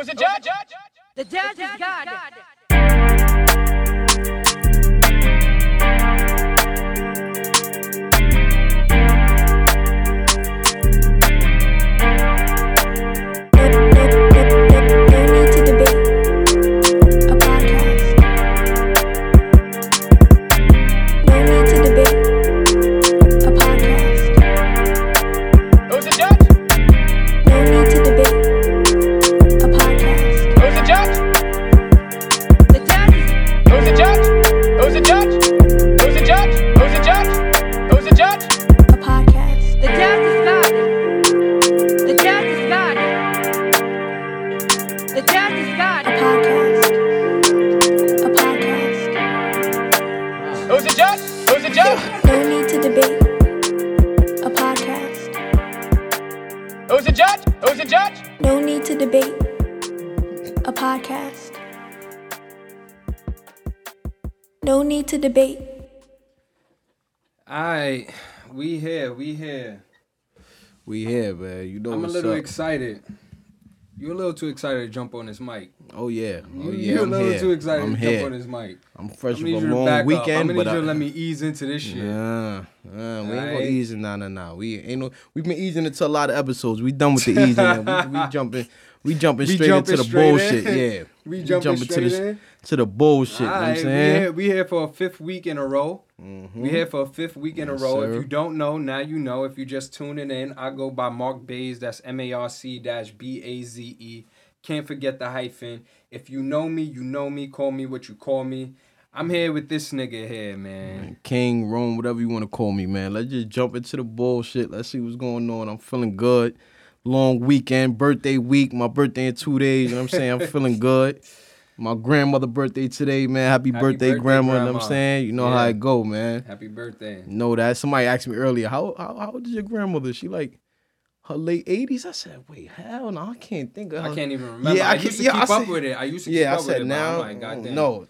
Who's the judge? The judge excited. You're a little too excited to jump on this mic. oh yeah, oh yeah. You're I'm a little here. too excited I'm to here. jump on this mic. I'm fresh from a long back up. I'm weekend, but need you to let me ease into this shit. Nah, nah, we ain't gonna ease it. Nah, nah, nah. We ain't no. We've been easing into a lot of episodes. We done with the easing. we, we jumping. We jumping We straight jumping into the straight bullshit. in. Yeah, We jumping to straight the in. to the bullshit. you know what I'm Alright, we saying? here, we here for a fifth week in a row. We here for a fifth week in a row. sir. If you don't know, now you know. If you're just tuning in, I go by Marc Baze. That's M A R C B A Z E. Can't forget the hyphen. If you know me, you know me. Call me what you call me. I'm here with this nigga here, man. King, Rome, whatever you want to call me, man. Let's just jump into the bullshit. Let's see what's going on. I'm feeling good. Long weekend, birthday week. My birthday in two days. You know what I'm saying? I'm feeling good. My grandmother birthday today, man. Happy, Happy birthday, birthday, grandma. You know what. I'm saying? You know how Yeah. it go, man. Happy birthday. Know that. Somebody asked me earlier, how how, how old is your grandmother? She like her late 80s? I said, wait, hell no, I can't think of her. I can't even remember. Yeah, I, I used to yeah, keep I up said- with it. I used to Yeah, I keep up said it, now. I'm like, no.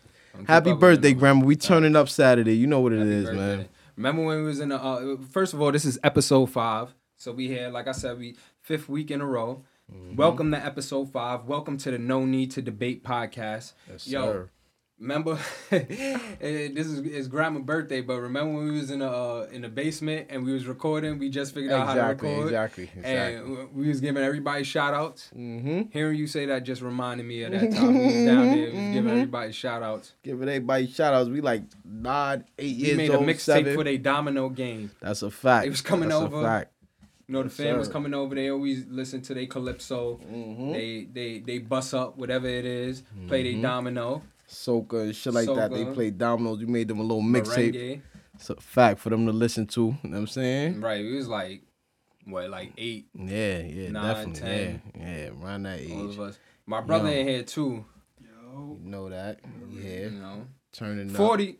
Happy birthday, it grandma. We turning up Saturday. You know what it Happy is, birthday. man. Remember when we was in the uh, first of all, this is episode five. So we had, like I said, we fifth week in a row. Mm-hmm. Welcome to episode five. Welcome to the No Need to Debate podcast. Yes, Yo, sir. remember eh, this is his grandma's birthday, but remember when we was in the uh, in the basement and we was recording? We just figured out Exactly, how to record. exactly, exactly. And we was giving everybody shout outs. Mm-hmm. Hearing you say that just reminded me of that time we was down there. We was giving everybody shout outs. Giving everybody shout outs. We like nine, eight We years old. We made a mixtape for their domino game. That's a fact. It was coming That's over. A fact. You know, the Yes, fam was coming over. They always listen to their calypso. Mm-hmm. They they they bust up whatever it is, play their domino, Soca and shit like that. They play played dominoes. We made them a little mixtape. It's a fact for them to listen to. You know what I'm saying? Right, it was like what, like eight, Yeah, yeah, Nine, definitely. ten. Yeah, yeah, around that age. all of us. My brother Yo. in here too. You know that. Yeah, You know, turning up. forty.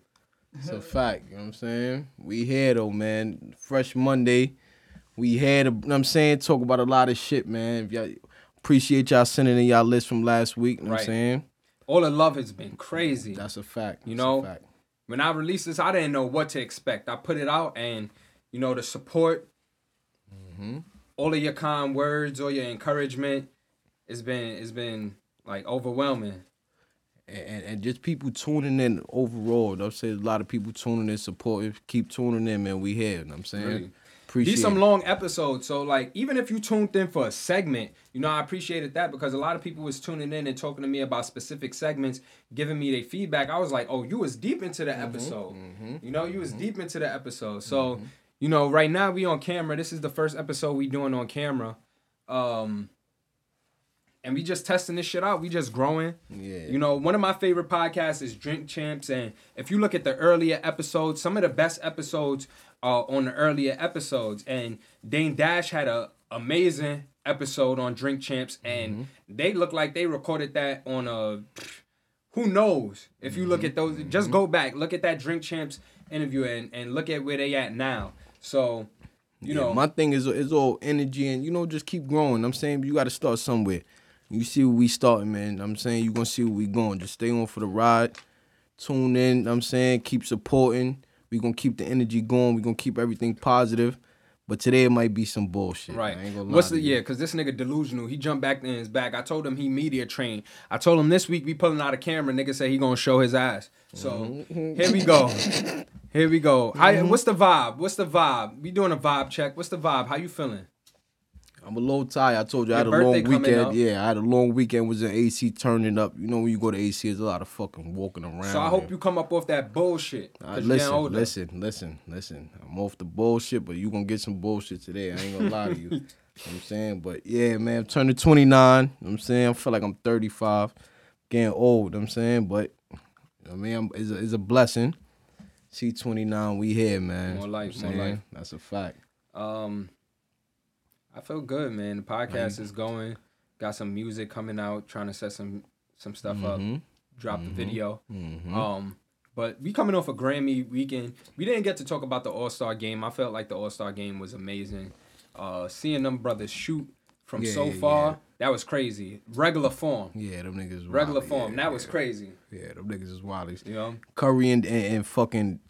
It's a fact. You know what I'm saying? We here though, man. Fresh Monday. We had, to, you know what I'm saying, talk about a lot of shit, man. If y'all appreciate y'all sending in y'all list from last week. You know what I'm saying? All the love has been crazy. That's a fact. You That's a know, fact. when I released this, I didn't know what to expect. I put it out, and you know, the support, Mm-hmm. all of your kind words, all your encouragement, it's been it's been like overwhelming. and, and, just people tuning in overall. You know I'm saying? A lot of people tuning in, supporting, keep tuning in, man. We here. You know what I'm saying? Really. Appreciate These some it. long episodes, so like even if you tuned in for a segment, you know I appreciated that because a lot of people was tuning in and talking to me about specific segments, giving me their feedback. I was like, oh, you was deep into the mm-hmm. episode. Mm-hmm. You know, you was mm-hmm. deep into the episode. So, you know, right now we on camera. This is the first episode we doing on camera, um, and we just testing this shit out. We just growing. Yeah. You know, one of my favorite podcasts is Drink Champs, and if you look at the earlier episodes, some of the best episodes are on the earlier episodes. And Dame Dash had a amazing episode on Drink Champs, and mm-hmm. they look like they recorded that on a. Who knows? If you look mm-hmm. at those, mm-hmm. just go back, look at that Drink Champs interview, and and look at where they at now. So, you Yeah, know, my thing is is all energy and you know just keep growing. I'm saying you got to start somewhere. You see where we starting, man. I'm saying you gonna see where we going. Just stay on for the ride. Tune in. I'm saying keep supporting. We gonna keep the energy going. We're gonna keep everything positive. But today it might be some bullshit. Right. I ain't gonna lie What's the yeah? Because this nigga delusional. He jumped back in his back. I told him he media trained. I told him this week we pulling out a camera. Nigga said he gonna show his ass. So Mm-hmm. here we go. Here we go. How, what's the vibe? What's the vibe? We doing a vibe check. What's the vibe? How you feeling? I'm a little tired. I told you I had a long weekend. up. Yeah, I had a long weekend. Was in AC turning up. You know when you go to AC, there's a lot of fucking walking around. So I hope you come up off that bullshit. Getting listen, listen, listen, listen. I'm off the bullshit, but you gonna get some bullshit today. I ain't gonna lie to you. You know what I'm saying? But yeah, man, I'm turning 29. You know I'm saying? I feel like I'm 35. Getting old, you know I'm saying? But I mean, I'm, it's, a, it's a blessing. See 29, we here, man. More life, You know what I'm more life. That's a fact. Um, I feel good, man. The podcast is going. Got some music coming out. Trying to set some some stuff up. Drop the video. Um, but we coming off a Grammy weekend. We didn't get to talk about the All Star game. I felt like the All Star game was amazing. Uh, seeing them brothers shoot from Yeah, so yeah, far, yeah. that was crazy. Regular form. Yeah, them niggas. Regular wild. form. That was crazy. Yeah, them niggas is wild. You know. Curry and, and, and fucking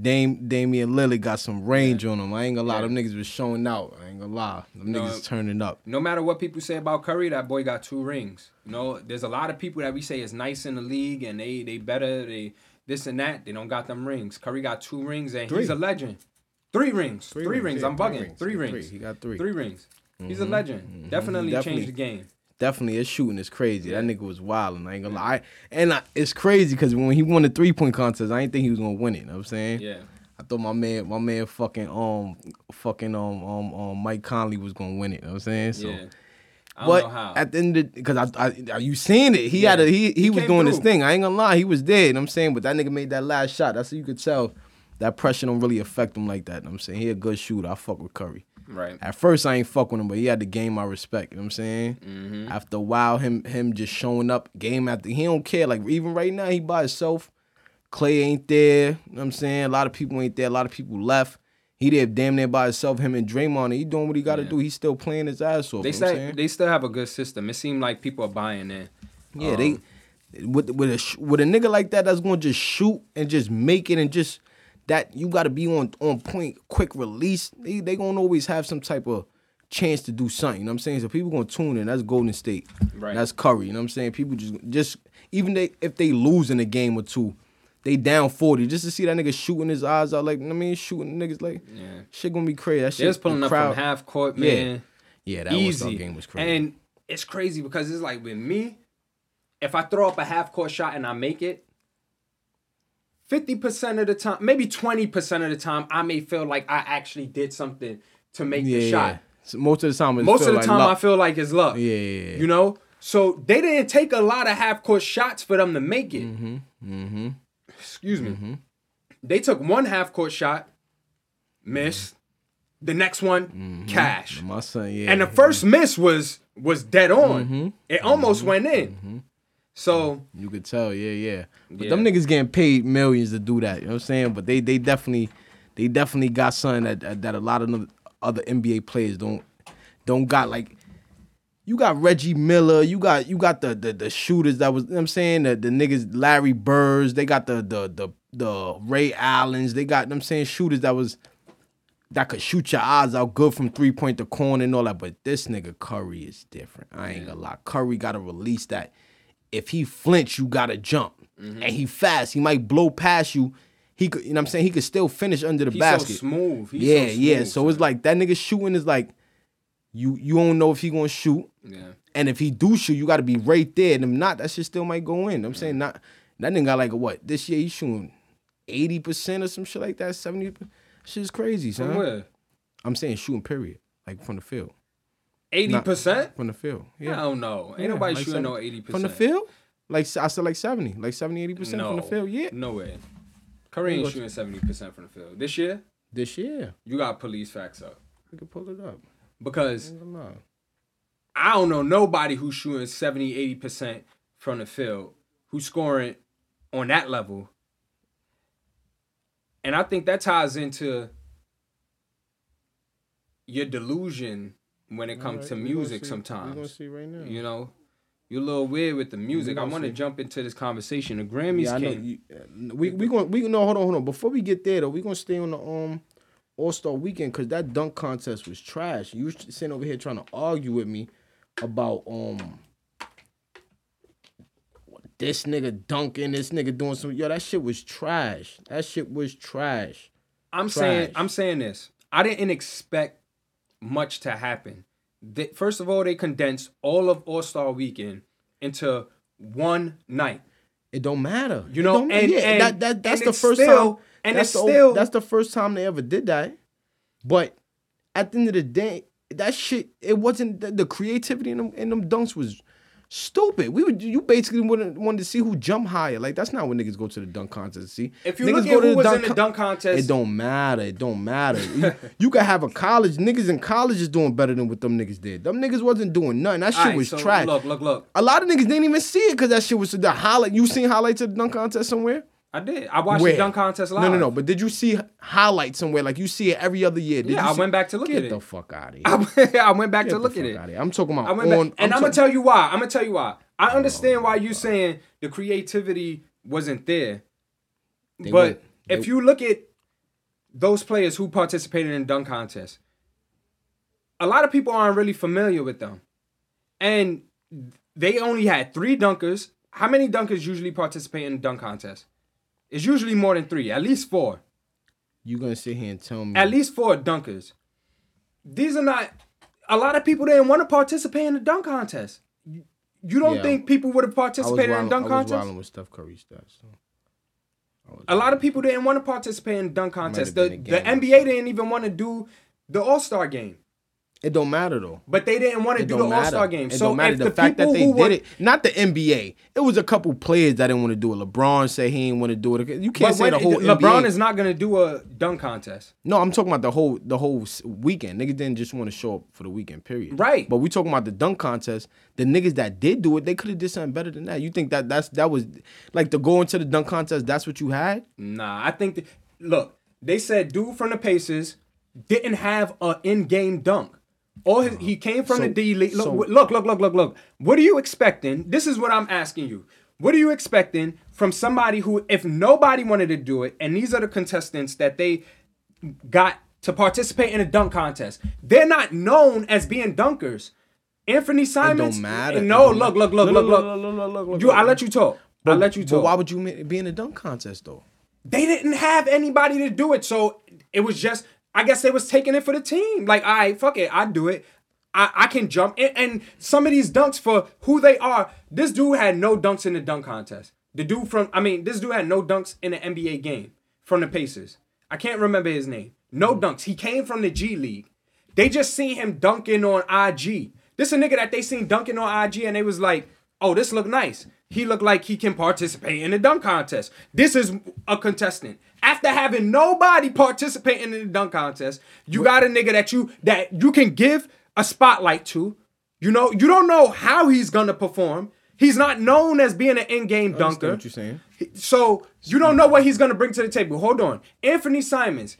Dame Damian Lillard got some range on them. I ain't gonna lie, Yeah. them niggas was showing out. I ain't gonna lie, them No. niggas turning up. no matter what people say about Curry, that boy got two rings. You know, there's a lot of people that we say is nice in the league and they they better, they this and that. They don't got them rings. Curry got two rings and he's a legend. Three rings. Three, rings. yeah, I'm three bugging. rings. Three rings. three. He got three. Three rings. He's a mm-hmm. legend. Mm-hmm. Definitely, Definitely. changed the game. Definitely, his shooting is crazy. That nigga was wild, and I ain't gonna lie. And I, it's crazy because when he won the three point contest, I didn't think he was gonna win it. You know what I'm saying? Yeah. I thought my man, my man, fucking um, fucking um, um, um, Mike Conley was gonna win it. You know what I'm saying? So. yeah. I don't But know how. at the end of because I, I, are you seeing it? He Yeah. had a he he, He was doing his thing. I ain't gonna lie, he was dead. You know what I'm saying, but that nigga made that last shot. That's how you could tell that pressure don't really affect him like that. You know what I'm saying he a good shooter. I fuck with Curry. Right. At first I ain't fuck with him, but he had to gain my respect. You know what I'm saying? Mm-hmm. After a while, him him just showing up game after he don't care. Like even right now, he by himself. Klay ain't there. You know what I'm saying? A lot of people ain't there. A lot of people left. He there damn near by himself. Him and Draymond. He doing what he got to Yeah. do. He's still playing his ass off. They you know what I'm say they still have a good system. It seemed like people are buying in. Yeah, Um, they with with a with a nigga like that that's gonna just shoot and just make it and just that you got to be on on point, quick release. They they gonna always have some type of chance to do something. You know what I'm saying? So people gonna tune in. That's Golden State. Right. That's Curry. You know what I'm saying? People just just even they if they lose in a game or two, they down forty just to see that nigga shooting his eyes out. Like I mean, shooting niggas like Yeah. shit gonna be crazy. That shit. Was pulling up crowd- from half court, man. Yeah, that All-Star easy. game was crazy. And it's crazy because it's like with me, if I throw up a half court shot and I make it, 50% of the time, maybe 20% of the time, I may feel like I actually did something to make yeah, the yeah. shot. So most of the time, Most of the like time, luck. I feel like it's luck. Yeah, yeah, yeah. You know? So they didn't take a lot of half court shots for them to make it. Mm-hmm. Mm-hmm. Excuse me. They took one half court shot, missed. The next one, cash. My son, yeah. And the first miss was was dead on. Mm-hmm. It almost went in. So You could tell, yeah, yeah. But Yeah. them niggas getting paid millions to do that. You know what I'm saying? But they they definitely they definitely got something that that, a lot of the other NBA players don't don't got like you got Reggie Miller, you got you got the the, the shooters that was you know what I'm saying the, the niggas Larry Birds, they got the the the the Ray Allens, they got you know I'm saying shooters that was that could shoot your eyes out good from three point to corner and all that. But this nigga Curry is different. I ain't gonna lie. Curry gotta release that. If he flinch, you gotta jump. Mm-hmm. And he fast. He might blow past you. He could, you know what I'm saying? He could still finish under the he's basket. so smooth. He's yeah, so yeah. smooth, So it's like that nigga shooting is like you you don't know if he gonna shoot. yeah. And if he do shoot, you gotta be right there. And if not, that shit still might go in. I'm saying not that nigga got like a what? This year he's shooting 80% or some shit like that, 70 Shit's crazy, son. From where? I'm saying shooting period, like from the field, Eighty percent? from the field. I Yeah, don't know. Ain't Yeah, nobody like shooting seven- no eighty percent from the field. Like I said, like 70, like 70, 80 percent No, from the field. Yeah, No way. Curry ain't shooting seventy percent from the field this year. this year You got police facts up we can pull it up. because I don't know. I nobody who's shooting 70, 80 percent from the field who's scoring on that level. And I think that ties into your delusion when it comes to music sometimes. See right now. You know, you're a little weird with the music. I want to jump into this conversation. The Grammys Yeah, came. You, uh, we we going we no hold on hold on. Before we get there though, we gonna stay on the um All Star Weekend because that dunk contest was trash. You sitting over here trying to argue with me about um this nigga dunking, this nigga doing some. Yo, that shit was trash. That shit was trash. I'm saying I'm saying this. I didn't expect much to happen. They, first of all, they condensed all of All Star Weekend into one night. It don't matter. You know, and- and- that, that that's the first still- time. and that's it's the, still- that's the first time they ever did that. But at the end of the day, that shit, it wasn't the, the creativity in them in them dunks was stupid. We would you basically wanted, wanted to see who jump higher. Like that's not what niggas go to the dunk contest to see. If you niggas look go at to who was in the dunk contest, it don't matter. It don't matter. you, you can have a college niggas in college is doing better than what them niggas did. Them niggas wasn't doing nothing. That shit Alright, was so trash. Look, look, look. A lot of niggas didn't even see it because that shit was the highlight. You seen highlights of the dunk contest somewhere? I did. I watched Where? the dunk contest live. No, no, no. But did you see highlights somewhere like you see it every other year? Did Yeah, I went back to look Get at it. Get the fuck out of here. I went, back Get to look at it. I'm talking about I went back, and I'm, talk- gonna tell you why. I'm gonna tell you why. I understand why you saying the creativity wasn't there, They but went- if you look at those players who participated in dunk contests, a lot of people aren't really familiar with them, and they only had three dunkers. How many dunkers usually participate in dunk contest? It's usually more than three, at least four. You gonna sit here and tell me? At least four dunkers. These are not. A lot of people didn't want to participate in the dunk contest. You- don't Yeah. think people would have participated in wilding, dunk I was contest? with Steph Curry stats. So. A lot of people didn't want to participate in dunk contest. The, the. NBA didn't even want to do the All Star game, It don't matter though. but they didn't want to It do the All. Star game. It so don't matter. The, the, fact that they did it, not the NBA. It was a couple players that didn't want to do it. LeBron said he didn't want to do it. You can't but say the whole LeBron NBA. is not going to do a dunk contest. No, I'm talking about the whole the whole weekend. Niggas didn't just want to show up for the weekend. Period. Right. But we talking about the dunk contest. The niggas that did do it, they could have did something better than that. You think that that's that was like to go into the dunk contest? That's what you had. Nah, I think. That, look, they said dude from the Pacers didn't have an in-game dunk. All his, he came from So- the D League. Look, so- look, look, look, look, look. What are you expecting? This is what I'm asking you. What are you expecting from somebody who, if nobody wanted to do it, and these are the contestants that they got to participate in a dunk contest, they're not known as being dunkers. Anthony Simons. It No, don't look, matter. look, look, look, look. look, look, look, You, I let you talk. I let you But talk. why would you be in a dunk contest though? they didn't have anybody to do it. So it was just, I guess they was taking it for the team. Like, all right, fuck it, I do it. I, I can jump. And, and some of these dunks for who they are, this dude had no dunks in the dunk contest. The dude from, I mean, this dude had no dunks in the NBA game from the Pacers. I can't remember his name. No mm-hmm. dunks. He came from the G League. They just seen him dunking on IG. This a nigga that they seen dunking on IG and they was like, oh, this look nice. He looked like he can participate in the dunk contest. This is a contestant. After having nobody participating in the dunk contest, you got a nigga that you that you can give a spotlight to. You know, you don't know how he's gonna perform. He's not known as being an in-game I dunker. what you're saying. So you don't know what he's gonna bring to the table. Hold on, Anthony Simons.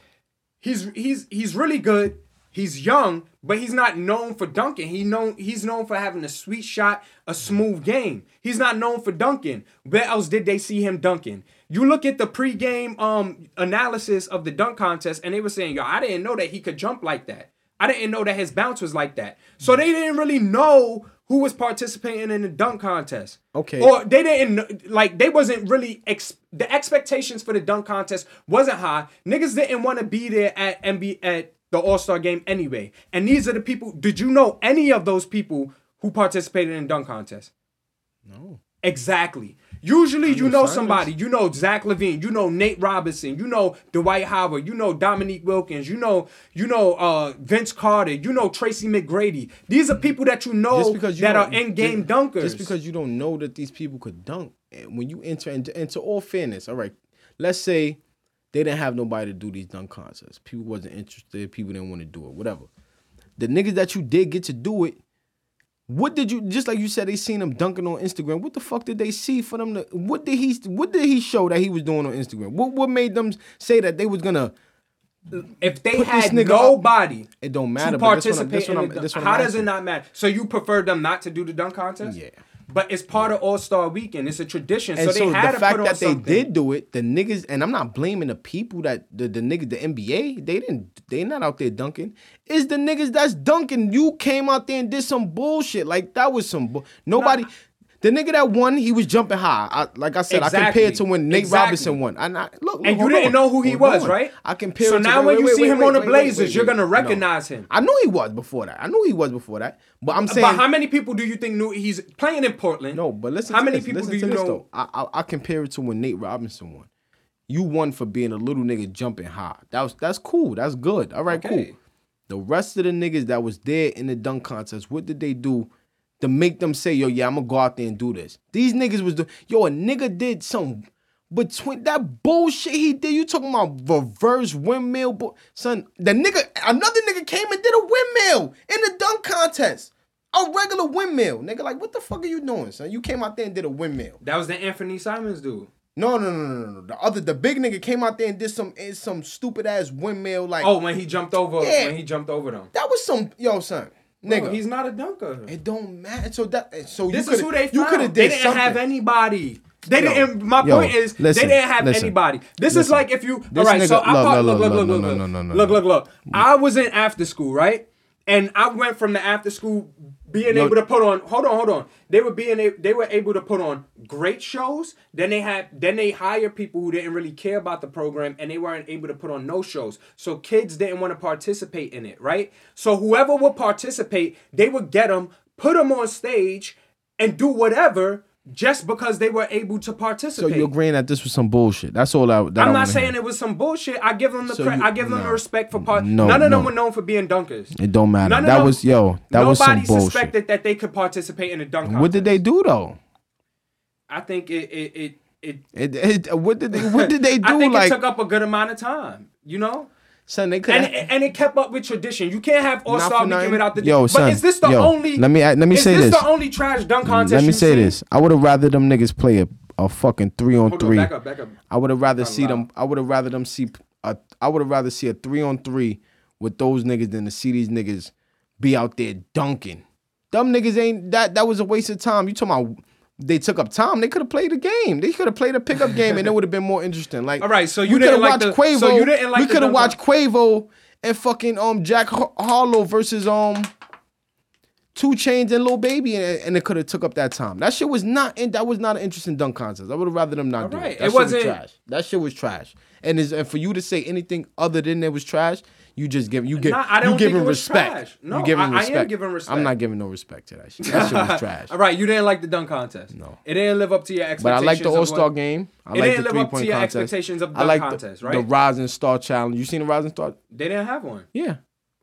He's he's he's really good. He's young, but he's not known for dunking. He known he's known for having a sweet shot, a smooth game. He's not known for dunking. Where else did they see him dunking? You look at the pregame um analysis of the dunk contest, and they were saying, "Yo, I didn't know that he could jump like that. I didn't know that his bounce was like that." So they didn't really know who was participating in the dunk contest. Okay. Or they didn't like they wasn't really ex- the expectations for the dunk contest wasn't high. Niggas didn't want to be there at MB at the All Star game anyway. And these are the people. Did you know any of those people who participated in dunk contest? No. Exactly. Usually, you know somebody. You know Zach LaVine. You know Nate Robinson. You know Dwight Howard. You know Dominique Wilkins. You know you know uh, Vince Carter. You know Tracy McGrady. These are people that you know you that are in-game dunkers. Just because you don't know that these people could dunk, and when you enter into, into all fairness, all right, let's say they didn't have nobody to do these dunk contests. People wasn't interested. People didn't want to do it. Whatever. The niggas that you did get to do it. What did you just like you said they seen him dunking on Instagram? What the fuck did they see for them to what did he what did he show that he was doing on Instagram? What what made them say that they was gonna if they had nobody It don't to matter, but this what I'm- participate this what in I'm- the dunk, this what I'm how does it not matter? So you prefer them not to do the dunk contest? Yeah. But it's part of All Star Weekend. It's a tradition, And so so, they had the to fact put on that they something. did do it, the niggas, and I'm not blaming the people that the, the niggas, the NBA, they didn't, they not out there dunking. It's the niggas that's dunking. You came out there and did some bullshit. Like that was some bu- nobody. The nigga that won, he was jumping high. I, like I said, I compared to when Nate Exactly. Robinson won. And I, look, And you didn't on. know who he Hold was, on. right? I compare. So to- now when wait, you wait, see wait, him on the Blazers, you're gonna No. recognize him. I knew he was before that. I knew he was before that. But I'm saying, But how many people do you think knew he's playing in Portland? No, but listen. How to many this. people listen do you know? Though. I, I I compare it to when Nate Robinson won. You won for being a little nigga jumping high. That was that's cool. That's good. All right, Okay. cool. The rest of the niggas that was there in the dunk contest, what did they do to make them say, "Yo, yeah, I'm gonna go out there and do this"? These niggas was the yo. A nigga did some between that bullshit he did. You talking about reverse windmill, bu- son? The nigga, another nigga came and did a windmill in the dunk contest. A regular windmill, nigga. Like, what the fuck are you doing, son? You came out there and did a windmill. That was the Anthony Simons dude. No, no, no, no, no, no. The other, the big nigga came out there and did some, eh, some stupid ass windmill. Like, Oh, when he jumped over, Yeah. when he jumped over them. that was some, yo, son, Bro, nigga. he's not a dunker. it don't matter. So that, so This you is who they you found. could have They did didn't something. have anybody. They Yo, didn't. My yo, point is, listen, they didn't have listen, anybody. This is like if you. All This right, so I look, thought, look, look, look, look, look, look, look, look, look. I was in after school, right? And I went from the after school being Yo- able to put on. Hold on, hold on. They were being. a- They were able to put on great shows. Then they had. Then they hired people who didn't really care about the program, and they weren't able to put on no shows. So kids didn't want to participate in it, right? So whoever would participate, they would get them, put them on stage, and do whatever just because they were able to participate. So you're agreeing that this was some bullshit. That's all I. That I I'm not saying hear. it was some bullshit. I give them the So cre- you- I give them the respect for part. No, None of them were known for being dunkers. It don't matter. None of that them- was yo. That was some Nobody bullshit. suspected that they could participate in a dunk What did they do though? I think it it it. it It, it, what did they? What did they do? I think like, it took up a good amount of time, you know, son, they could. and and it kept up with tradition. You can't have All Star Weekend without the. Yo, but son, is this the yo, only? let me- let me say this Is this. the only trash dunk contest? Let me say seen? this. I would have rather them niggas play a, a fucking three on Hold on, three. back up, back up. I would have rather Kinda see loud. them. I would have rather them see. A, I would have rather see a three on three with those niggas than to see these niggas be out there dunking. Them niggas ain't that. That was a waste of time. You talking about? They took up time. They could have played a game. They could have played a pickup game, and it would have been more interesting. Like, All right, so you didn't coulda like watched the- Quavo. so you didn't like we could have watched Quavo and fucking um Jack Harlow versus um 2 Chainz and Lil Baby, and, and it could have took up that time. That shit was not. In, that was not an interesting dunk contest. I would have rather them not do Alright, it. That it shit wasn't- was trash. That shit was trash. And is and for you to say anything other than it was trash, you just give you give Nah, I you don't giving think it respect. trash. No, you giving I- I am respect. giving respect. I'm not giving no respect to that shit. That shit was trash. All right, you didn't like the dunk contest. No. it didn't live up to your expectations. But I like the All Star game. I It like didn't the three up to point contest. expectations of I dunk like contest, the, right? the Rising Star Challenge. You seen the Rising Star? They didn't have one. Yeah.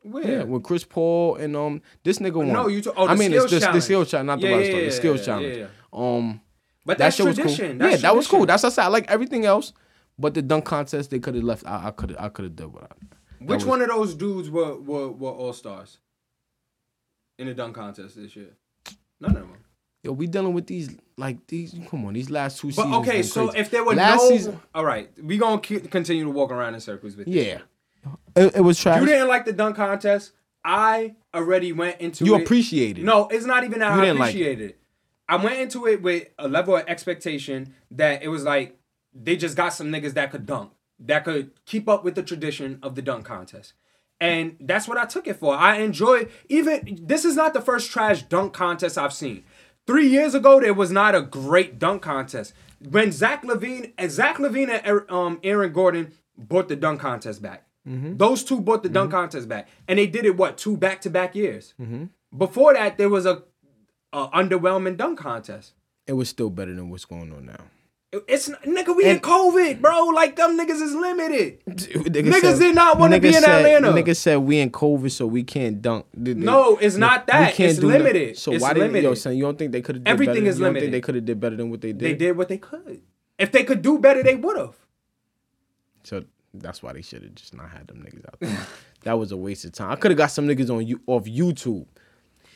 Where? Yeah, with Chris Paul and um this nigga won. No, you t- oh, the I mean, skills it's the, the challenge. skills challenge, not the Yeah, Rising yeah, Star, the yeah, challenge. Um, But that that's shit was cool. tradition. yeah, That's that was cool. That's what I said. I like everything else, but the dunk contest they could have left. I could have I could have done without. Which was- one of those dudes were were, were all stars in the dunk contest this year? None of them. Yo, we dealing with these like these. Come on, these last two But seasons. okay, so if there were last no, season, all right, we gonna continue to walk around in circles with you. yeah, it, it was trash. You didn't like the dunk contest. I already went into. You it. No, it's not even that You I didn't like it. I went into it with a level of expectation that it was like they just got some niggas that could dunk, that could keep up with the tradition of the dunk contest. And that's what I took it for. I enjoy even this is not the first trash dunk contest I've seen. Three years ago, there was not a great dunk contest. When Zach LaVine, and Zach LaVine and um, Aaron Gordon brought the dunk contest back. Mm-hmm. Those two brought the dunk mm-hmm. contest back, and they did it what two back to back years. Mm-hmm. Before that, there was a, a underwhelming dunk contest. it was still better than what's going on now. It- It's nigga, we in COVID, bro. Like them niggas is limited. Niggas Niggas did not wanna be in Atlanta. Niggas said we in COVID, so we can't dunk. They- No, it's not we that. can't It's do limited. So It's why did yo limited. son? You don't think they could have? Everything better, is you don't limited. think they could have did better than what they did? They did what they could. If they could do better, they would have. So that's why they should have just not had them niggas out there. that was a waste of time. I could have got some niggas on you off YouTube.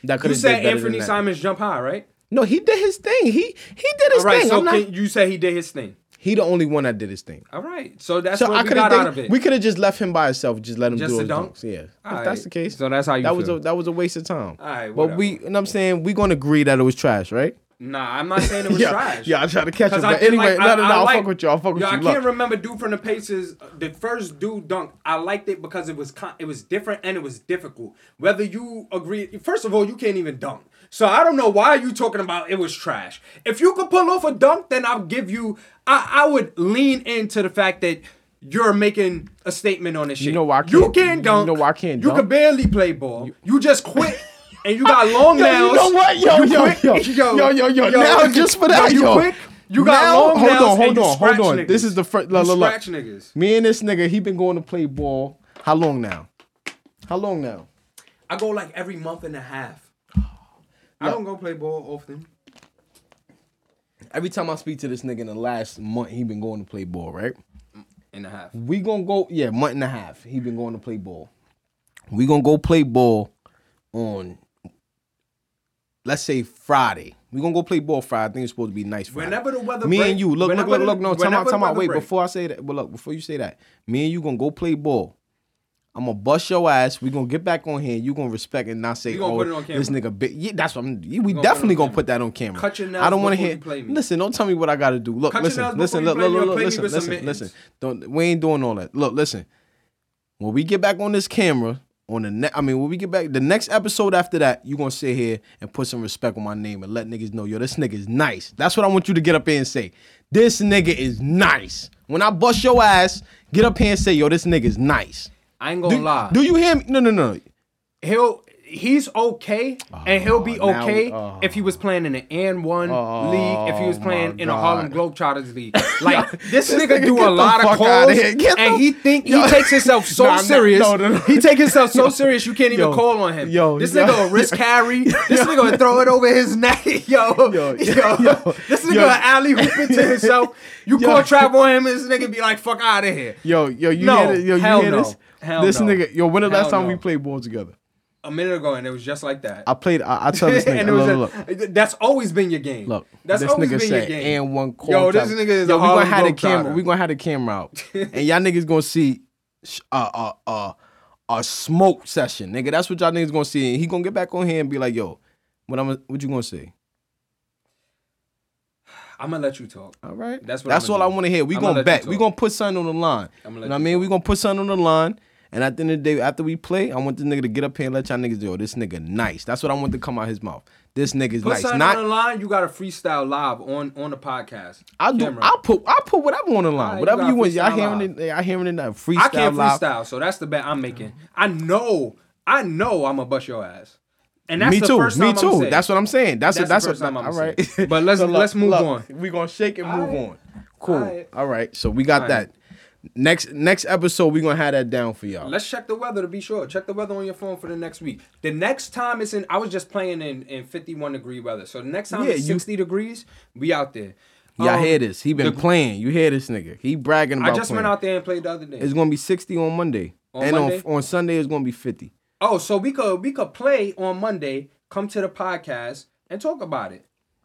That could You have said Anthony Simons jump high, right? No, he did his thing. He he did his All right, thing. so I'm not, can, you say he did his thing. he the only one that did his thing. All right, so that's So what I we could got out of it. we could have just left him by himself, just let him Just do to his dunk? dunks. Yeah, if All that's right. the case. So that's how you that was feel. a that was a waste of time. All right, but we, and I'm saying we gonna agree that it was trash, right? Nah, I'm not saying it was yeah, trash. yeah, I try to catch him. I But anyway, like, no, no, no, I I'll like- fuck with you. I'll fuck with Yo, you. I Look. can't remember dude from the Pacers. The first dude dunk, I liked it because it was con- it was different and it was difficult. Whether you agree, first of all, you can't even dunk. So I don't know why you talking about it was trash. If you could pull off a dunk, then I'll give you. I, I would lean into the fact that you're making a statement on this shit. You know why I You can't- you dunk. know why I can't You dunk? could barely play ball. You just quit. And you got long Yo, nails. you know what? Yo, You yo, quick. yo, yo, yo, yo, Now just for yo, that, you yo. quick. You got Now- long hold nails on, hold you on, scratch hold on. This is the first. You Look, look, look. niggas. Me and this nigga, he been going to play ball. How long now? How long now? I go like every month and a half. I don't go play ball often. Every time I speak to this nigga in the last month, he been going to play ball, right? And a half. We gonna go, yeah, month and a half. He been going to play ball. We gonna go play ball on, let's say Friday. We gonna go play ball Friday. I think it's supposed to be nice Friday. Whenever the weather me break- and you, look, look, whenever look, the- look. No, time whenever out, the time out. weather Wait, break. before I say that, but look, before you say that, me and you gonna go play ball. I'm gonna bust your ass. We gonna get back on here. You gonna respect and not say, "Oh, put this nigga big." Yeah, that's what I'm. Yeah, we gonna definitely on gonna camera. put that on camera. Cut your nails I don't want to hear. you play me. Listen, don't tell me what I gotta do. Look, Cut listen, listen, look, look, look, play listen, listen, listen. Don't. We ain't doing all that. Look, listen. When we get back on this camera, on the ne- I mean, when we get back, the next episode after that, you gonna sit here and put some respect on my name and let niggas know, yo, this nigga is nice. That's what I want you to get up here and say. This nigga is nice. When I bust your ass, get up here and say, yo, this nigga is nice. I ain't gonna Do, lie. do you hear me? No, no, no. he'll he's okay and he'll be Oh, now- okay oh. if he was playing in an N one Oh, league, if he was playing in the God. Harlem Globetrotters league. Like this, This nigga nigga, do a lot of fuck calls outta and the- he think Yo. he takes himself so Nah, nah, serious. no, no, no. He take himself so serious you can't even Yo, call on him. yo, this yo. nigga will wrist carry. This nigga will throw it over his neck. Yo, yo, Yo, yo, this nigga yo. will alley-oop it to himself. You Yo. call trap on him, and this nigga be like, "Fuck out of here." Yo, yo, you No, hear this? Yo, you hell hear no. this? Hell this no. nigga, yo, when the last Hell time we played ball together? A minute ago, and it was just like that. I played. I, I tell this nigga, and it was look, a- look, that's always been your game. look. that's this always nigga been your game. and one call. Yo, this time." nigga is Yo, a we gonna have the camera. We gonna have the camera out, and y'all niggas gonna see uh uh uh a smoke session, nigga. That's what y'all niggas gonna see. And he gonna get back on here and be like, yo, what I'm what you gonna say? I'm gonna let you talk. All right. That's what That's I'ma all I want to hear. We I'ma gonna bet. We gonna put something on the line. I'ma You know what I mean? talk. We gonna put something on the line. And at the end of the day, after we play, I want this nigga to get up here and let y'all niggas do. Yo, this nigga nice. That's what I want to come out his mouth. This nigga's Put nice. Not on the line. You got to freestyle live on on the podcast. I do. Camera. I put. I'll put whatever on the line. Alright, you whatever got you want. Y'all hearing it? I hearing it now. Freestyle I can't live. freestyle, so that's the bet I'm making. I know, I know, I'm gonna bust your ass, and that's Me the too. first Me time too. I'ma say. That's what I'm saying. That's That's what. That's the first what. time I'ma right. But let's- So look, let's move look, on. We gonna shake and move Alright. on. Cool. Alright. All right. So we got Alright. that. Next next episode we're gonna have that down for y'all. Let's check the weather to be sure. Check the weather on your phone for the next week. The next time it's in, I was just playing in, in 51 degree weather. So the next time Yeah, it's you- 60 degrees, we out there. Y'all Um, hear this? He been the- playing. You hear this nigga? He bragging about I just playing. went out there and played the other day. It's gonna be 60 on Monday, On and Monday? on on Sunday it's gonna be 50. oh, so we could we could play on Monday, come to the podcast and talk about it.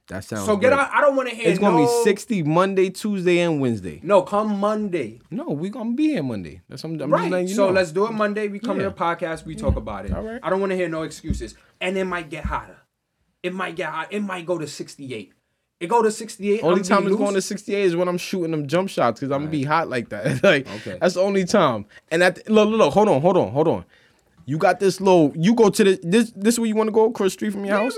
That sounds. so get good. out. I don't want to hear. It's gonna no, be 60 Monday, Tuesday, and Wednesday. No, come Monday. No, we gonna be here Monday. That's what I'm, Right. you so know. let's do it Monday. We come Yeah. to the podcast. We talk about it. All right. I don't want to hear no excuses. And it might get hotter. It might get hot. It might go to 68. It go to 68. Only I'm time it's going to 68 is when I'm shooting them jump shots because I'm gonna be hot like that. like Okay. that's the only time. And at look, look, look, hold on, hold on, hold on. You got this low. You go to the this this where you want to go across the street from your Yeah, house.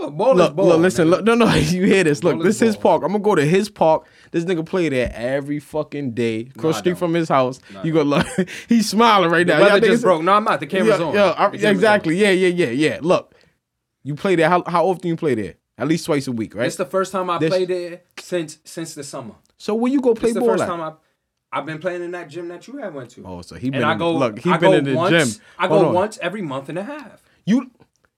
Go. Ball Look, ball. look, listen, look, no, no, you hear this. Look, Ball this is is his park. I'm gonna go to his park. This nigga play there every fucking day. Across I the street from his house. you go look. He's smiling right The now. Weather just broke. No, I'm not. The camera's yeah, on. Yeah, I- camera's exactly. on. Yeah, yeah, yeah, yeah. Look, you play there. How, how often you play there? At least twice a week, right? It's the first time I This- played there since since the summer. so when you go play ball, It's the first at? time I I've been playing in that gym that you had went to. Oh, so he been and I go look. He I been go in the once, gym. I go on. once every month and a half. You,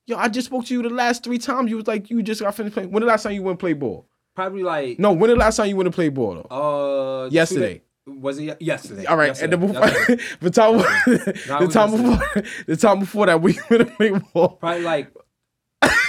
yo, I just spoke to you the last three times. You was like, you just got finished playing. When the last time you went play ball? Probably like No, when the last time you went to play ball though? uh Yesterday. day- Was it ye- yesterday? All right, Yesterday. and then before, the time, the time before, the time before that we went to play ball. Probably like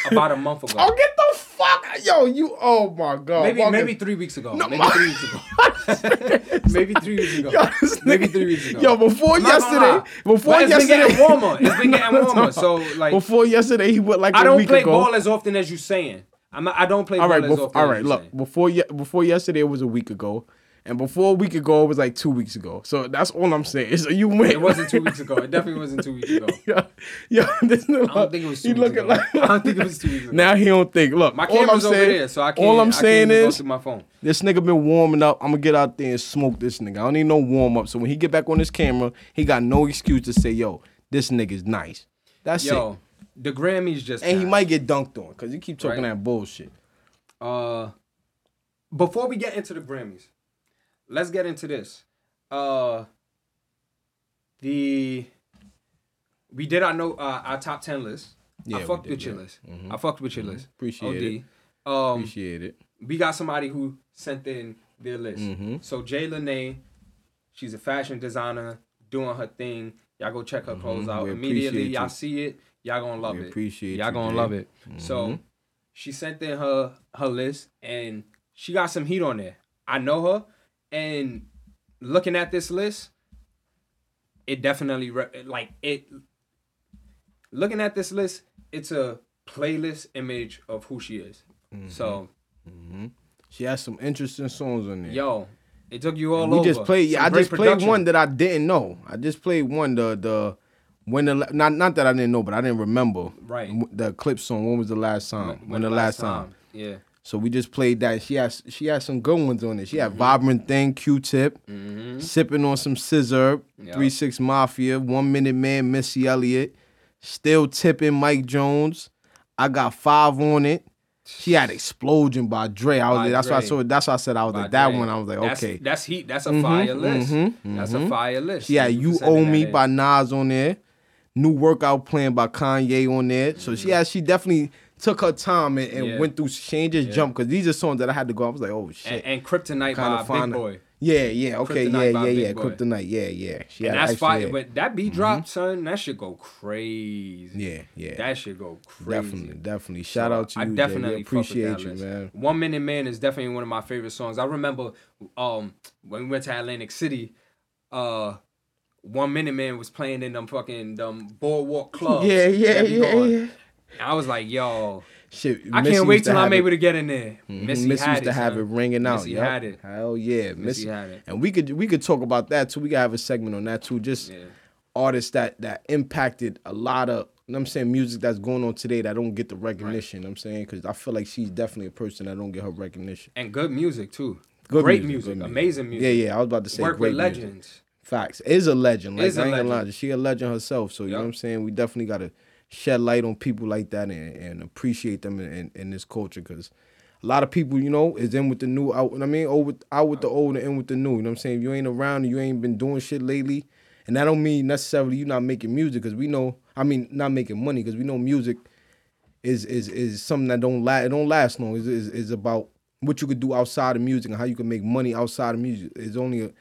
about a month ago. Oh, get the fuck, yo, you, oh my god, maybe maybe three weeks ago. No, maybe three weeks ago. maybe three weeks ago. Yo, maybe three weeks ago. Yo, before I'm not gonna yesterday, before it's yesterday, been getting warmer. It's been getting warmer. So like before yesterday, he went like I a don't play ago. ball as often as you're saying. I'm not, I don't play. All right, ballers bef- off the all right. Look, saying. before ye- before yesterday was a week ago, and before a week ago it was like two weeks ago. So that's all I'm saying. So you win. It wasn't two weeks ago. It definitely wasn't two weeks ago. yeah, yeah. This I don't think it was two weeks ago. like I don't think it was two weeks ago. now he don't think. Look, My camera's over saying, there, so I can't. all I'm I saying can't even go is my phone. this nigga been warming up. I'm gonna get out there and smoke this nigga. I don't need no warm up. So when he get back on his camera, he got no excuse to say, "Yo, this nigga's nice." That's it. Yo, the Grammys just. And he might get dunked on because he keep talking Right. that bullshit. Uh, before we get into the Grammys, let's get into this. Uh, the we did our no uh, our top ten list. Yeah, I fucked did, with your yeah. list. Mhm. I fucked with your list. Appreciate OD. Um, Appreciate it. we got somebody who sent in their list. Mhm. So Jay Lene, she's a fashion designer doing her thing. Y'all go check her clothes Mhm. out We immediately. Y'all you. see it. Y'all gonna love We it. appreciate Y'all gonna Jay. love it. So Mhm. she sent in her her list and she got some heat on there. I know her, and looking at this list, it definitely re- like it. Looking at this list, it's a playlist image of who she is. Mm-hmm. So She has some interesting songs on there. yo, it took you all we over. just played. Yeah, I just played one that I didn't know. I just played one the the when the not not that I didn't know, but I didn't remember. Right. The clip song. When was the last time? When, the last time? Yeah. So we just played that. She has she has some good ones on it. She had Mm-hmm. Vivrant Thing, Q-tip, sipping on some scissor, Yup. three six mafia, one minute man, Missy Elliott, still tipping Mike Jones. I got five on it. She had explosion by Dre. I was By that's why I Dre. saw. That's why I said I was By like that Dre. one. I was like That's- okay. That's heat. That's a fire list. mhm, That's a fire list. Yeah, you owe me by Nas on there. New workout plan by Kanye on there. So she has she definitely took her time and, and Mm-hmm. Yeah. went through. changes, just jumped because these are songs that I had to go. I was like, oh shit. and, and Kryptonite Kinda by Big Boi. yeah, yeah, okay, yeah, yeah, yeah. Kryptonite, yeah, yeah. She And that's fire. yeah. When that beat dropped, son, that should go crazy. Yeah, yeah. That should go crazy. definitely, definitely. Shout So, out to I you. Jay. definitely We fuck with appreciate that you, man. One Minute Man is definitely one of my favorite songs. I remember um when we went to Atlantic City, uh One Minute Man was playing in them fucking them boardwalk clubs. Yeah, yeah, yeah, yeah. I was like, yo, Shit, I Missy can't wait till I'm it- able to get in there. Mhm, Missy, Missy had used to it, have son. it ringing out. Missy yup. had it. Hell yeah, Missy Missy had it. And we could we could talk about that too. We could have a segment on that too. Just Yeah. artists that that impacted a lot of. You know what I'm saying music that's going on today that don't get the recognition. you know I'm saying because I feel like she's definitely a person that don't get her recognition. And good music too. Good great music, music, good amazing music. Yeah, yeah. I was about to say Work great with music. legends. Facts is a legend. Like Is a I ain't gonna legend. she a legend herself. So you know what I'm saying. We definitely gotta shed light on people like that and, and appreciate them in, in, in this culture because a lot of people, you know, is in with the new out. I mean, out with, out with the old and in with the new. You know what I'm saying. If you ain't around, and you ain't been doing shit lately, and that don't mean necessarily you not making music because we know. I mean, not making money because we know music is is is something that don't last. It don't last long. Is is about what you could do outside of music and how you can make money outside of music. It's only a,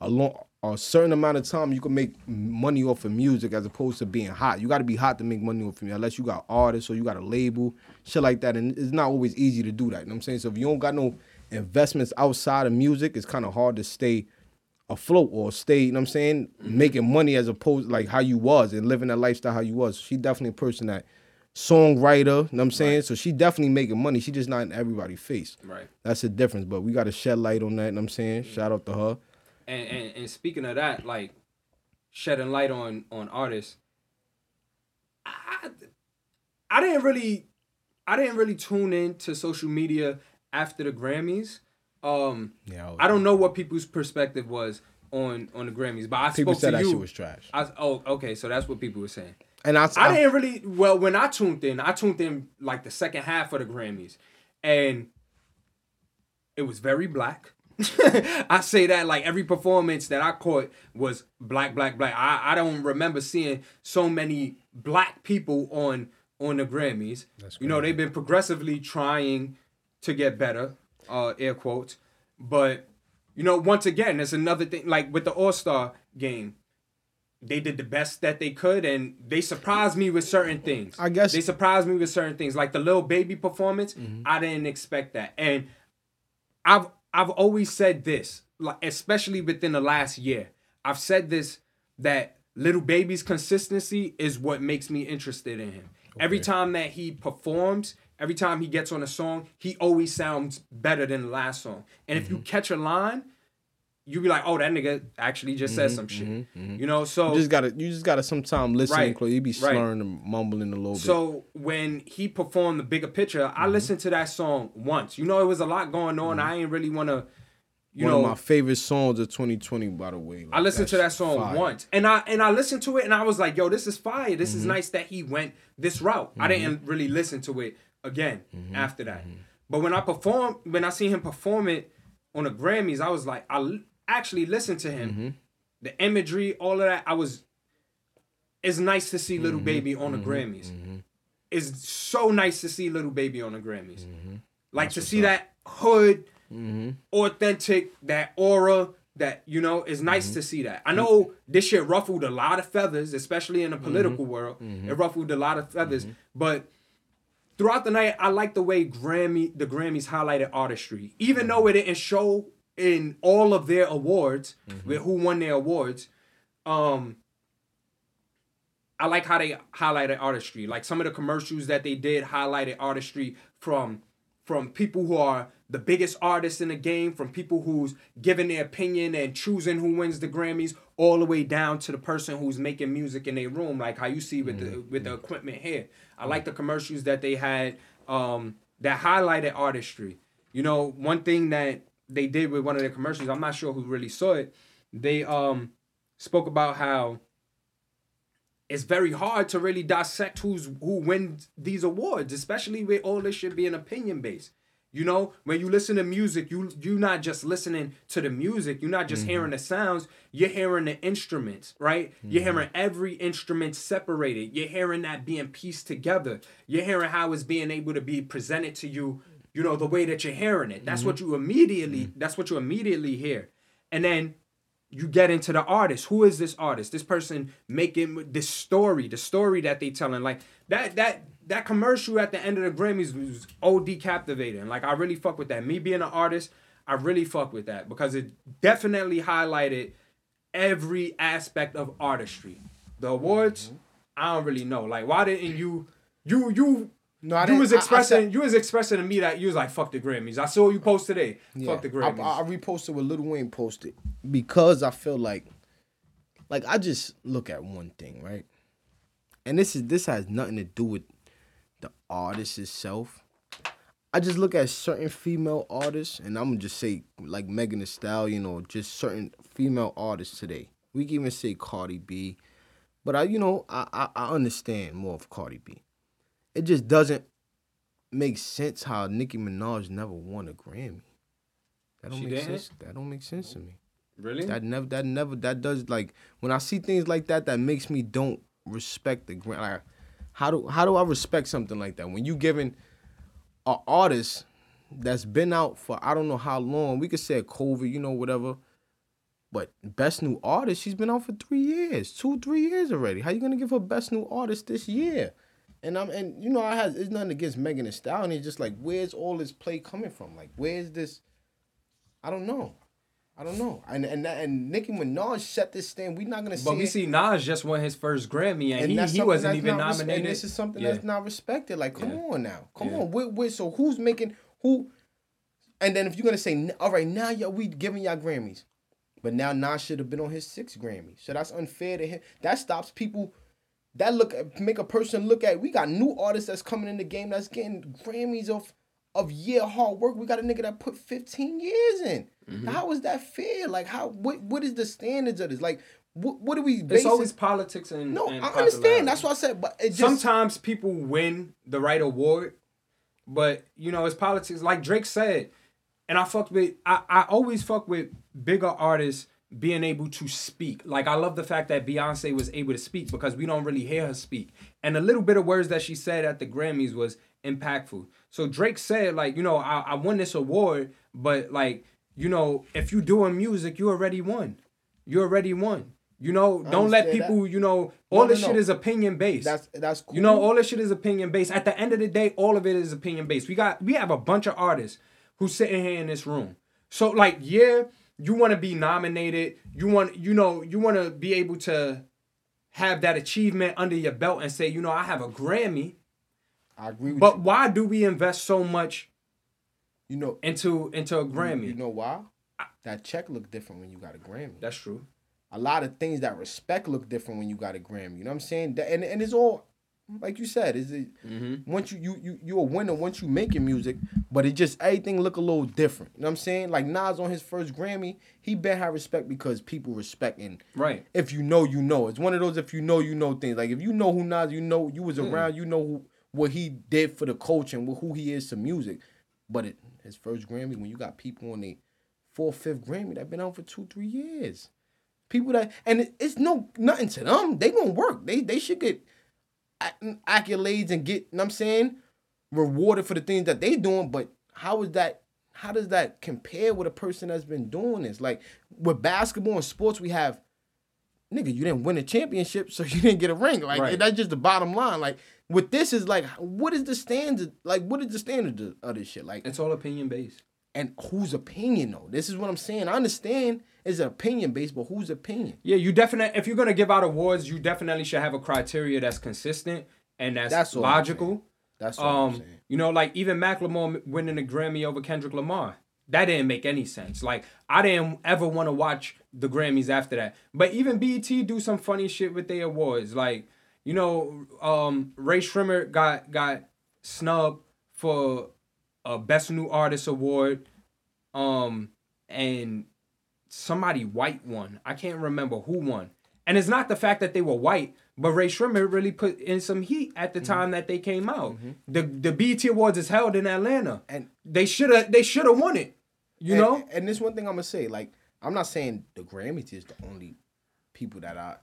a long a certain amount of time you can make money off of music as opposed to being hot. You got to be hot to make money off of music unless you got artists or you got a label, shit like that. And it's not always easy to do that. You know what I'm saying? So if you don't got no investments outside of music, it's kind of hard to stay afloat or stay, you know what I'm saying, mm-hmm. making money as opposed like how you was and living that lifestyle how you was. She definitely a person that songwriter, you know what I'm saying? So she definitely making money. She just not in everybody's face. Right. That's the difference. But we gotta shed light on that, you know what I'm saying? Mm-hmm. Shout out to her. And, and and speaking of that, like shedding light on on artists, I I didn't really I didn't really tune in to social media after the Grammys. Um, Yeah, I don't know what people's perspective was on on the Grammys, but I People spoke said to that you. shit was trash. I, oh, okay, so that's what people were saying. And I, I didn't really well when I tuned in. I tuned in like the second half of the Grammys, and it was very black. I say that like every performance that I caught was black, black, black. I, I don't remember seeing so many black people on on the Grammys. you know they've been progressively trying to get better, uh, air quotes. But you know, once again, it's another thing. Like with the All Star game, they did the best that they could and they surprised me with certain things. I guess- they surprised me with certain things. Like the Lil Baby performance, I didn't expect that. And I've I've always said this, like especially within the last year. I've said this that Lil Baby's consistency is what makes me interested in him. Every time that he performs, every time he gets on a song, he always sounds better than the last song. And if you Mm-hmm. catch a line, you be like, oh, that nigga actually just said some shit. You know, so Mm-hmm, You just gotta you just gotta sometime listen Right, close. You be right. slurring and mumbling a little bit. So when he performed the bigger picture, I Mm-hmm. listened to that song once. You know, it was a lot going on. I ain't really want to, you One know, of my favorite songs of 2020, by the way. I listened to that song fire. once, and I and I listened to it, and I was like, "Yo, this is fire. This Mm-hmm. is nice that he went this route." I didn't really listen to it again Mm-hmm. after that. But when I performed, when I seen him perform it on the Grammys, I was like, I actually listened to him. Mm-hmm. The imagery, all of that, I was. It's nice to see Mm-hmm. Lil Baby on the Grammys. It's so nice to see Lil Baby on the Grammys. Mm-hmm. Like to see that hood, Mm-hmm. authentic, that aura, that you know, it's nice Mm-hmm. to see that. I know this shit ruffled a lot of feathers, especially in the Mm-hmm. political world. It ruffled a lot of feathers, but throughout the night, I like the way Grammy the Grammys highlighted artistry, even though it didn't show in all of their awards Mm-hmm. with who won their awards. Um, I like how they highlighted artistry. Like some of the commercials that they did highlighted artistry from from people who are the biggest artists in the game, from people who's giving their opinion and choosing who wins the Grammys, all the way down to the person who's making music in their room, like how you see with the with the equipment here. I like the commercials that they had um, that highlighted artistry. You know, one thing that they did with one of their commercials, I'm not sure who really saw it. They um spoke about how it's very hard to really dissect who's who wins these awards, especially with all this shit being opinion based. You know, when you listen to music, you you're not just listening to the music, you're not just hearing the sounds, you're hearing the instruments, right? You're hearing every instrument separated. You're hearing that being pieced together. You're hearing how it's being able to be presented to you, you know, the way that you're hearing it. That's what you immediately that's what you immediately hear. And then you get into the artist. Who is this artist? This person making this story, the story that they telling. Like that that that commercial at the end of the Grammys was OD captivating. Like I really fuck with that. Me being an artist, I really fuck with that because it definitely highlighted every aspect of artistry. The awards, Mm-hmm. I don't really know. Like why didn't you you you No, I you was I- I expressing said- you was expressing to me that you was like fuck the Grammys. I saw what you post today. Fuck the I, Grammys. I, I reposted what Lil Wayne posted because I feel like, like I just look at one thing, right? And this is this has nothing to do with the artist itself. I just look at certain female artists, and I'm gonna just say like Megan Thee Stallion or just certain female artists today. We can even say Cardi B, but I, you know, I I, I understand more of Cardi B. It just doesn't make sense how Nicki Minaj never won a Grammy. That don't She make didn't? sense. That don't make sense to me. really? That never. That never. That does like when I see things like that. That makes me don't respect the Grammy. Like, how do how do I respect something like that when you giving a artist that's been out for I don't know how long. We could say COVID, you know, whatever. But best new artist, she's been out for three years, two, three years already. How you gonna give her best new artist this year? And I'm and you know I has it's nothing against Megan Thee Stallion. It's just like where's all this play coming from? Like where's this? I don't know. I don't know. And and and Nicki Minaj set this thing. We're not gonna see. But we it. see Nas just won his first Grammy and, he, he wasn't even res- nominated. and this is something Yeah. that's not respected. Like, come Yeah. on now, come Yeah. on. Wait, wait. So who's making who? And then if you're gonna say, all right, now y'all we giving y'all Grammys, but now Nas should have been on his sixth Grammy. So that's unfair to him. That stops people. That look make a person look at. We got new artists that's coming in the game that's getting Grammys of of year hard work. We got a nigga that put 15 years in. Mm-hmm. How is that fair? Like how what what is the standards of this? Like what what do we It's base always politics and no, and I understand. That's what I said. But it just Sometimes people win the right award, but you know it's politics. Like Drake said, and I fucked with. I I always fuck with bigger artists being able to speak. Like I love the fact that Beyonce was able to speak because we don't really hear her speak. And a little bit of words that she said at the Grammys was impactful. So Drake said, like, you know, I, I won this award, but like, you know, if you doing music, you already won. You already won. You know, don't let understand that. people, you know, all No, this no, shit no. is opinion based. that's that's cool. You know, all this shit is opinion based. At the end of the day, all of it is opinion based. We got we have a bunch of artists who sitting here in this room. So like, yeah, you want to be nominated. You want, you know, you want to be able to have that achievement under your belt and say, you know, I have a Grammy. I agree with you. But you. why do we invest so much You know, into into a Grammy? You know why? That check look different when you got a Grammy. That's true. a lot of things that respect look different when you got a Grammy. You know what I'm saying? And and it's all like you said. Is it Mm-hmm. once you you you you a winner once you making music, but it just everything look a little different. You know what I'm saying? Like Nas on his first Grammy, he bet have respect because people respect and Right. if you know, you know. It's one of those if you know, you know things. Like if you know who Nas, you know you was Hmm. around, you know who, what he did for the culture and who he is to music. But it, his first Grammy, when you got people on the fourth, fifth Grammy that been on for two, three years, people that and it, it's no nothing to them. They gonna work. They they should get accolades and get. You know what I'm saying rewarded for the things that they doing. But how is that? How does that compare with a person that's been doing this? Like with basketball and sports, we have nigga, you didn't win a championship, so you didn't get a ring. Like Right. that's just the bottom line. Like with this is like, what is the standard? Like what is the standard of- of this shit? Like It's all opinion based. and whose opinion though? This is what I'm saying. I understand it's an opinion based, but whose opinion? Yeah, you definitely. If you're gonna give out awards, you definitely should have a criteria that's consistent and that's, That's logical. That's what I'm Um, saying. you know, like even Macklemore winning a Grammy over Kendrick Lamar. That didn't make any sense. Like I didn't ever want to watch the Grammys after that. But even BET do some funny shit with their awards. Like you know, um, Rae Sremmurd got got snubbed for a Best New Artist award, um, and somebody white won. I can't remember who won. And it's not the fact that they were white, but Rae Sremmurd really put in some heat at the Mm-hmm. time that they came out. The the BET Awards is held in Atlanta, And they should have they should have won it. You and, know, and this one thing I'm gonna say, like, I'm not saying the Grammys is the only people that I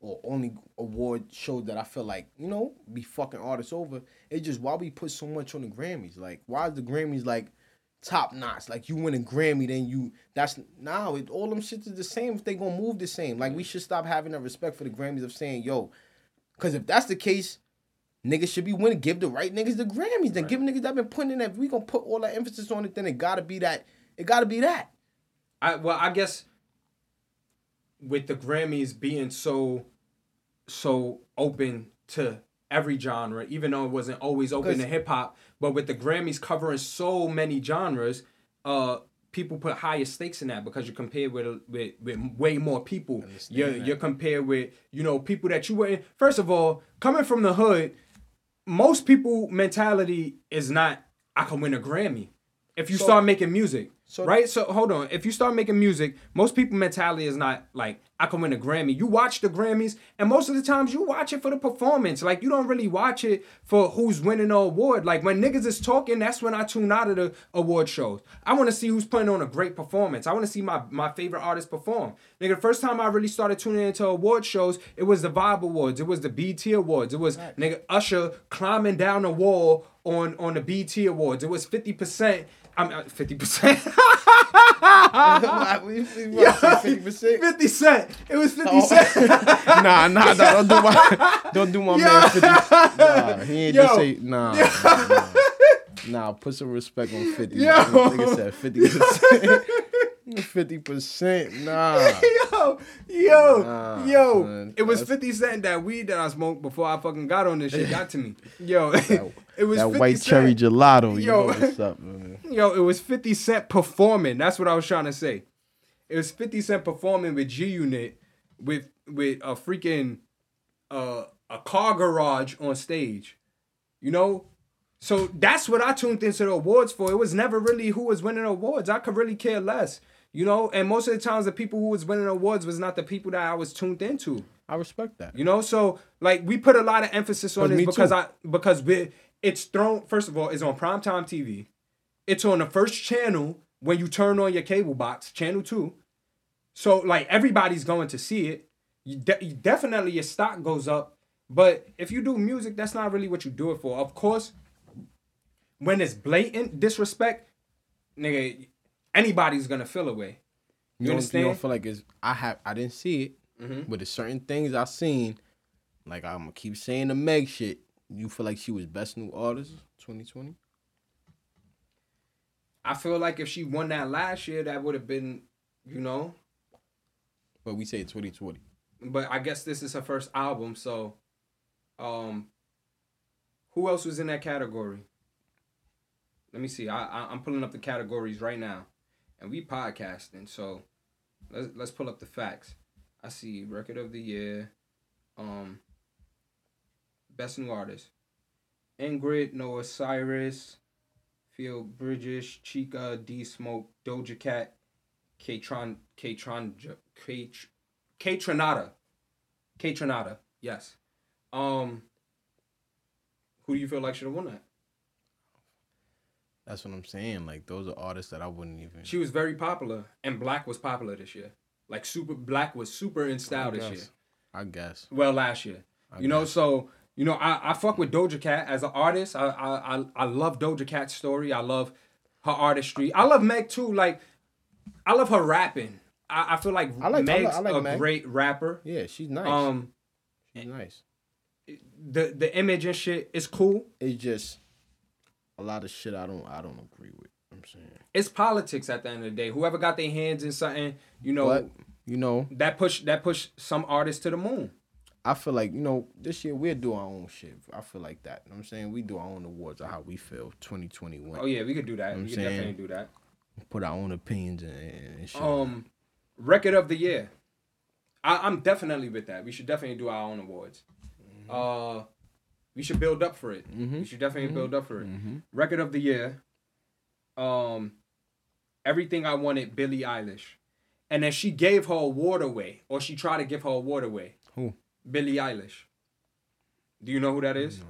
or only award shows that I feel like, you know, be fucking artists over. It's just why we put so much on the Grammys. Like, why is the Grammys like top notch? Like you win a Grammy, then you that's now it all them shits is the same if they gonna move the same. Like we should stop having that respect for the Grammys of saying, yo, cause if that's the case, niggas should be winning. Give the right niggas the Grammys. Then give niggas that been putting in that. If we gonna put all that emphasis on it, then it gotta be that. It gotta be that. I well I guess with the Grammys being so so open to every genre, even though it wasn't always open to hip hop, but with the Grammys covering so many genres, uh people put higher stakes in that because you're compared with with, with way more people. You're that. you're compared with, you know, people that you were first of all, coming from the hood, most people mentality is not I can win a Grammy. If you So- start making music, so- right? So hold on. If you start making music, most people mentality is not like I can win a Grammy. You watch the Grammys, and most of the times you watch it for the performance. Like you don't really watch it for who's winning the award. Like when niggas is talking, that's when I tune out of the award shows. I want to see who's putting on a great performance. I want to see my my favorite artist perform. Nigga, the first time I really started tuning into award shows, it was the Vibe Awards. It was the BET Awards. It was nigga Usher climbing down the wall on on the BET Awards. It was fifty percent. I'm uh, fifty percent. fifty percent. 50 Cent. It was 50 Oh. Cent. nah, nah, nah, don't do my, don't do my man fifty. Nah, he ain't Yo. just say nah. Nah, nah, put some respect on fifty. Yo. Nigga said fifty percent. Fifty percent, nah. yo, yo, Nah, yo. son. it was 50 Cent that weed that I smoked before I fucking got on this shit got to me. Yo, it was that 50 white Cent. cherry gelato. You Yo. know what's up, man. Yo, it was 50 Cent performing. That's what I was trying to say. It was 50 Cent performing with G Unit with with a freaking uh a car garage on stage. You know? So that's what I tuned into the awards for. It was never really who was winning awards. I could really care less. You know, and most of the times the people who was winning awards was not the people that I was tuned into. I respect that. You know, so like we put a lot of emphasis on this because too. I because we it's thrown first of all, it's on primetime TV. It's on the first channel when you turn on your cable box, channel two. So like everybody's going to see it. You, de- you- definitely your stock goes up. But if you do music, that's not really what you do it for. Of course, when it's blatant disrespect, nigga, anybody's gonna feel away. You, You, don't, understand? you don't feel like it's I have I didn't see it, Mhm. but there's certain things I seen. Like I'm gonna keep saying the Meg shit. You feel like she was best new artist 2020? I feel like if she won that last year, that would have been, you know. But we say 2020. But I guess this is her first album, so um Who else was in that category? Let me see. I, I I'm pulling up the categories right now, and we podcasting. So let's let's pull up the facts. I see record of the year, um, best new artist, Ingrid, Noah Cyrus, Phoebe Bridgers, Chika, D Smoke, Doja Cat, K-Tron, K-Tron, K Kaytranada, Kaytranada. Yes. Um. Who do you feel like should have won that? That's what I'm saying. Like those are artists that I wouldn't even. She was very popular, and Black was popular this year. Like super Black was super in style this year. I guess. Well, last year, I you know. guess. So you know, I, I fuck with Doja Cat as an artist. I, I I I love Doja Cat's story. I love her artistry. I love Meg too. Like I love her rapping. I, I feel like, I like- I Meg's like- I like a Meg. great rapper. Yeah, she's nice. Um, she's nice. the the image and shit is cool. It's just a lot of shit I don't I don't agree with. I'm saying. It's politics at the end of the day. Whoever got their hands in something, you know, But you know, that push that push some artists to the moon. I feel like you know this year we'll do our own shit. I feel like that. You know what I'm saying we do our own awards of how we feel. 2021. Oh yeah, we could do that. I'm we could saying- definitely do that. Put our own opinions and, and shit. Um, record of the year. I, I'm definitely with that. We should definitely do our own awards. Uh, we should build up for it. Mm-hmm. We should definitely mm-hmm. build up for it. Mm-hmm. Record of the year. Um, everything I wanted, Billie Eilish, and then she gave her award away, or she tried to give her award away. Who? Billie Eilish. Do you know who that is?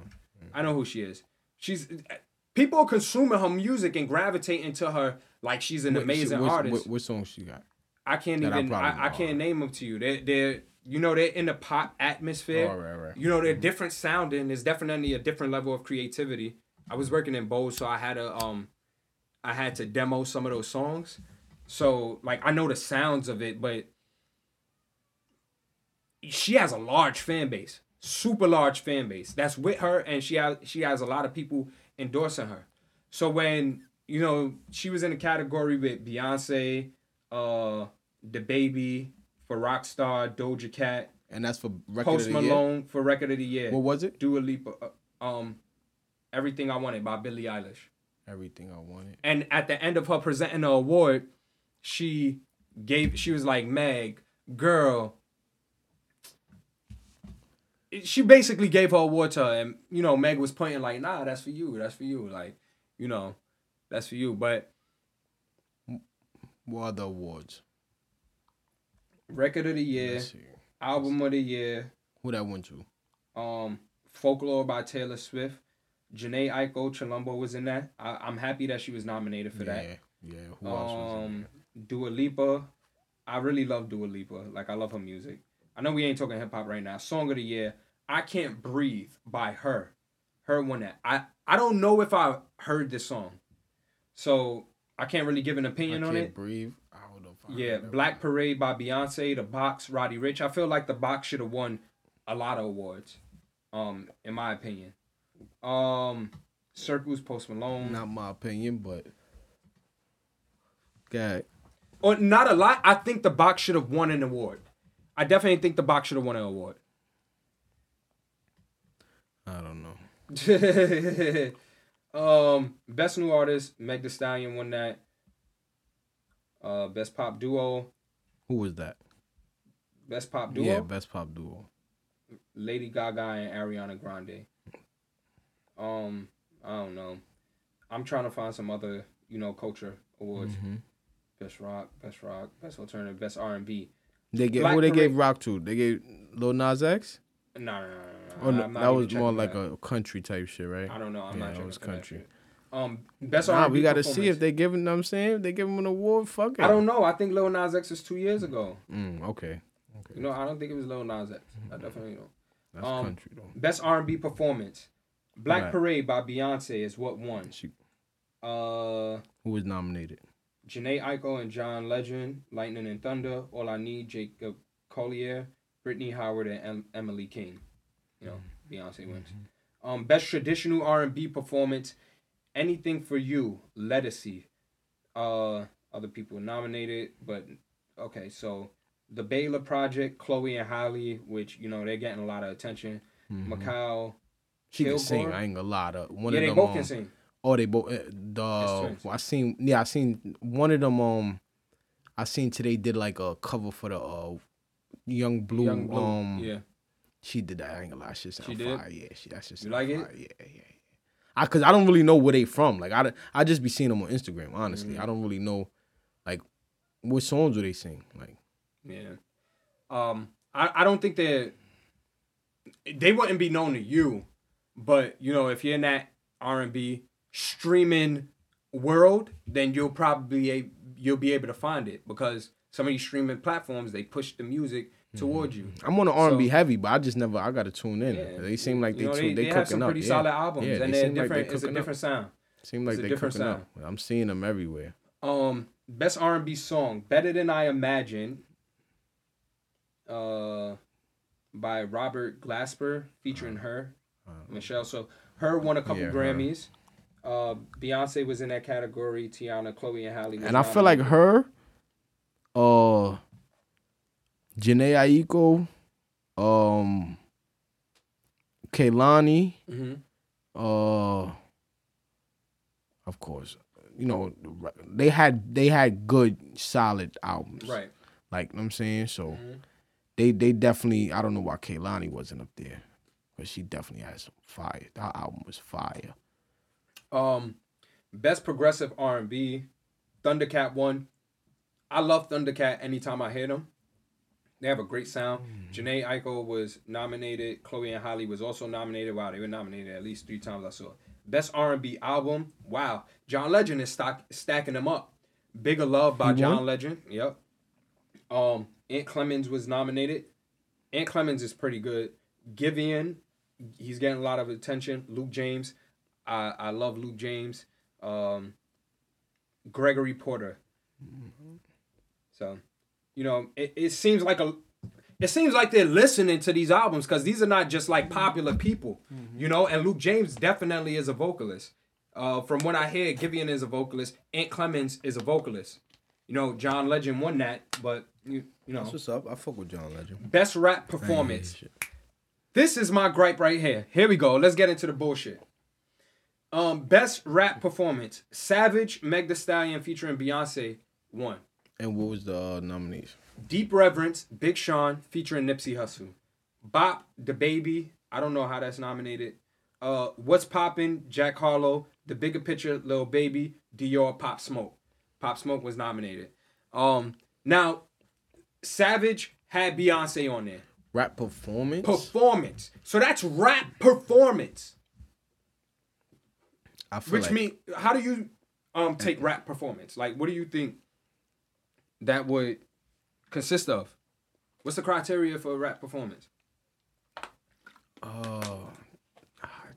I know who she is. She's people are consuming her music and gravitating to her like she's an What- amazing what, artist. What, what song she got? I can't that even. probably I, I can't name them to you. They they're you know they're in the pop atmosphere. Oh, right, right. You know they're different sounding. There's definitely a different level of creativity. I was working in Bose, so I had to um, I had to demo some of those songs. So like I know the sounds of it, but she has a large fan base, super large fan base. That's with her, and she has she has a lot of people endorsing her. So when you know she was in a category with Beyonce, uh, DaBaby for Rockstar, Doja Cat, And that's for record Post of the year? Malone for Record of the Year, What was it? Dua Lipa, uh, um, Everything I Wanted by Billie Eilish. Everything I wanted. And at the end of her presenting the award, she gave she was like, Meg, girl. She basically gave her award to her, and you know, Meg was pointing like, nah, that's for you, that's for you. Like, you know, that's for you. But What other awards? Record of the year, album of the year, Who that went to? um, Folklore by Taylor Swift. Jhené Aiko Chilombo was in that. I, I'm happy that she was nominated for that. yeah, yeah. Who else was in Um, Dua Lipa. I really love Dua Lipa. Like I love H.E.R. music. I know we ain't talking hip hop right now. Song of the year. I can't breathe by her. H.E.R. won that. I I don't know if I heard this song, so I can't really give an opinion on can't it. breathe. Yeah, Black. Parade by Beyonce, The Box, Roddy Ricch. I feel like The Box should have won a lot of awards, um, in my opinion. Um, Circles, Post Malone. Not my opinion, but. God. Or not a lot. I think The Box should have won an award. I definitely think The Box should have won an award. I don't know. um, best new artist, Meg Thee Stallion won that. Uh, best pop duo, Who was that? best pop duo, Yeah, best pop duo. Lady Gaga and Ariana Grande. Um, I don't know. I'm trying to find some other, you know, culture awards. Mm-hmm. Best rock, best rock, best alternative, best R and B. They gave Black who they Parade- gave rock to? They gave Lil Nas X. No, no, no, no. no. Oh, no, that was more like that. a country type shit, right? I don't know. I'm Yeah, not that checking was country. Um, best Nah, R&B we got to see if they give him. I'm saying if they give him an award. Fuck it. I don't know. I think Lil Nas X was two years ago. Mm, okay, You know, I don't think it was Lil Nas X. I definitely don't. that's Um, country though. Best R&B performance. Black Right. Parade by Beyonce is what won. She, Uh, who was nominated? Jhené Aiko and John Legend, Lightning and Thunder, All I Need, Jacob Collier, Brittany Howard, and em- Emily King. You know, Beyonce wins. Um, best traditional R&B performance, Anything for You, Ledisi. Uh, other people nominated, but okay, so the Baylor Project, Chloe and Halle, which you know they're getting a lot of attention. Mm-hmm. Macau, She can sing. I ain't gonna lie. One yeah, of they them. both um, can sing. Oh, they both. Uh, the. I seen. Yeah, I seen one of them. Um, I seen today did like a cover for the uh, Young Blue. Young Blue. Um, yeah. she did that. I ain't gonna lie. She sound She did? fire. Yeah, she that shit You like it? fire. Yeah, yeah, yeah. I cause I don't really know where they from. Like I, I just be seeing them on Instagram. Honestly, Mm-hmm. I don't really know, like, what songs do they sing? Like, Yeah. Um, I, I don't think they're they wouldn't be known to you, but you know, if you're in that R and B streaming world, then you'll probably a, you'll be able to find it because some of these streaming platforms they push the music towards you. I'm on the R and B heavy, but I just never. I gotta tune in. Yeah. They seem like they you know, too, they, they, they cooking have some up. pretty yeah. solid albums Yeah, and they they're seem like they different. it's a cooking up. different sound. Seem like It's a they different cooking sound. up. I'm seeing them everywhere. Um, best R and B song, "Better Than I Imagined," uh, by Robert Glasper, featuring H.E.R., Michelle. So H.E.R. won a couple Yeah. Grammys. Uh, Beyonce was in that category. Tiana, Chloe, and Halle. And I feel like H.E.R., uh, Jhené Aiko, um, Kehlani, Mhm. uh, of course, you know, they had they had good solid albums, right. Like you know what I'm saying, so Mhm. they they definitely. I don't know why Kehlani wasn't up there, but she definitely had some fire. That album was fire. Um, best progressive R and B, Thundercat won. I love Thundercat anytime I hear them. They have a great sound. Jhené Aiko was nominated. Chloe and Halle was also nominated. Wow, they were nominated at least three times. I saw. Best R and B album. Wow, John Legend is stock, stacking them up. Bigger Love by John? Legend. Yep. Um, Ant Clemons was nominated. Ant Clemons is pretty good. Giveon, he's getting a lot of attention. Luke James, I I love Luke James. Um, Gregory Porter. So, you know, it, it seems like a it seems like they're listening to these albums because these are not just like popular people, you know. And Luke James definitely is a vocalist. Uh, from what I hear, Giveon is a vocalist. Ant Clemons is a vocalist. You know, John Legend won that, but you you know, That's what's up. I fuck with John Legend. best rap performance. This is my gripe right here. Here we go. Let's get into the bullshit. Um, best rap performance: Savage, Meg Thee Stallion featuring Beyonce won. And what was the uh, nominees? Deep Reverence, Big Sean featuring Nipsey Hussle. Bop, DaBaby, I don't know how that's nominated. Uh, What's Poppin', Jack Harlow, The Bigger Picture, Lil Baby, Dior, Pop Smoke. Pop Smoke was nominated. Um, now, Savage had Beyonce on there. Rap performance. Performance. So that's rap performance. I feel Which like, mean, how do you um take rap performance? Like, what do you think that would consist of? What's the criteria for a rap performance? uh,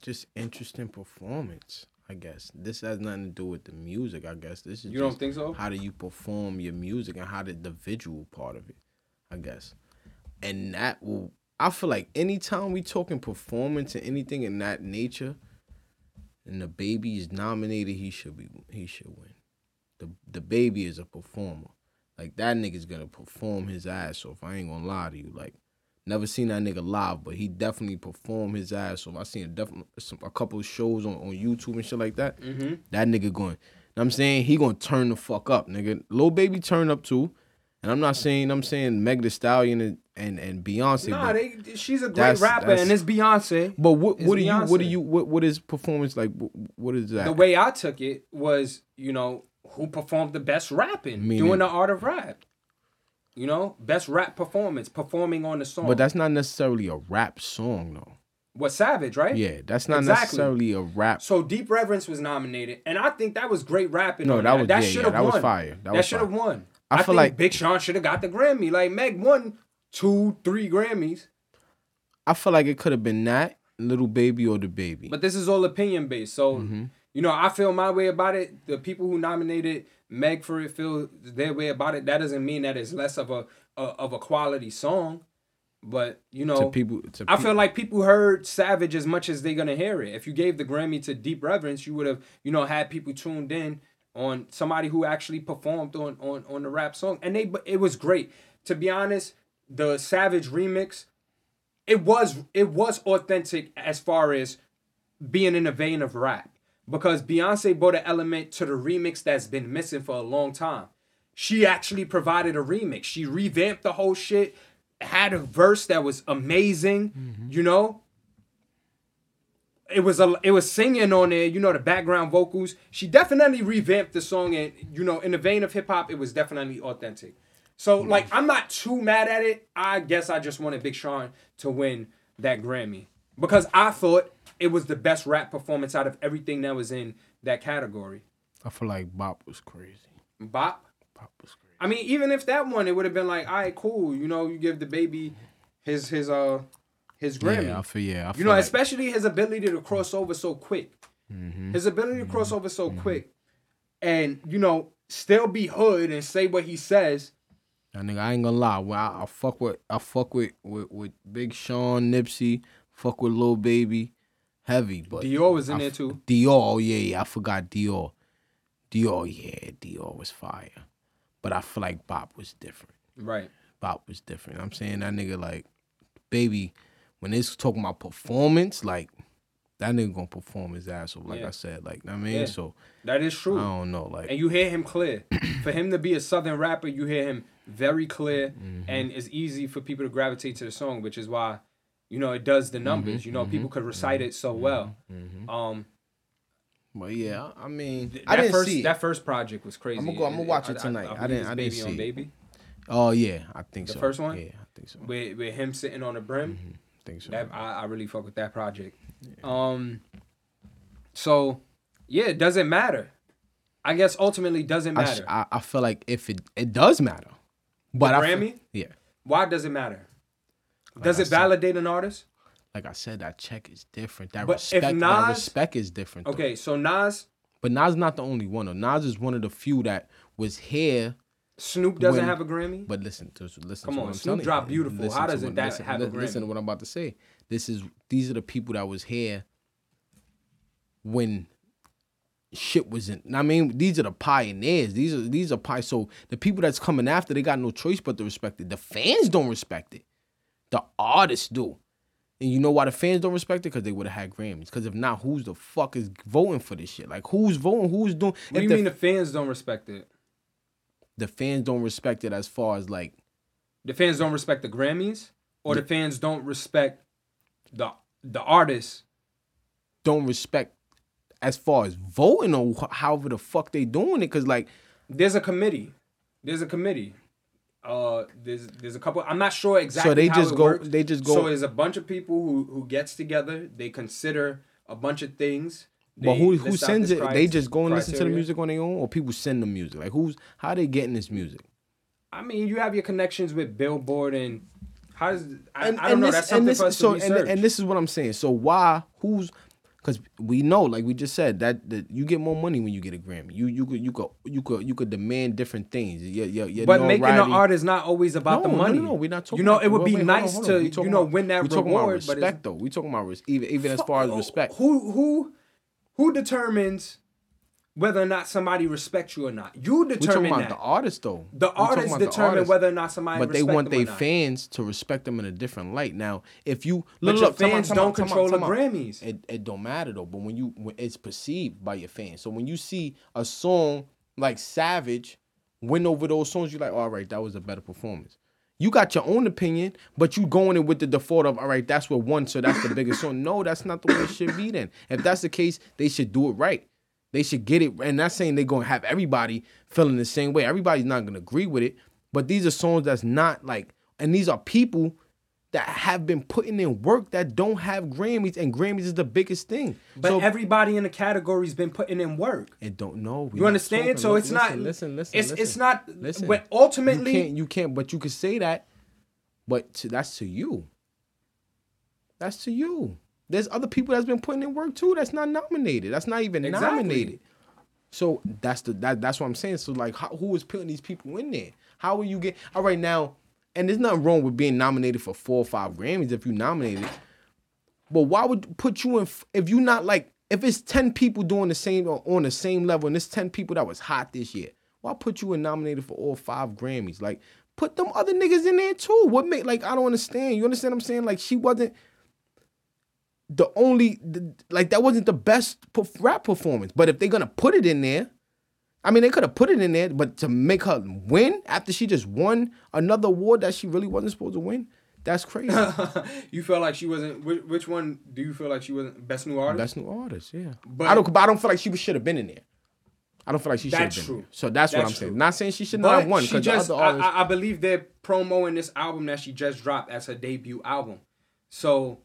just interesting performance. I guess this has nothing to do with the music. I guess this is You don't think so? how do you perform your music and how did the visual part of it. I guess, and that will. I feel like anytime we talking performance and anything in that nature, and DaBaby is nominated, he should be. He should win. The DaBaby is a performer. Like that nigga's gonna perform his ass off. I ain't gonna lie to you. Like never seen that nigga live, but he definitely performed his ass off. I seen a definitely some a couple of shows on, on YouTube and shit like that. Mm-hmm. That nigga going. know what I'm saying he gonna turn the fuck up, nigga. Lil baby turn up too. And I'm not saying I'm saying Meg Thee Stallion and and, and Beyonce. Nah, they, she's a great That's- rapper, that's- and it's Beyonce. but what what do you what do you what what is performance like? What, what is that? The way I took it was, you know, who performed the best rapping, Meaning- doing the art of rap. You know, best rap performance, performing on the song. but that's not necessarily a rap song though. what Savage, right? Yeah, that's not Exactly. necessarily a rap. So Deep Reverence was nominated, and I think that was great rapping. No, that that was- that yeah, should yeah, have that won. was fire. That That, should have won. I I, feel think like- Big Sean should have got the Grammy. Like Meg won two, three Grammys, I feel like it could have been that Lil Baby or DaBaby. but this is all opinion based. So Mm-hmm. You know, I feel my way about it. The people who nominated Meg for it feel their way about it. That doesn't mean that it's less of a, a of a quality song, but you know, to people, to I feel like people heard Savage as much as they're gonna hear it. If you gave the Grammy to Deep Reverence, you would have, you know, had people tuned in on somebody who actually performed on on on the rap song, and they it was great. To be honest, the Savage remix, it was it was authentic as far as being in the vein of rap because Beyonce brought an element to the remix that's been missing for a long time. She actually provided a remix. She revamped the whole shit, had a verse that was amazing, mm-hmm. you know? It was a it was singing on there, you know, the background vocals. She definitely revamped the song and you know, in the vein of hip hop, it was definitely authentic. So mm-hmm. like I'm not too mad at it. I guess I just wanted Big Sean to win that Grammy. Because I thought it was the best rap performance out of everything that was in that category. I feel like Bop was crazy. Bop. Bop was crazy. I mean, even if that won, it would have been like, all right, cool. You know, you give DaBaby his his uh his Grammy. Yeah, I feel yeah. I you know, like, especially his ability to cross over so quick. Mm-hmm. His ability to cross over so quick, and you know, still be hood and say what he says. That nigga, I ain't gonna lie. Well, I, I fuck with I fuck with, with with Big Sean, Nipsey, fuck with Lil Baby, heavy. But Dior was in I there too. Dior, oh yeah, yeah, I forgot Dior. Dior, yeah, Dior was fire. But I feel like Bop was different. Right. Bop was different. I'm saying that nigga like, baby, when it's talking about performance, like that nigga gonna perform his ass off. Like Yeah. I said, like I mean, Yeah. so That is true. I don't know, like and you hear him clear. for him to be a southern rapper, you hear him very clear, Mm-hmm. and it's easy for people to gravitate to the song, which is why, you know, it does the numbers. Mm-hmm. You know, people could recite it so well. Um, But yeah, I mean, th- I that didn't first see it. that first project was crazy. I'ma go- I'ma watch it tonight. I believe didn't- I didn't Baby see on it. Baby. Oh yeah, I think The so. first one? Yeah, I think so. With, with him sitting on the brim. I think so. That I, I really fuck with that project. Um, so yeah, it doesn't matter. I guess ultimately doesn't I, sh- matter. I I feel like if it it does matter, but I feel- Grammy? yeah, Why does it matter? Does it said- validate an artist? like I said, that check is different. That But if respect, that respect is different. though. Okay, so Nas, but Nas not the only one. Though. Nas is one of the few that was here. Snoop doesn't When- have a Grammy. But listen, to, listen Come to on, what I'm Snoop dropped Beautiful. Listen How doesn't what- that listen, have a li- Listen to what I'm about to say. This is these are the people that was here when shit wasn't. I mean, these are the pioneers. These are these are pie. So the people that's coming after, they got no choice but to respect it. The fans don't respect it. The artists do. And you know why the fans don't respect it? Because they would have had Grammys. Because if not, who's the fuck is voting for this shit? Like who's voting? Who's doing? what do you the, mean the fans don't respect it? the fans don't respect it as far as like The fans don't respect the Grammys, or the fans don't respect the the artists. don't respect as far as voting or however the fuck they doing it. Cause like There's a committee. There's a committee. Uh, there's there's a couple. I'm not sure exactly. So they how just go- works. they just go- So there's a bunch of people who who gets together. They consider a bunch of things. but who who sends it? cri- They just go and listen to the music on their own, or people send the music. Like who's how they getting this music? I mean, you have your connections with Billboard and how does I, And, I don't and know. this, That's something this, for us so to and, research. and this is what I'm saying. So why who's because we know, like we just said, that, that you get more money when you get a Grammy. You you could you could you could you could demand different things. Yeah, yeah, yeah. but making an art is not always about the money. No, no, no, we're not talking. You know, about it would be wait, hold on, nice hold on. to you know about- win that we talking about reward, but respect it's, though. We talking about res- even even as far as respect. Who who who determines whether or not somebody respects you or not? You determine We talking about that. the artist though. the artist about the determine whether or not somebody but they want their fans to respect them in a different light. Now, if you look, your look, fans time out, don't time out, control the. Grammys. It it don't matter though. But when you when it's perceived by your fans, so when you see a song like Savage win over those songs, you're like, all right, that was a better performance. You got your own opinion, but you going in with the default of all right, that's what won, so that's the biggest song. No, that's not the way it should be. Then, if that's the case, they should do it right. They should get it, and not saying they're gonna have everybody feeling the same way. Everybody's not gonna agree with it, but these are songs that's not like, and these are people that have been putting in work that don't have Grammys, and Grammys is the biggest thing. But so everybody in the category's been putting in work. and don't know. You understand? So it's not. Listen, listen, It's listen. it's not. Listen. But ultimately, you can't. You can't. But you can say that. But to, that's to you. That's to you. There's other people that's been putting in work too. That's not nominated. That's not even Exactly. nominated. So that's the that, that's what I'm saying. So like, how, who is putting these people in there? How will you get? All right now, and there's nothing wrong with being nominated for four or five Grammys if you nominated. But why would put you in if you not like if it's ten people doing the same or on the same level and it's ten people that was hot this year? Why put you in nominated for all five Grammys? Like put them other niggas in there too. What make like I don't understand. You understand what I'm saying? Like she wasn't. The only the, like that wasn't the best rap performance. But if they're gonna put it in there, I mean, they could have put it in there, but to make her win after she just won another award that she really wasn't supposed to win, that's crazy. you feel like she wasn't. Which, which one do you feel like she wasn't best new artist? Best new artist, yeah. But- I don't. But I don't feel like she should have been in there. I don't feel like she should have That's been. true. So that's, what I'm saying. Not saying she should not have won she just, artists. I, I believe they're promoting this album that she just dropped as her debut album. So,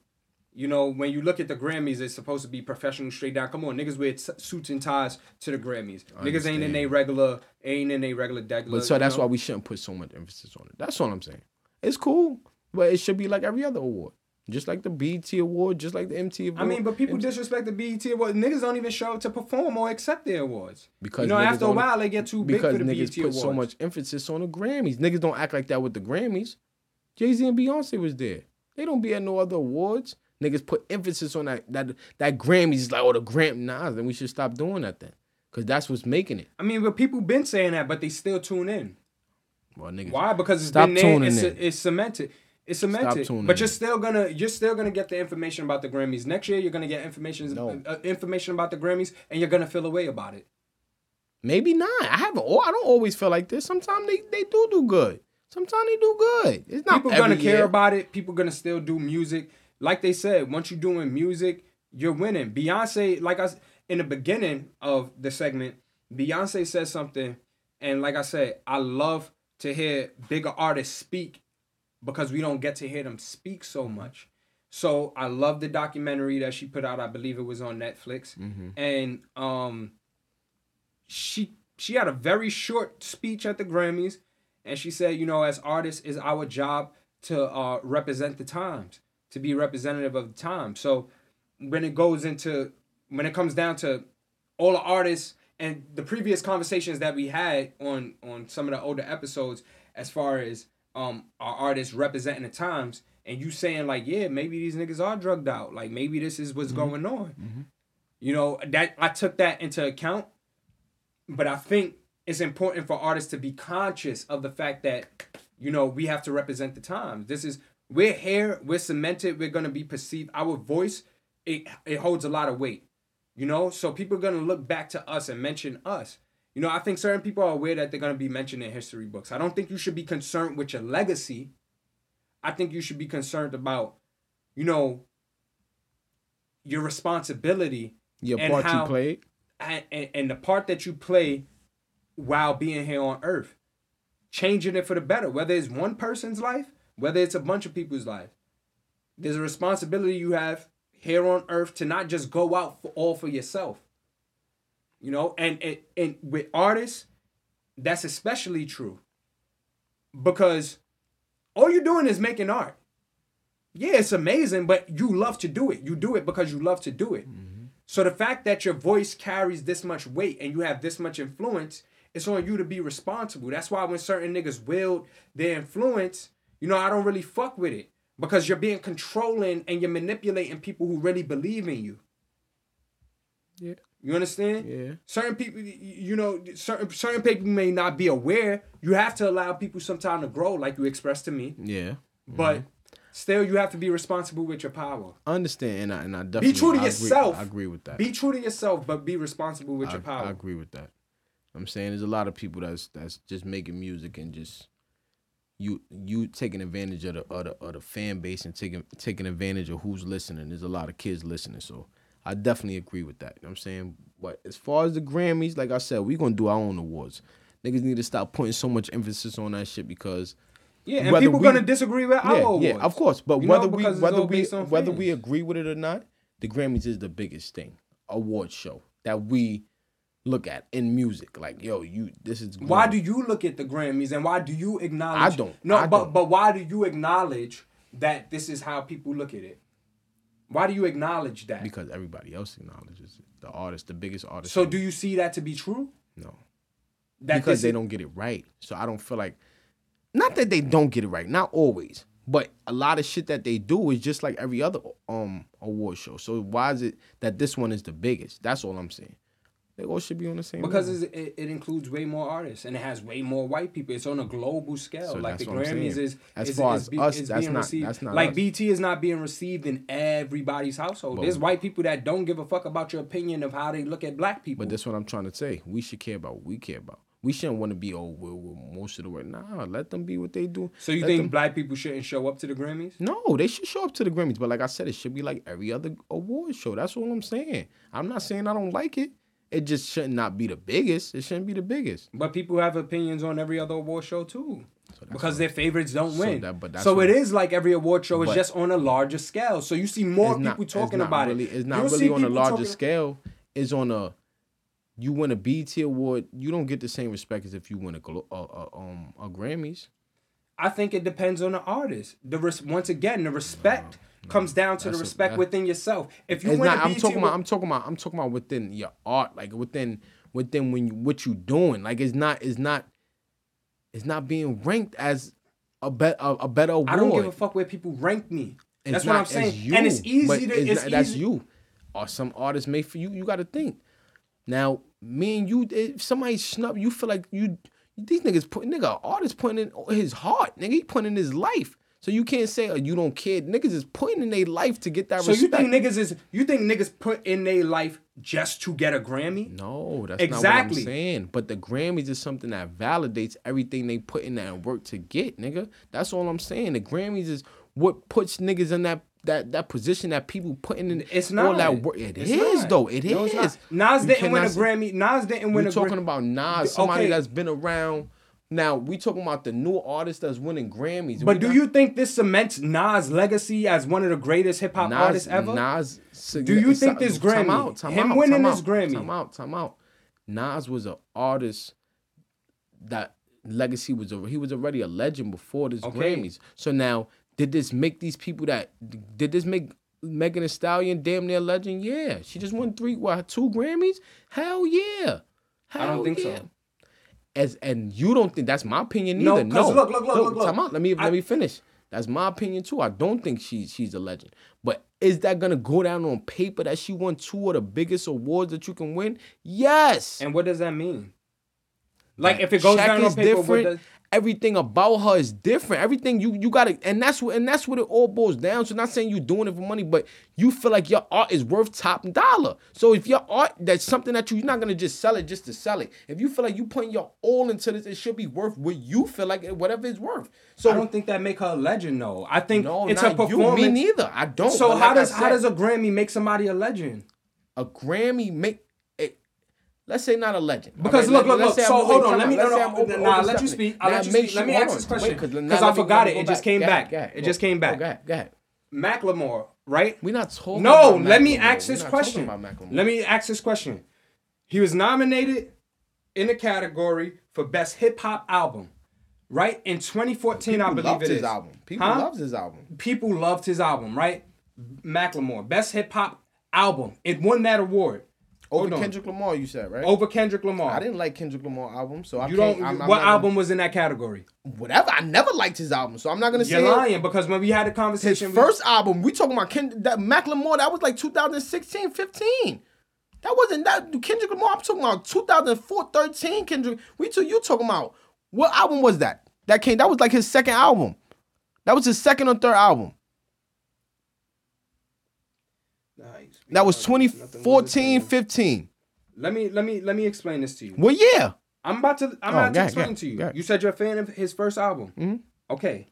you know, when you look at the Grammys, it's supposed to be professional, straight down. Come on, niggas wear t- suits and ties to the Grammys. Niggas ain't in a regular, ain't in a regular degular. but so that's know? why we shouldn't put so much emphasis on it. That's all I'm saying. It's cool, but it should be like every other award, just like the BET award, just like the MTV. Award. I mean, but people disrespect the BET award. Niggas don't even show up to perform or accept their awards. Because you know, after a while, they get too big for the niggas BET put awards. so much emphasis on the Grammys. Niggas don't act like that with the Grammys. Jay Z and Beyonce was there. They don't be at no other awards. Niggas put emphasis on that that that Grammys like oh the Gram nah then we should stop doing that then because that's what's making it. I mean, but people been saying that, but they still tune in. Well niggas Why? Because it's Stop been there. It's, in. it's cemented. It's cemented. But you're in. still gonna you're still gonna get the information about the Grammys next year. You're gonna get information No. uh, information about the Grammys, and you're gonna feel away about it. maybe not. I haven't. al- I don't always feel like this. Sometimes they they do do good. Sometimes they do good. It's not People gonna care about it. People gonna still do music. Like they said, once you're doing music, you're winning. Beyonce, like I in the beginning of the segment, Beyonce said something, and like I said, I love to hear bigger artists speak because we don't get to hear them speak so much. So I love the documentary that she put out. I believe it was on Netflix, and um, she she had a very short speech at the Grammys, and she said, you know, as artists, it's our job to uh, represent the times, to be representative of the time. So when it goes into when it comes down to all the artists and the previous conversations that we had on on some of the older episodes, as far as um our artists representing the times, and you saying like, yeah, maybe these niggas are drugged out, like maybe this is what's going on. You know that I took that into account, but I think it's important for artists to be conscious of the fact that you know we have to represent the times. This is we're here, we're cemented, we're gonna be perceived. Our voice, it it holds a lot of weight. You know, so people are gonna look back to us and mention us. You know, I think certain people are aware that they're gonna be mentioned in history books. I don't think you should be concerned with your legacy. I think you should be concerned about, you know, your responsibility Your and part how- you played. and, and the part that you play while being here on earth changing it for the better whether it's one person's life whether it's a bunch of people's life there's a responsibility you have here on earth to not just go out for all for yourself. You know and and, and with artists that's especially true. Because all you're doing is making art. Yeah it's amazing but you love to do it. You do it because you love to do it. Mm-hmm. So the fact that your voice carries this much weight and you have this much influence, it's on you to be responsible. That's why when certain niggas wield their influence, you know, I don't really fuck with it. Because you're being controlling and you're manipulating people who really believe in you. Yeah. You understand? Yeah. Certain people, you know, certain certain people may not be aware. You have to allow people some time to grow, like you expressed to me. Yeah. But mm-hmm. still, you have to be responsible with your power. I understand, and I, and I definitely Be true to I agree- yourself. I agree with that. Be true to yourself, but be responsible with I, your power. I agree with that. I'm saying there's a lot of people that's that's just making music and just you you taking advantage of the of the, of the fan base and taking taking advantage of who's listening. There's a lot of kids listening, so I definitely agree with that. You know what I'm saying, but as far as the Grammys, like I said, we gonna do our own awards. Niggas need to stop putting so much emphasis on that shit because Yeah, and people we- gonna disagree with our yeah, awards. yeah, of course. But You know, whether we whether we whether we agree with it or not, the Grammys is the biggest thing award show that we look at in music. Like, yo, you this is Why do you look at the Grammys and why do you acknowledge? I don't. No, I but don't. but why do you acknowledge that this is how people look at it? Why do you acknowledge that? because everybody else acknowledges it. The artist, the biggest artist. so do you see that to be true? no That because they don't get it right. So I don't feel like not that they don't get it right, not always, but a lot of shit that they do is just like every other um award show. So why is it that this one is the biggest? That's all I'm saying. They all should be on the same. Because level. it's, it, it includes way more artists and it has way more white people. It's on a global scale. So like the that's what I'm Grammys is As is, far is as be- us, that's being not- received. that's not like us. BET is not being received in everybody's household. But- There's white people that don't give a fuck about your opinion of how they look at black people. But that's what I'm trying to say. We should care about what we care about. We shouldn't want to be oh well, well, most of the world. Nah, let them be what they do. so you Let think them- black people shouldn't show up to the Grammys? No, they should show up to the Grammys. But like I said, it should be like every other award show. That's all I'm saying. I'm not saying I don't like it. It just should not be the biggest. It shouldn't be the biggest. But people have opinions on every other award show too. Because their favorites don't So win. that- so it is like every award show is just on a larger scale. So you see more people not- talking about really, it. It's not You'll really on a larger talking- scale. It's on a you win a BET award, you don't get the same respect as if you win a, a, a um a Grammys. I think it depends on the artist. The res- once again, the respect comes mm. down to the That's a- respect that- within yourself. If you win not. a I'm talking about. I'm talking about. I'm talking about within your art, like within within when you, what you doing. Like it's not. It's not. It's not being ranked as a bet a, a better award. I don't give a fuck where people rank me. It's That's what not- I'm saying. you, and it's easy to. it's It's, not- that's you. Or some artists made for you. You got to think. Now, me and you, eh, if somebody snub, you feel like you. These niggas put nigga artist putting in his heart, nigga. He putting in his life. So you can't say oh, you don't care. Niggas is putting in their life to get that So you think niggas is you think niggas put in their life just to get a Grammy? No, that's not what I'm saying. But the Grammys is something that validates everything they put in that work to get, nigga. That's all I'm saying. The Grammys is what puts niggas in that that that position that people putting in It's all not. that work. It is It's not. though. It is. No, not. Nas You didn't win a Grammy. Nas didn't win We're a talking Grammy. about Nas, somebody Okay. that's been around. Now we talking about the new artist that's winning Grammys. But We do not- you think this cements Nas' legacy as one of the greatest hip hop artists ever? Nas, Do you think this Time Grammy, out, time him out, winning this out, Grammy- Time out, time out. Nas was an artist that legacy was over. he was already a legend before this Okay. Grammys. So now, did this make these people that did this make Megan Thee Stallion damn near a legend? Yeah, she just won three, what, two Grammys? Hell yeah. Hell I don't think yeah. so. As and you don't think that's my opinion No, No, look, look, look, look, look. Time out. Let me I- let me finish. That's my opinion too. I don't think she's she's a legend. But is that gonna go down on paper that she won two of the biggest awards that you can win? Yes. And what does that mean? Like if it goes Shaq down is on paper, what different. does, Everything about her is different. Everything you you gotta, and that's what and that's what it all boils down to. Not saying you're doing it for money, but you feel like your art is worth top dollar. So if your art that's something that you, you're not gonna just sell it just to sell it. If you feel like you putting your all into this, it should be worth what you feel like it- whatever it's worth. So I don't think that make her a legend though. I think no, it's a performance. you. Me neither. I don't. So how like does how does a Grammy make somebody a legend? a Grammy make? Let's say not a legend. Because All look, look, let's look. So hold on. Let me no, no, over- nah, I'll let you speak. I'll let you speak. Let me ask this on. question Wait, 'cause now because I forgot it. It just came back. It just came back. Go ahead. Go ahead. Macklemore, right? We're not talking. No, let me ask this question. Let me ask this question. He was nominated in the category for best hip hop album, right? In 2014, I People believe loved it his is. album. People Huh? loves his album. People loved his album, right? Macklemore, best hip hop album. It won that award. Over Hold on. Kendrick Lamar, you said right? Over Kendrick Lamar. I didn't like Kendrick Lamar album, so I You don't. I'm, I'm what not gonna- album was in that category? Whatever. I never liked his album, so I'm not gonna say You're say it. lying because when we had a His conversation, we- first album, we talking about Ken, that Macklemore. That was like 2016, 15. That wasn't that Kendrick Lamar. I'm talking about 2004, 13. Kendrick. We took you talking about what album was that? That came. That was like his second album. That was his second or third album. That was 2014, 15. Let me let me let me explain this to you. Well, yeah. I'm about to. I'm Oh, about to explain to you. You said you're a fan of his first album. Mhm. Okay.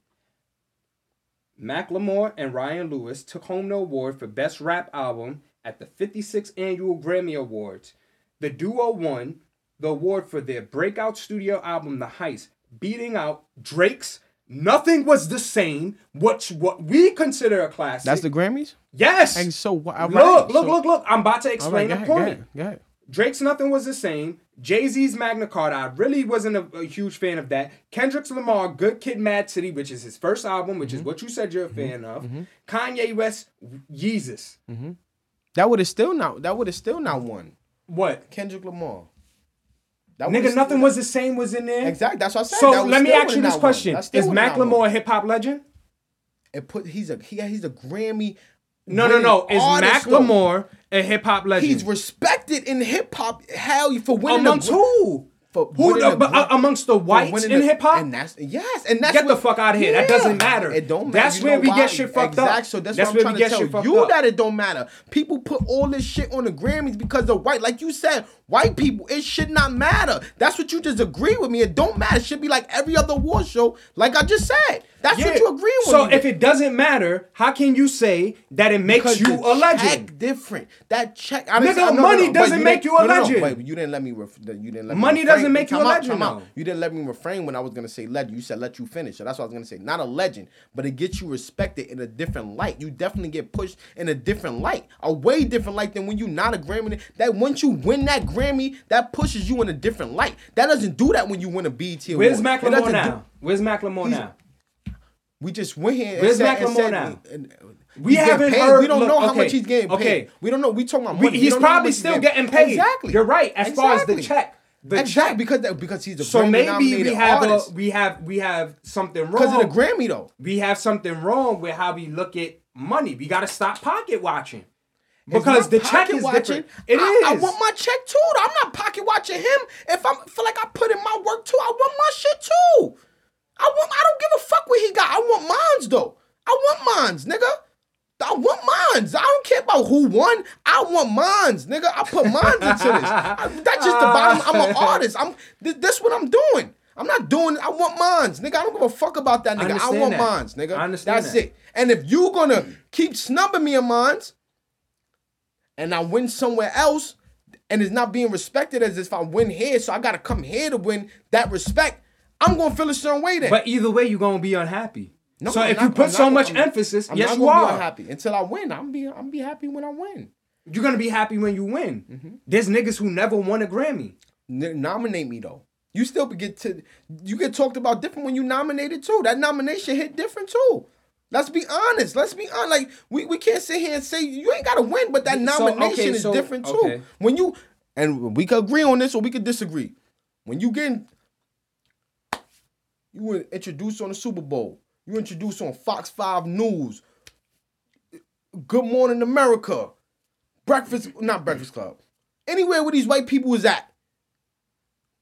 Macklemore and Ryan Lewis took home the award for best rap album at the 56th annual Grammy Awards. The duo won the award for their breakout studio album, The Heist, beating out Drake's "Nothing Was the Same," which what we consider a classic. That's the Grammys. yes. And so what? look, look, look, look! I'm about to explain right, the point. Go ahead, ahead. Drake's Nothing Was the Same. Jay Z's Magna Carta. I really wasn't a, a huge fan of that. Kendrick's Lamar, Good Kid Mad City, which is his first album, which Mm-hmm. is what you said you're a mm-hmm. fan of. Mm-hmm. Kanye West, Yeezus. Mm-hmm. That would have still not. That would have still not won. What? Kendrick Lamar. That Nigga, would've nothing still- was the same was in there. exactly. That's what I said. So That was let me ask you this question: Is would've not won. Macklemore a hip hop legend? It put he's a he, he's a Grammy No, no, no. Is though. Macklemore, a hip hop legend. He's respected in hip hop. Hell, for winning amongst who? For Who? the but, uh, amongst the whites in hip hop? And that's yes, and that's Get the what- fuck outta here. That doesn't matter. It don't matter. That's You where we why? get shit fucked up. Exact- So that's, That's what where I'm we trying get to shit tell you up. that it don't matter. People put all this shit on the Grammys because of white. Like you said, white people, it should not matter. That's what you just agree with me. It don't matter. It should be like every other war show. Like I just said. That's what you agree with So me. if it doesn't matter, how can you say that it makes Because you a legend? check different. That check. I Nigga, no, no, money no, doesn't make you a no, no, no, legend. Wait, you didn't let me. Ref, you didn't let me. Money doesn't make you a legend, out. You didn't let me refrain when I was gonna say legend. You said let you finish. So that's what I was gonna say. Not a legend, but it gets you respected in a different light. You definitely get pushed in a different light, a way different light than when you not a Grammy. That once you win that Grammy, that pushes you in a different light. That doesn't do that when you win a BET award. Where's Macklemore now? do- Where's Macklemore now? We just went here. and Where's said- and Macklemore said- now? and- We haven't paid. heard- We don't look, know how okay, much he's getting paid. okay. We don't know. We talking about money. We he's how probably still getting paid. Exactly. You're right, as far as the check. The exactly check. because that, because he's a So maybe we have artist. a, we have we have something wrong because of the Grammy though. we have something wrong with how we look at money. We got to stop pocket watching because the check is watching. different. It is. I, I want my check too. I'm not pocket watching him. If I feel like I put in my work too, I want my shit too. I want. I don't give a fuck what he got. I want mines though. I want mines, nigga. I want mines. I don't care about who won. I want mines, nigga. I put mines into this. I, that's just the bottom. I'm an artist. I'm. This, this what I'm doing. I'm not doing. I want mines, nigga. I don't give a fuck about that, nigga. I, understand want that. mines, nigga. I understand That's that. it. And if you gonna keep snubbing me in mines, and I win somewhere else, and it's not being respected as if I win here, so I gotta come here to win that respect. I'm gonna feel a certain way then. But either way, you're gonna be unhappy. No, so I'm if not- you put I'm so not- much I'm- emphasis, I'm yes, not you are. unhappy until I win. I'm be I'm be happy when I win. You're gonna be happy when you win. Mm-hmm. There's niggas who never won a Grammy. N- nominate me though. You still get to you get talked about different when you nominated too. That nomination hit different too. Let's be honest. Let's be honest. Like we, we can't sit here and say you ain't gotta win, but that So, nomination okay, is so- different too. okay. When you and we could agree on this or we could disagree. When you get you were introduced on the Super Bowl. You were introduced on Fox 5 News. Good Morning America. Breakfast, not Breakfast Club. Anywhere where these white people was at.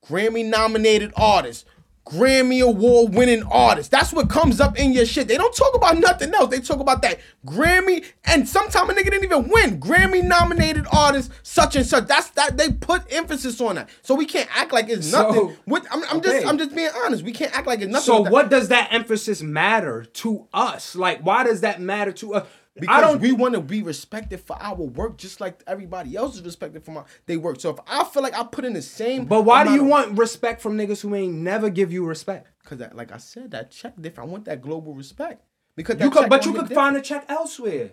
Grammy nominated artist. Grammy award winning artist. That's what comes up in your shit. They don't talk about nothing else. They talk about that Grammy, and sometimes a nigga didn't even win. Grammy nominated artist, such and such. That's that they put emphasis on that. So we can't act like it's So, nothing. I'm, I'm just. I'm just being honest. We can't act like it's nothing. So with what does that emphasis matter to us? Like, why does that matter to us? Because I don't. we want to be respected for our work, just like everybody else is respected for my they work. So if I feel like I put in the same, but why do you of- want respect from niggas who ain't never give you respect? Cause that, like I said, that check different. I want that global respect. Because You could, but you could find a check elsewhere.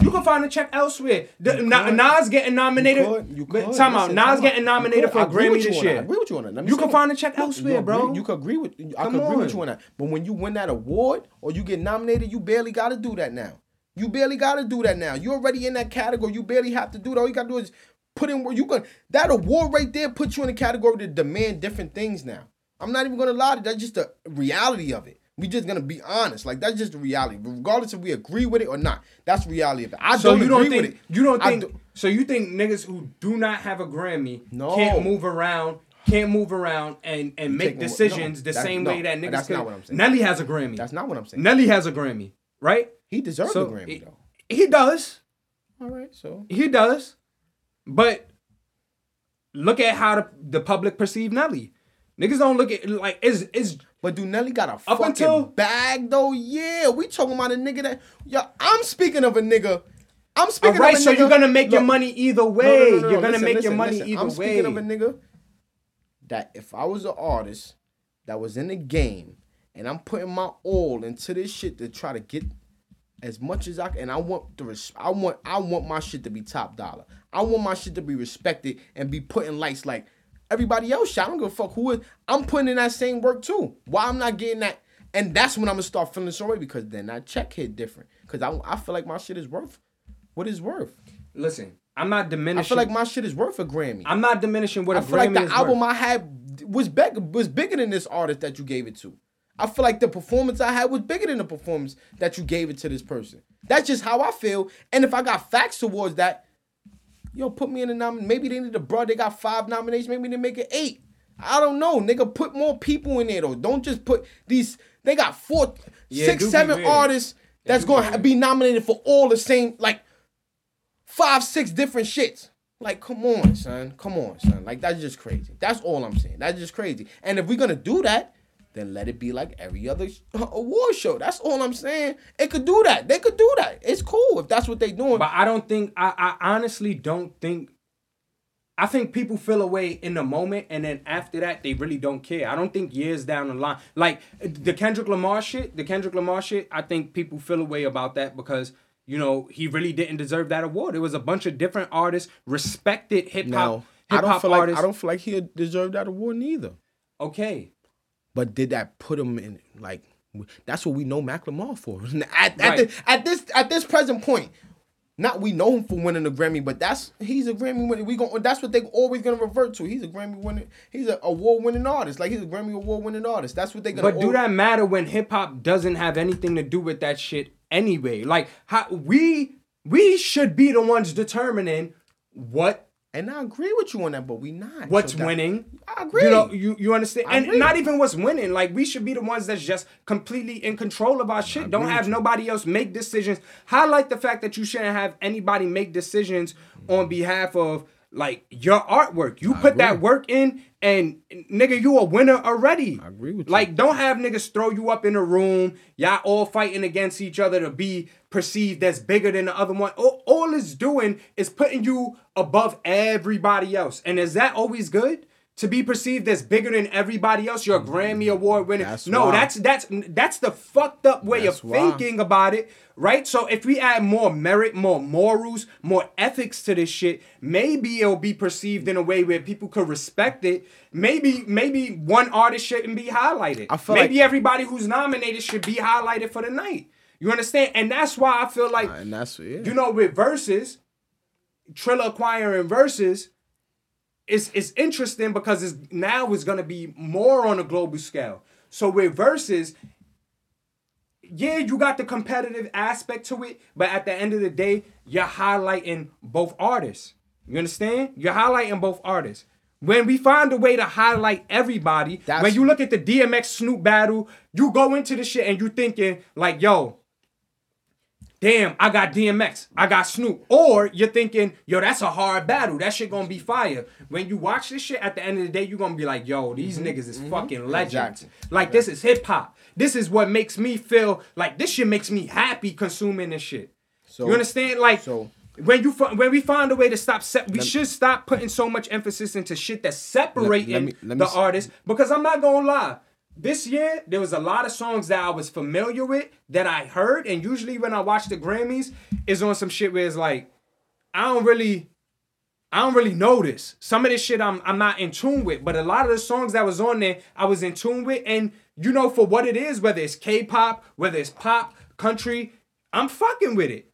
You can find a check elsewhere. The, Na- Nas getting nominated. You could. You could. Time out. Nas getting nominated for a Grammy this year. I agree with you on that. You can find a check elsewhere, bro. You could agree with. I agree with you on that. But when you win that award or you get nominated, you barely got to do that now. You barely got to do that now. You're already in that category. You barely have to do that. All you got to do is put in where you can. That award right there puts you in a category to demand different things now. I'm not even gonna lie to you. That's just the reality of it. We just gonna be honest. Like that's just the reality. Regardless if we agree with it or not. That's the reality of it. I So don't you agree don't think with it. you don't think do- so you think niggas who do not have a Grammy No. can't move around can't move around and and make decisions no, the same no, way that niggas that's can. not what I'm saying. Nelly has a Grammy. That's not what I'm saying. Nelly has a Grammy, right? He deserves So a Grammy he- though. He does. All right, so He does. But look at how the, the public perceive Nelly. Niggas don't look at like is is But do Nelly got a fucking until- bag though? Yeah, we talking about a nigga that. Yo, I'm speaking of a nigga. I'm speaking right. of a nigga. Right, So nigga. you're gonna make your money either way. no, no, no, You're gonna listen, make listen, your money listen. either I'm way. speaking of a nigga that if I was an artist that was in the game and I'm putting my all into this shit to try to get as much as I can, and I want the res- I want I want my shit to be top dollar. I want my shit to be respected and be put in lights like everybody else. shit. I don't give a fuck who is. I'm putting in that same work too. Why I'm not getting that? And that's when I'm gonna start feeling sorry because then that check hit different. Cause I I feel like my shit is worth what it's worth. Listen, I'm not diminishing. I feel like my shit is worth a Grammy. I'm not diminishing what a I feel like Grammy the album worth. I had was big, was bigger than this artist that you gave it to. I feel like the performance I had was bigger than the performance that you gave it to this person. That's just how I feel. And if I got facts towards that, yo, put me in the nomination. Maybe they need a bro. They got five nominations. Maybe they make it eight. I don't know, nigga. Put more people in there though. Don't just put these. They got four, Yeah, six, seven artists that's gonna be be nominated for all the same, like five, six different shits. Like, come on, son. Come on, son. Like, that's just crazy. That's all I'm saying. That's just crazy. And if we're gonna do that, then let it be like every other award show. That's all I'm saying. It could do that. They could do that. It's cool if that's what they doing. But I don't think I, I honestly don't think I think people feel away in the moment and then after that they really don't care. I don't think years down the line like the Kendrick Lamar shit, the Kendrick Lamar shit, I think people feel away about that because you know, he really didn't deserve that award. It was a bunch of different artists, respected hip hop now, I hip don't hop feel like artists. I don't feel like he deserved that award neither. okay. But did that put him in like? That's what we know Macklemore for. At, at, Right. the, at this at this present point, not we know him for winning a Grammy, but that's he's a Grammy winner. We going that's what they always gonna revert to. He's a Grammy winning. He's an award winning artist. Like he's a Grammy award winning artist. That's what they gonna. But do al- that matter when hip hop doesn't have anything to do with that shit anyway? Like how we we should be the ones determining what And I agree with you on that, but we not. what's So that- winning. I agree. You know, you, you understand? I and agree. not even what's winning. Like we should be the ones that's just completely in control of our shit. Don't have nobody else make decisions. Highlight the fact that you shouldn't have anybody make decisions on mm. behalf of like your artwork. You put that work in and nigga, you a winner already. I agree with you. Like, don't have niggas throw you up in a room, y'all all fighting against each other to be perceived as bigger than the other one. All, all it's doing is putting you above everybody else. And is that always good? To be perceived as bigger than everybody else, you're a mm, Grammy Award winner. That's no, why. that's that's that's the fucked up way That's of why. thinking about it, right? So if we add more merit, more morals, more ethics to this shit, maybe it'll be perceived in a way where people could respect it. Maybe maybe one artist shouldn't be highlighted. I feel maybe like- everybody who's nominated should be highlighted for the night. You understand? And that's why I feel like and that's yeah. you know with Verzuz, Triller acquiring Verzuz. It's, it's interesting because it's now it's gonna be more on a global scale. So with Verzuz, yeah, you got the competitive aspect to it, but at the end of the day, you're highlighting both artists. You understand? You're highlighting both artists. When we find a way to highlight everybody, That's- when you look at the DMX Snoop battle, you go into the shit and you thinking like, yo, damn, I got DMX, I got Snoop. Or you're thinking, yo, that's a hard battle. That shit gonna be fire. When you watch this shit, at the end of the day, you're gonna be like, yo, these niggas is fucking legends. Exactly. Like this is hip hop. This is what makes me feel like this shit makes me happy consuming this shit. So- you understand? Like so- when you when we find a way to stop, se- we should stop putting so much emphasis into shit that's separating let me- let me the s- artist. Because I'm not gonna lie, this year there was a lot of songs that I was familiar with that I heard, and usually when I watch the Grammys, is on some shit where it's like, I don't really. I don't really know this. Some of this shit I'm I'm not in tune with, but a lot of the songs that was on there I was in tune with, and you know for what it is, whether it's K-pop, whether it's pop, country, I'm fucking with it.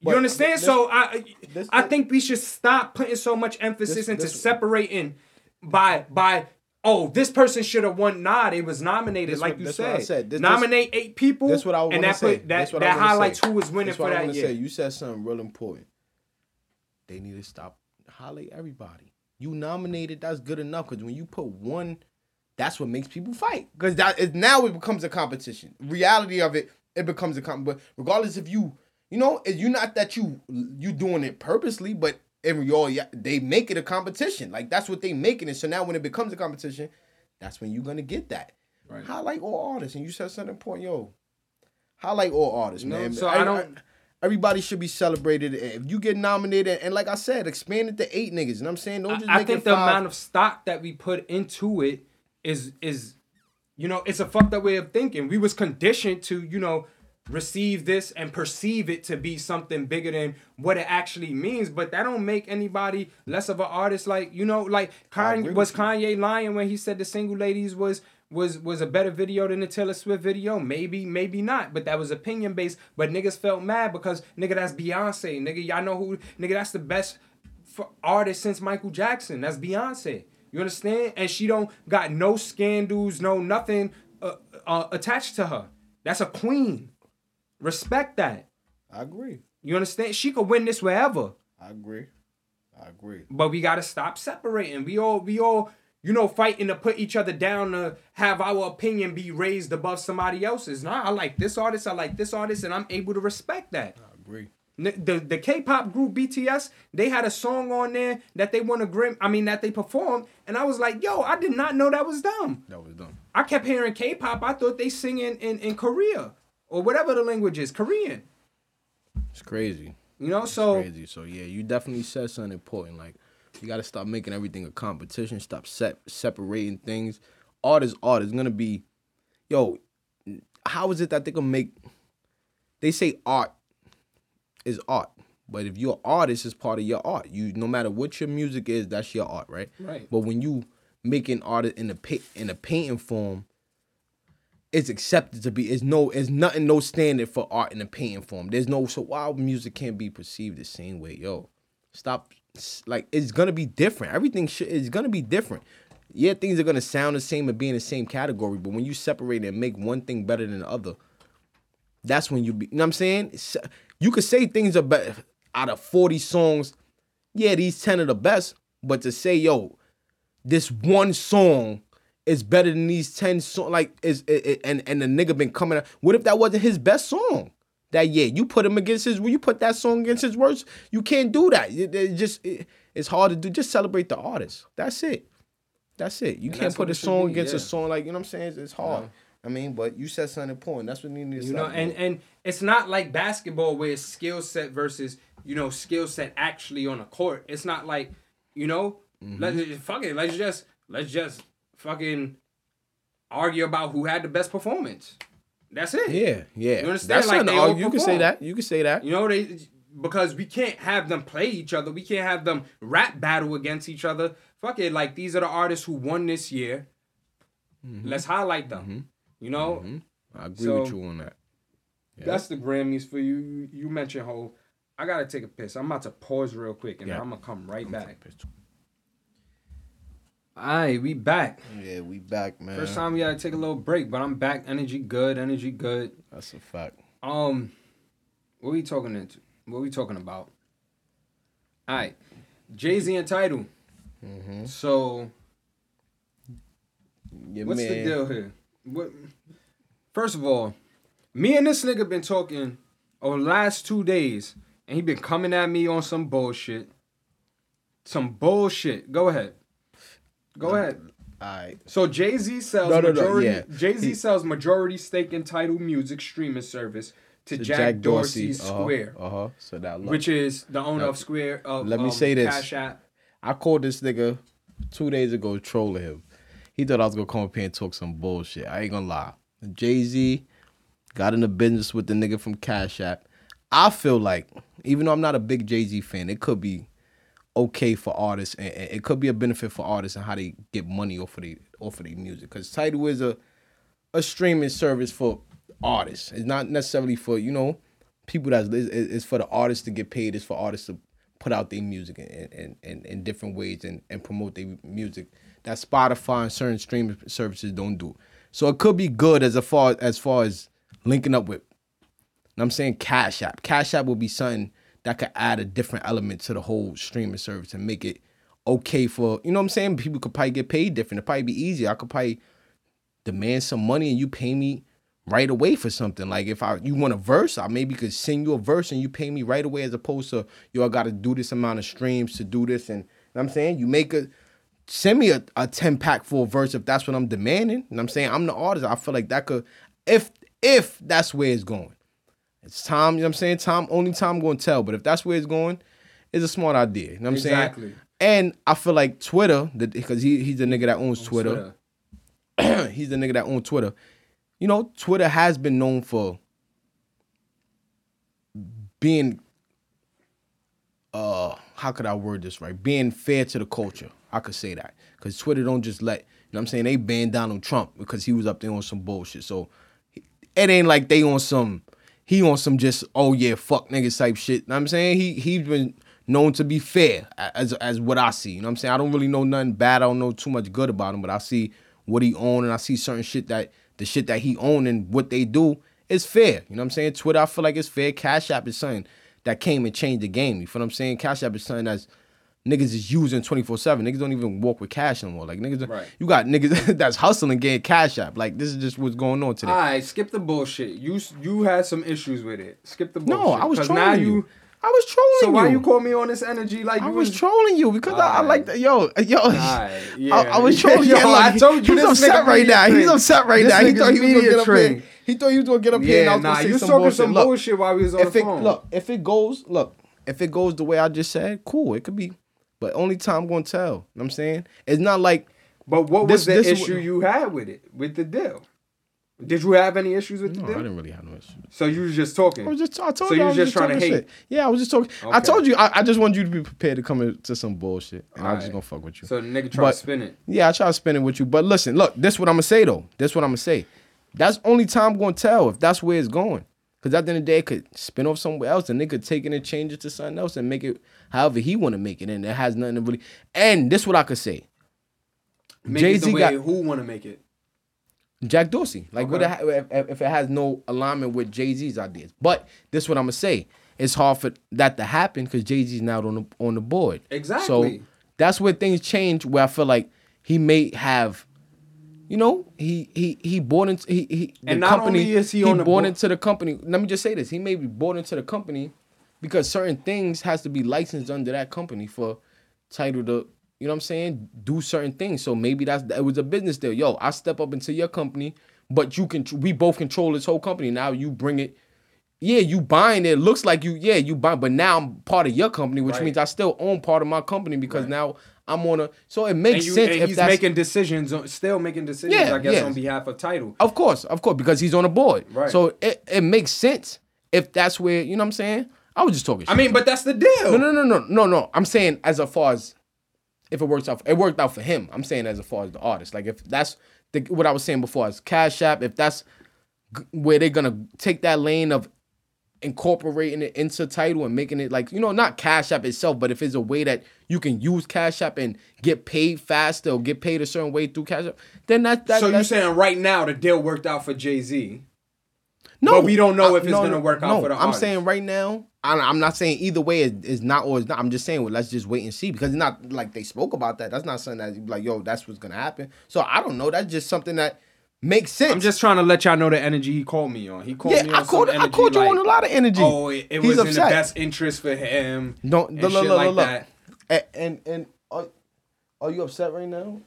You But understand? this- so I this- I think we should stop putting so much emphasis This- into separating by by oh this person should have won. Nah, it was nominated This like what- you this said. what I said. This- Nominate eight people. That's what I was gonna say. put that That's what I that highlights say. who was winning That's for that year. Say. You said something real important. They need to stop highlight everybody. You nominated, that's good enough. Because when you put one, that's what makes people fight. Because that is now it becomes a competition. Reality of it, it becomes a competition. But regardless if you, you know, if you not that you you doing it purposely, but every y'all yeah, they make it a competition. Like that's what they making it. So now when it becomes a competition, that's when you're gonna get that. Right. Highlight all artists, and you said something important, yo. Highlight all artists, No, man. so I don't- Everybody should be celebrated. If you get nominated, and like I said, expand it to eight niggas. You know what I'm saying? Don't just I, I think the amount of stock that we put into it is is you know it's a fucked up way of thinking. We was conditioned to you know receive this and perceive it to be something bigger than what it actually means. But that don't make anybody less of an artist. Like you know, like Kanye was. Kanye lying when he said the single ladies was. Was was a better video than the Taylor Swift video? Maybe, maybe not. But that was opinion based. But niggas felt mad because nigga, that's Beyonce. Nigga, y'all know who? Nigga, that's the best for artist since Michael Jackson. That's Beyonce. You understand? And she don't got no scandals, no nothing uh, uh, attached to her. That's a queen. Respect that. I agree. You understand? She could win this wherever. I agree. I agree. But we gotta stop separating. We all we all you know fighting to put each other down to have our opinion be raised above somebody else's. Nah, I like this artist. I like this artist, and I'm able to respect that. I agree. N- The the K-pop group BTS, they had a song on there that they won a Grim. I mean that they performed, and I was like, yo, I did not know that was dumb." That was dumb. I kept hearing K-pop. I thought they sing in in, in Korea or whatever the language is, Korean. It's crazy. You know, so crazy. So yeah, you definitely said something important. Like you gotta stop making everything a competition. Stop set separating things. Art is art. It's gonna be, yo. How is it that they gonna make? They say art is art, but if you're an artist, it's part of your art. You no matter what your music is, that's your art, right? Right. But when you making art in a pa- in a painting form, it's accepted to be. It's no. It's nothing. No standard for art in a painting form. There's no. So why music can't be perceived the same way? Yo, stop. Like it's gonna be different. Everything. It's gonna be different. Yeah, things are gonna sound the same and be in the same category. But when you separate and make one thing better than the other, that's when you be. You know what I'm saying? You could say things are better out of 40 songs. Yeah, these 10 are the best. But to say, yo, this one song is better than these 10 songs, like is it, it- and and the nigga been coming out. What if that wasn't his best song? That yeah, you put him against his will you put that song against his worst. You can't do that. It, it just it- it's hard to do. Just celebrate the artist. That's it. That's it. You And can't put a song be, against a song like you know what I'm saying. It's, it's hard. I mean, but you said something important. That's what you need to You know, and and it's not like basketball where it's skill set versus you know skill set actually on a court. It's not like you know, Mm-hmm. let's fuck it. Let's just let's just fucking argue about who had the best performance. That's it. Yeah, yeah. You understand? That's Like, they all. You can say that. You can say that. You know they because we can't have them play each other. We can't have them rap battle against each other. Fuck it. Like these are the artists who won this year. Mm-hmm. Let's highlight them. You know, I agree So- with you on that. That's the Grammys for you. You, mentioned whole. I gotta take a piss. I'm about to pause real quick and Yeah. I'm gonna come right back. Alright, we back. Yeah, we back, man. First time we gotta take a little break, but I'm back. Energy good, energy good. That's a fact. Um, what we talking into? What we talking about? Alright, Jay Z and Tidal. Mm-hmm. So what's man, the deal here? What? First of all, me and this nigga been talking over the last two days, and he been coming at me on some bullshit. Some bullshit. Go ahead. Go ahead. Alright. So Jay Z sells No, no, no, majority. yeah. Jay Z sells majority stake in Tidal Music streaming service to, to Jack, Dorsey's uh-huh, Square, Uh-huh. So that look. which is the owner Now, of Square. Of, let me um, say this. Cash App. I called this nigga two days ago trolling him. He thought I was gonna come up here and talk some bullshit. I ain't gonna lie. Jay Z got in the business with the nigga from Cash App. I feel like, even though I'm not a big Jay Z fan, it could be okay for artists and, and it could be a benefit for artists and how they get money off of the off of their music. Cause Tidal is a a streaming service for artists. It's not necessarily for you know people that's it's, for the artists to get paid. It's for artists to put out their music in in, in, different ways and, and promote their music that Spotify and certain streaming services don't do. So it could be good as far as far as linking up with. I'm saying Cash App. Cash App will be something that could add a different element to the whole streaming service and make it okay for you know what I'm saying. People could probably get paid different. It'd probably be easier. I could probably demand some money and you pay me right away for something. Like if I you want a verse, I maybe could send you a verse and you pay me right away as opposed to yo, I gotta do this amount of streams to do this. And you know I'm saying? You make a send me a, a 10 pack full verse if that's what I'm demanding. You And I'm saying I'm the artist. I feel like that could if if that's where it's going. It's time, you know what I'm saying? Time only time gonna tell. But if that's where it's going, it's a smart idea. You know what I'm Exactly. saying? And I feel like Twitter, because he he's the nigga that owns Twitter he's the nigga that owns Twitter. You know, Twitter has been known for being uh how could I word this right? Being fair to the culture. I could say that. Cause Twitter don't just let, you know what I'm saying? They banned Donald Trump because he was up there on some bullshit. So it ain't like they on some he on some just oh yeah fuck niggas type shit. You know what I'm saying? He he's been known to be fair as as what I see. You know what I'm saying? I don't really know nothing bad. I don't know too much good about him, but I see what he own and I see certain shit that the shit that he own and what they do is fair. You know what I'm saying? Twitter, I feel like it's fair. Cash App is something that came and changed the game. You feel what I'm saying? Cash App is something that's niggas is using 24-7. Niggas don't even walk with cash no more. Like niggas Right. you got niggas that's hustling getting cash app. Like this is just what's going on today. All right, skip the bullshit. You you had some issues with it. Skip the bullshit. no, I was trolling now you. I was trolling So why you. you call me on this energy like I you was trolling you because I, I like that. Yo, yo. Alright, yeah. I, I was trolling Yo, you. I told you he's upset right now. He's upset right This now. He thought he was gonna get up here. He thought he was gonna get up here and I Yeah, was nah, gonna say you was some talking bullshit. some Look, bullshit while we was on if the it phone. look, if it goes, look, if it goes the way I just said, cool, it could be. But only time gonna tell. You know what I'm saying? It's not like But what This- was the this issue you had with it, with the deal? Did you have any issues with no, the deal? I didn't really have no issues. So you was just talking. I was just, I told So you, you I was just trying to hate? shit. Yeah, I was just talking. I told you, I, I just wanted you to be prepared to come into some bullshit, and I'm just gonna fuck with you. So the nigga try But- to spin it. Yeah, I try to spin it with you. But listen, look, this what I'm gonna say though. This what I'm gonna say. That's only time gonna tell if that's where it's going. Cause at the end of the day, it could spin off somewhere else, and they could take it and change it to something else and make it however he want to make it, and it has nothing to really. And this what I could say. The Jay-Z got- who want to make it. Jack Dorsey. Like what Okay. it if, if it has no alignment with Jay Z's ideas. But this what I'm gonna say. It's hard for that to happen because Jay Z's now on the on the board. Exactly. So that's where things change. Where I feel like he may have, you know, he he he bought into he, he the And not company. only is he on the bought into the company. Let me just say this. He may be bought into the company because certain things has to be licensed under that company for Tidal to you know what I'm saying do certain things. So maybe that's it was a business deal. Yo, I step up into your company, but you can we both control this whole company. Now you bring it. Yeah, you buying it. Looks like you, yeah, you buy, but now I'm part of your company, which Right. means I still own part of my company because Right. now I'm on a. So it makes you, sense if he's making decisions, on, still making decisions, Yeah, I guess, yeah. on behalf of Tidal. Of course, of course, because he's on the board. Right. So it, it makes sense if that's where you know what I'm saying. I was just talking. I mean, but that's the deal. no, no, no, no, no, no. I'm saying as far as if it works out, it worked out for him. I'm saying as far as the artist, like if that's the, what I was saying before, as Cash App, if that's g- where they're gonna take that lane of incorporating it into Tidal and making it like you know not Cash App itself, but if it's a way that you can use Cash App and get paid faster or get paid a certain way through Cash App, then that, that so you're saying right now the deal worked out for Jay Z? No, But we don't know I- if it's gonna work out no, for the I'm artist. saying right now, I'm, I'm not saying either way is, is not or is not. I'm just saying, well, let's just wait and see because it's not like they spoke about that. That's not something that like, yo, that's what's gonna happen. So I don't know. That's just something that makes sense. I'm just trying to let y'all know the energy he called me on. He called yeah. me on I called some I called you like, on a lot of energy. Oh, it, it was in the best interest for him. Don't and look, shit look, like look, that. And and, and are, are you upset right now?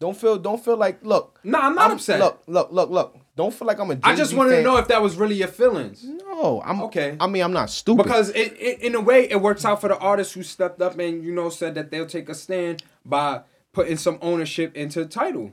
Don't feel don't feel like look. No, I'm not upset. Look, look, look, look. Don't feel like I'm a Jay-Z I just wanted to know if that was really your feelings. No, I'm Okay. I mean, I'm not stupid. Because it, it, in a way, it works out for the artists who stepped up and you know said that they'll take a stand by putting some ownership into the Tidal.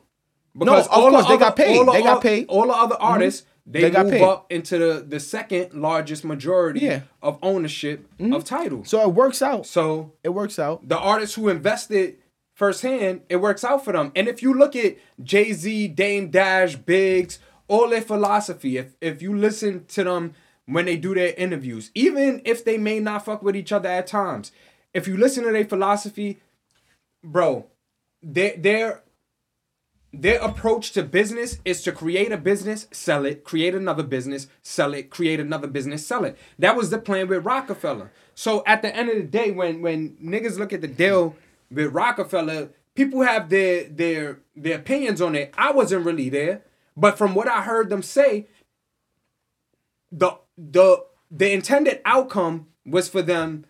Because of course, they got paid. all the They got paid. Mm-hmm. All the other artists, they, They got move paid. up into the, the second largest majority Yeah. Mm-hmm. of ownership of Tidal. so it works out. So It works out. the artists who invested firsthand, it works out for them. And if you look at Jay Z, Dame Dash, Biggs, all their philosophy, if if you listen to them when they do their interviews, even if they may not fuck with each other at times, if you listen to their philosophy, bro, their their their approach to business is to create a business, sell it, create another business, sell it, create another business, sell it. That was the plan with Rockefeller. So at the end of the day, when when niggas look at the deal with Rockefeller, people have their their their opinions on it. I wasn't really there, but from what I heard them say, the the the intended outcome was for them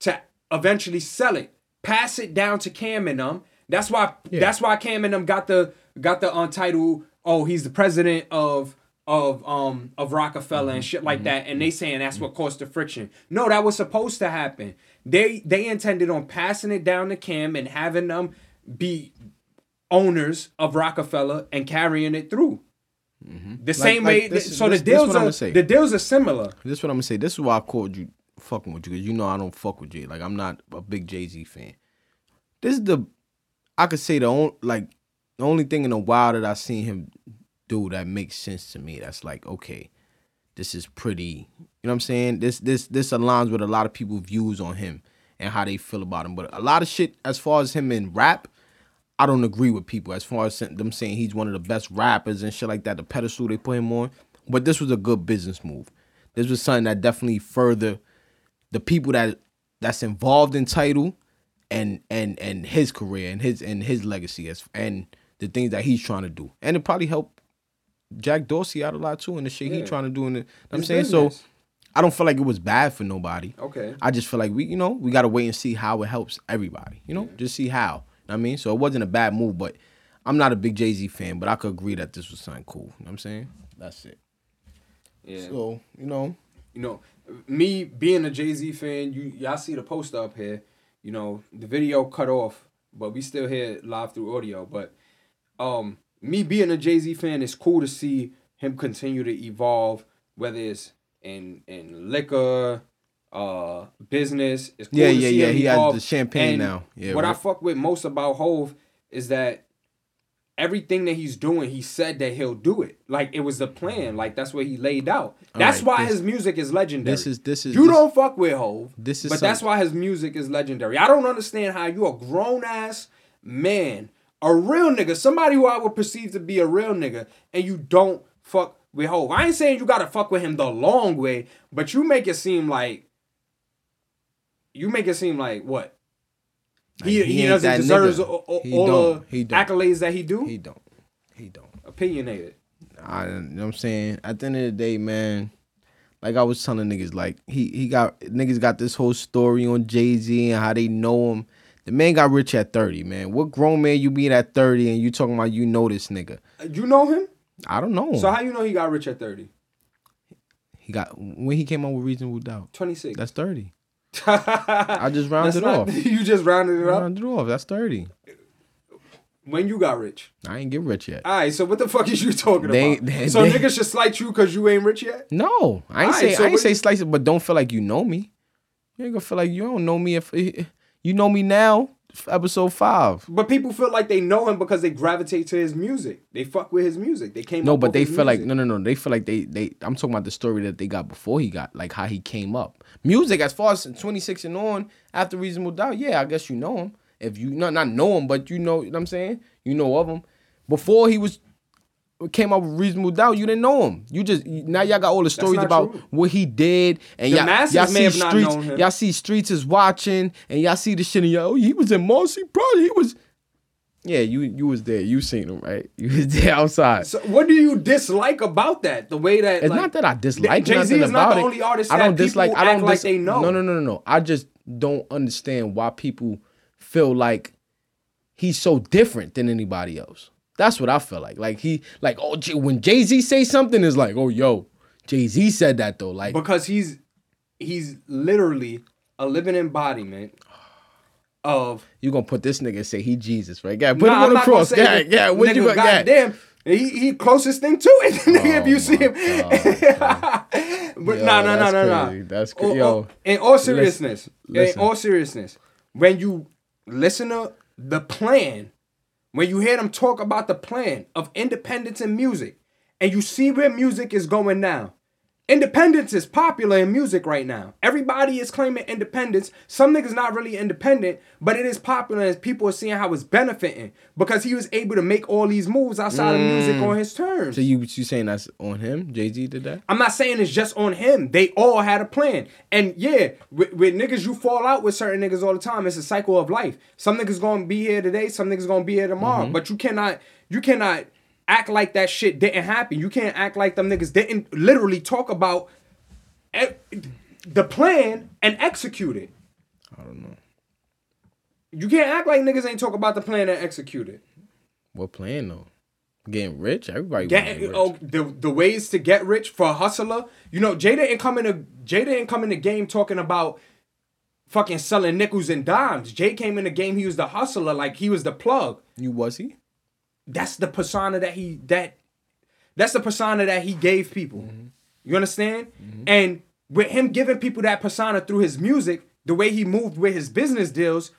to eventually sell it, pass it down to Cam and them. That's why that's why Cam and them got the got the uh, untitled. Oh, he's the president of of um of Rockefeller and mm-hmm. shit like mm-hmm. that, and they saying that's what mm-hmm. caused the friction. No, that was supposed to happen. They they intended on passing it down to Cam and having them be owners of Rockefeller and carrying it through. Mm-hmm. The same like way. this- so this- the deals are say. the deals are similar. This is what I'm gonna say. This is why I called you fucking with you because you know I don't fuck with Jay. Like I'm not a big Jay Z fan. This is the I could say the only like the only thing in a while that I seen him do that makes sense to me. That's like okay, this is pretty. You know what I'm saying? This this this aligns with a lot of people's views on him and how they feel about him. But a lot of shit as far as him in rap, I don't agree with people as far as them saying he's one of the best rappers and shit like that. The pedestal they put him on, but this was a good business move. This was something that definitely further the people that that's involved in Tidal and and and his career and his and his legacy as and the things that he's trying to do. And it probably helped Jack Dorsey out a lot too and the shit he Yeah. trying to do in the I'm saying so. I don't feel like it was bad for nobody. Okay. I just feel like we, you know, we gotta wait and see how it helps everybody. You know, just see how. I mean, so it wasn't a bad move, but I'm not a big Jay Z fan, but I could agree that this was something cool. You know what I'm saying? That's it. Yeah. So, you know, you know, me being a Jay Z fan, you y'all see the poster up here. You know, the video cut off, but we still hear live through audio. But um, me being a Jay Z fan, it's cool to see him continue to evolve, whether it's in in liquor, uh, business. It's cool Yeah, yeah, see yeah, he has the champagne And now. Yeah, what I fuck with most about Hove is that everything that he's doing, he said that he'll do it. Like it was the plan. Like that's what he laid out. That's right, why this- his music is legendary. this is- this is- you this- don't fuck with Hove. this is but that's why his music is legendary. I don't understand how you a grown ass man, a real nigga, somebody who I would perceive to be a real nigga, and you don't fuck with Hove. I ain't saying you gotta fuck with him the long way, but you make it seem like you make it seem like what he, Like, he, he ain't doesn't deserve all, all the. He accolades that he do. he don't. He don't. Opinionated. I, you know what I'm saying? At the end of the day, man, like I was telling niggas, like he he got niggas got this whole story on Jay Z and how they know him. The man got rich at 30, man. What grown man you being at 30 and you talking about you know this nigga? Uh, you know him? I don't know. So how you know he got rich at 30? he got when he came out with Reasonable Doubt. 26. That's 30. I just rounded it not- off. You just rounded it up. Rounded it off. That's 30. When you got rich. I ain't get rich yet. All right, so what the fuck is you talking They- about? they- so they- niggas should slight you because you ain't rich yet? No, I ain't Alright, say so I ain't what say slice it, but don't feel like you know me. You ain't gonna feel like you don't know me if you know me now. Episode five. But people feel like they know him because they gravitate to his music. They fuck with his music. They came No, but they feel like no, no, no. They feel like they they. I'm talking about the story that they got before he got like how he came up. Music as far as 26 and on after Reasonable Doubt. Yeah, I guess you know him. If you not not know him, but you know, you know what I'm saying you know of him. Before he was came up with Reasonable Doubt, you didn't know him. You just now y'all got all the stories about true. what he did, and The y'all, y'all see streets. Y'all see streets is watching, and y'all see the shit, and y'all, oh, he was in Marcy Project. He was. Yeah, you you was there. You seen him, right? You was there outside. So what do you dislike about that? The way that It's like, not that I dislike Jay Z is not about the it. only artist I don't dislike. I don't act like they know. No, no, no, no, no. I just don't understand why people feel like he's so different than anybody else. That's what I feel like. Like he, like oh, when Jay Z say something, is like, oh, yo, Jay Z said that though. Like, because he's he's literally a living embodiment of you gonna put this nigga and say he Jesus, right? Yeah, put Nah, him I'm on the cross. Yeah, yeah. What you? Yeah. Goddamn, he he closest thing to it. nigga, if you oh see him, but no, no, no, no, no. That's Oh, crazy. oh, Yo, oh, in all seriousness, listen. in all seriousness, when you listen to the plan, when you hear them talk about the plan of independence in music, and you see where music is going now. Independence is popular in music right now. Everybody is claiming independence. Some niggas not really independent, but it is popular as people are seeing how it's benefiting because he was able to make all these moves outside of music on his terms. so you you saying that's on him? Jay Z did that? I'm not saying it's just on him. They all had a plan. And yeah, with, with niggas, you fall out with certain niggas all the time. It's a cycle of life. Some niggas gonna be here today, some niggas gonna be here tomorrow. Mm-hmm. But you cannot, you cannot act like that shit didn't happen. You can't act like them niggas didn't literally talk about the plan and execute it. I don't know. You can't act like niggas ain't talk about the plan and execute it. What plan though? Getting rich? Everybody want Get, get oh, rich. oh, the the ways to get rich for a hustler. You know, Jada didn't come in a Jay didn't come in the game talking about fucking selling nickels and dimes. Jay came in the game. He was the hustler, like he was the plug. You was he? That's the persona that he that. That's the persona that he gave people. Mm-hmm. You understand? Mm-hmm. And with him giving people that persona through his music, the way he moved with his business deals,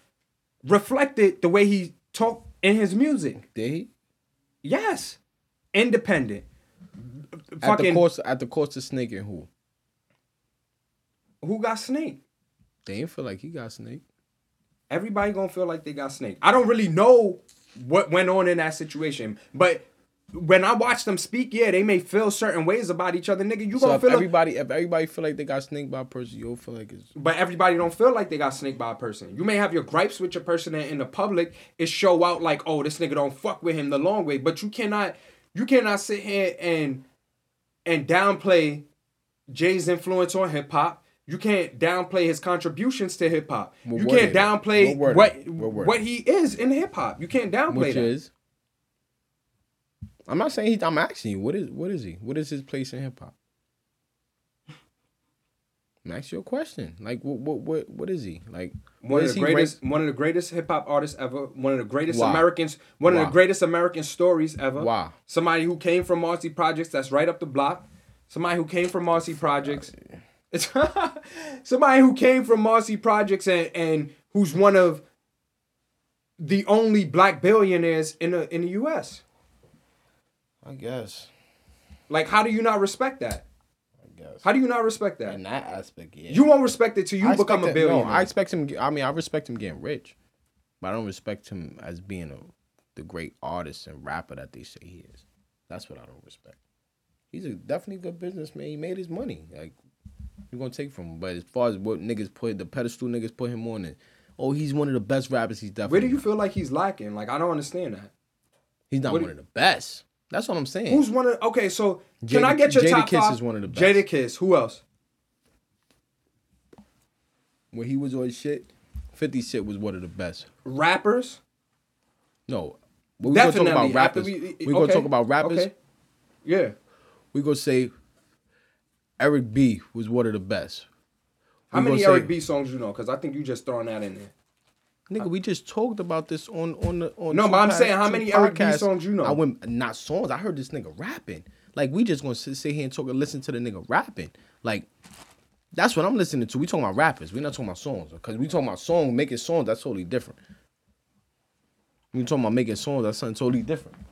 reflected the way he talked in his music. Did he? Yes, independent. At the Fucking cost at the cost of Snake and who? who got snake? They ain't feel like he got Snake. Everybody gonna feel like they got snake. I don't really know what went on in that situation. But when I watch them speak, yeah, they may feel certain ways about each other, nigga. You So gonna if feel, everybody, if everybody feel like they got snaked by a person, you'll feel like it's. but everybody don't feel like they got snaked by a person. You may have your gripes with your person and in the public, it show out like, oh, this nigga don't fuck with him the long way. But you cannot, you cannot sit here and and downplay Jay's influence on hip hop. You can't downplay his contributions to hip hop. You can't downplay What what they? What what he is in hip hop. You can't downplay Which that. is. I'm not saying he. I'm asking you. What is what is he? What is his place in hip hop? I'm asking you a question. Like what what what what is he? Like one of the he greatest, one of the greatest hip hop artists ever. One of the greatest Wow. Americans. One of the greatest American stories ever. Wow. Somebody who came from Marcy Projects. That's right up the block. Somebody who came from Marcy Projects. It's somebody who came from Marcy Projects and and who's one of the only black billionaires in the in the U.S. I guess. Like, how do you not respect that? I guess. How do you not respect that? In that aspect, yeah. You won't respect it till you I become a billionaire. No, I expect him. I mean, I respect him getting rich, but I don't respect him as being a, the great artist and rapper that they say he is. That's what I don't respect. He's a definitely good businessman. He made his money. Like you're gonna take from him. But as far as what niggas put the pedestal niggas put him on, it. oh, he's one of the best rappers. He's definitely. Where do you not. feel like he's lacking? Like, I don't understand that. He's not what one of the best. That's what I'm saying. Who's one of okay? So can I get your Jada top Kiss five? is one of the best. Jadakiss. Who else? when he was on shit, Fifty shit was one of the best. Rappers. No, but we gonna talk Definitely. about After rappers. we- We, gonna talk about rappers. Okay. Yeah. We gonna say Eric B was one of the best. How We many Eric say- B songs you know? Because I think you just throwing that in there. Nigga, we just talked about this on on the on. No, but I'm pa- saying how many Eric B songs you know? I went not songs. I heard this nigga rapping. Like we just gonna sit, sit here and talk and listen to the nigga rapping. Like that's what I'm listening to. We talking about rappers. We not talking about songs because we talking about songs making songs. That's totally different. We talking about making songs. That's something totally different. know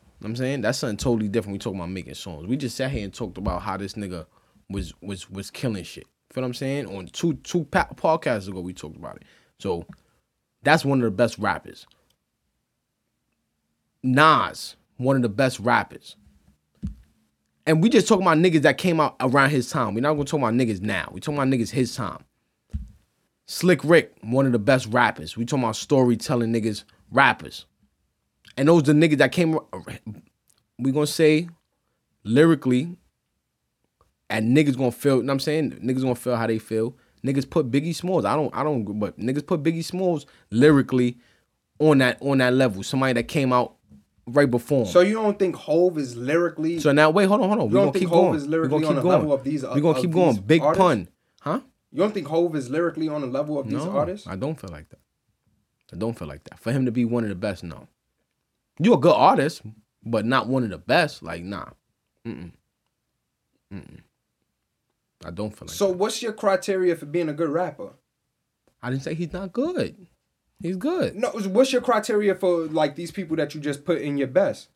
what I'm saying that's something totally different. We talking about making songs. We just sat here and talked about how this nigga was was was killing shit. Feel what I'm saying? On two two pa- podcasts ago, we talked about it. So that's one of the best rappers. Nas, one of the best rappers. And we just talking about niggas that came out around his time. We're not gonna talk about niggas now. We talking about niggas his time. Slick Rick, one of the best rappers. We talking about storytelling niggas, rappers. And those the niggas that came. We gonna say lyrically, and niggas gonna feel. You know what I'm saying niggas gonna feel how they feel. Niggas put Biggie Smalls. I don't. I don't. But niggas put Biggie Smalls lyrically on that on that level. Somebody that came out right before him. So you don't think Hove is lyrically? So now wait, hold on, hold on. We don't gonna think keep Hov going. is We lyrically gonna on keep the going. level of these- We gonna keep going. Big artists? pun, huh? you don't think Hove is lyrically on the level of these no, artists? I don't feel like that. I don't feel like that. For him to be one of the best, no. You a good artist, but not one of the best. Like nah. Mm-mm. Mm-mm. I don't feel like. So that. what's your criteria for being a good rapper? I didn't say he's not good. He's good. No, what's your criteria for like these people that you just put in your best?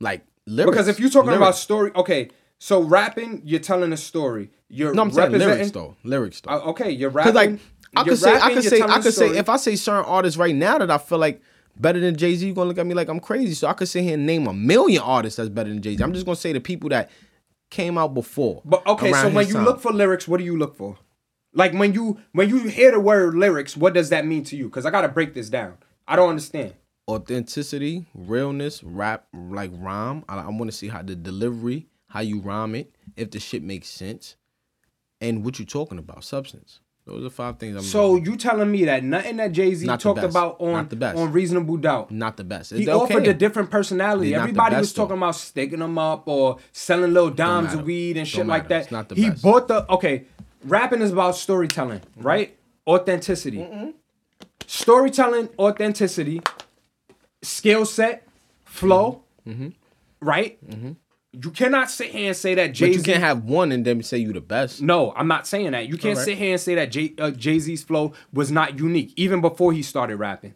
Like lyrics. Because if you're talking about story, okay, so rapping, you're telling a story. You're no, I'm saying lyrics though. Lyrics though. Uh, okay, you're rapping. like I could say, I could say, I could say, if I say certain artists right now that I feel like better than Jay Z, you're gonna look at me like I'm crazy. So I could sit here and name a million artists that's better than Jay Z. I'm just gonna say the people that came out before. But okay, so when you time. look for lyrics, what do you look for? Like when you when you hear the word lyrics, what does that mean to you? Because I gotta break this down. I don't understand. authenticity, realness, rap, like rhyme. I, I want to see how the delivery, how you rhyme it, if the shit makes sense, and what you're talking about, substance. Those are five things. I'm So you telling me that nothing that Jay Z talked about on Not the best. on Reasonable Doubt. not the best. He It's offered okay. a different personality. They're not the Everybody was best, though. talking about sticking them up or selling little dimes of weed and shit like that. It's not the he best. bought the okay. Rapping is about storytelling, Mm-hmm. right? Authenticity. Storytelling, authenticity, skill set, flow, Mm-hmm. right? You cannot sit here and say that But Jay you Z. can't have one and then say you the best. No, I'm not saying that. You can't Alright. sit here and say that Jay uh, Z's flow was not unique, even before he started rapping.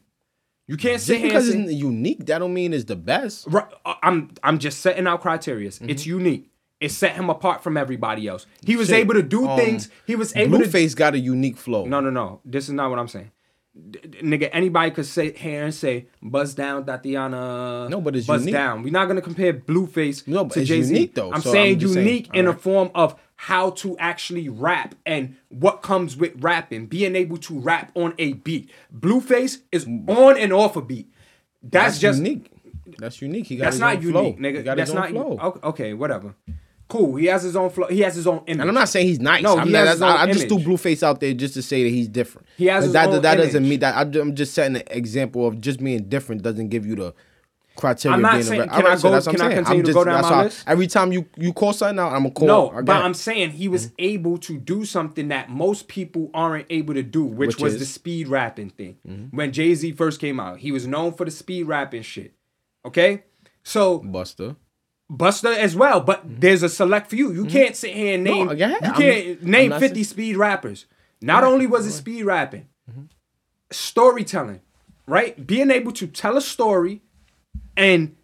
You can't sit here because and say, it's unique, that don't mean it's the best. Right, uh, I'm I'm just setting out criteria. Mm-hmm. It's unique. It set him apart from everybody else. He was Shit, able to do um, things. He was able to. Blueface got a unique flow. No, no, no. This is not what I'm saying. D- nigga, anybody could sit here and say "Buzz Down, Thotiana." No, but it's Buzz unique. Down. We're not gonna compare Blueface No, but to it's Jay Z. unique, though, I'm so saying I'm just saying, unique in a form of how to actually rap and what comes with rapping, being able to rap on a beat. Blueface is mm. on and off a beat. That's, That's just unique. That's unique. He got that's his not own unique, flow. nigga. That's not flow. okay, whatever. Cool. He has his own flow. He has his own image. And I'm not saying he's nice. No, I'm he not, has his own I just threw image. Blueface out there just to say that he's different. He has his that, own that doesn't mean that I'm I'm just setting an example of just being different doesn't give you the criteria. I'm not being saying- a, can I so go- that's I'm can I saying. continue I'm to go down my list? Every time you you call something out, I'm gonna call. No, I but it. I'm saying he was mm-hmm. able to do something that most people aren't able to do, which, Which was is? the speed rapping thing. Mm-hmm. When Jay Z first came out, he was known for the speed rapping shit. Okay, so Busta. Busta as well, but there's a select few. You can't sit here and name. Mm-hmm. go ahead. You can't I'm name not 50 saying- speed rappers. Not only was it speed rapping, Mm-hmm. storytelling, right? Being able to tell a story and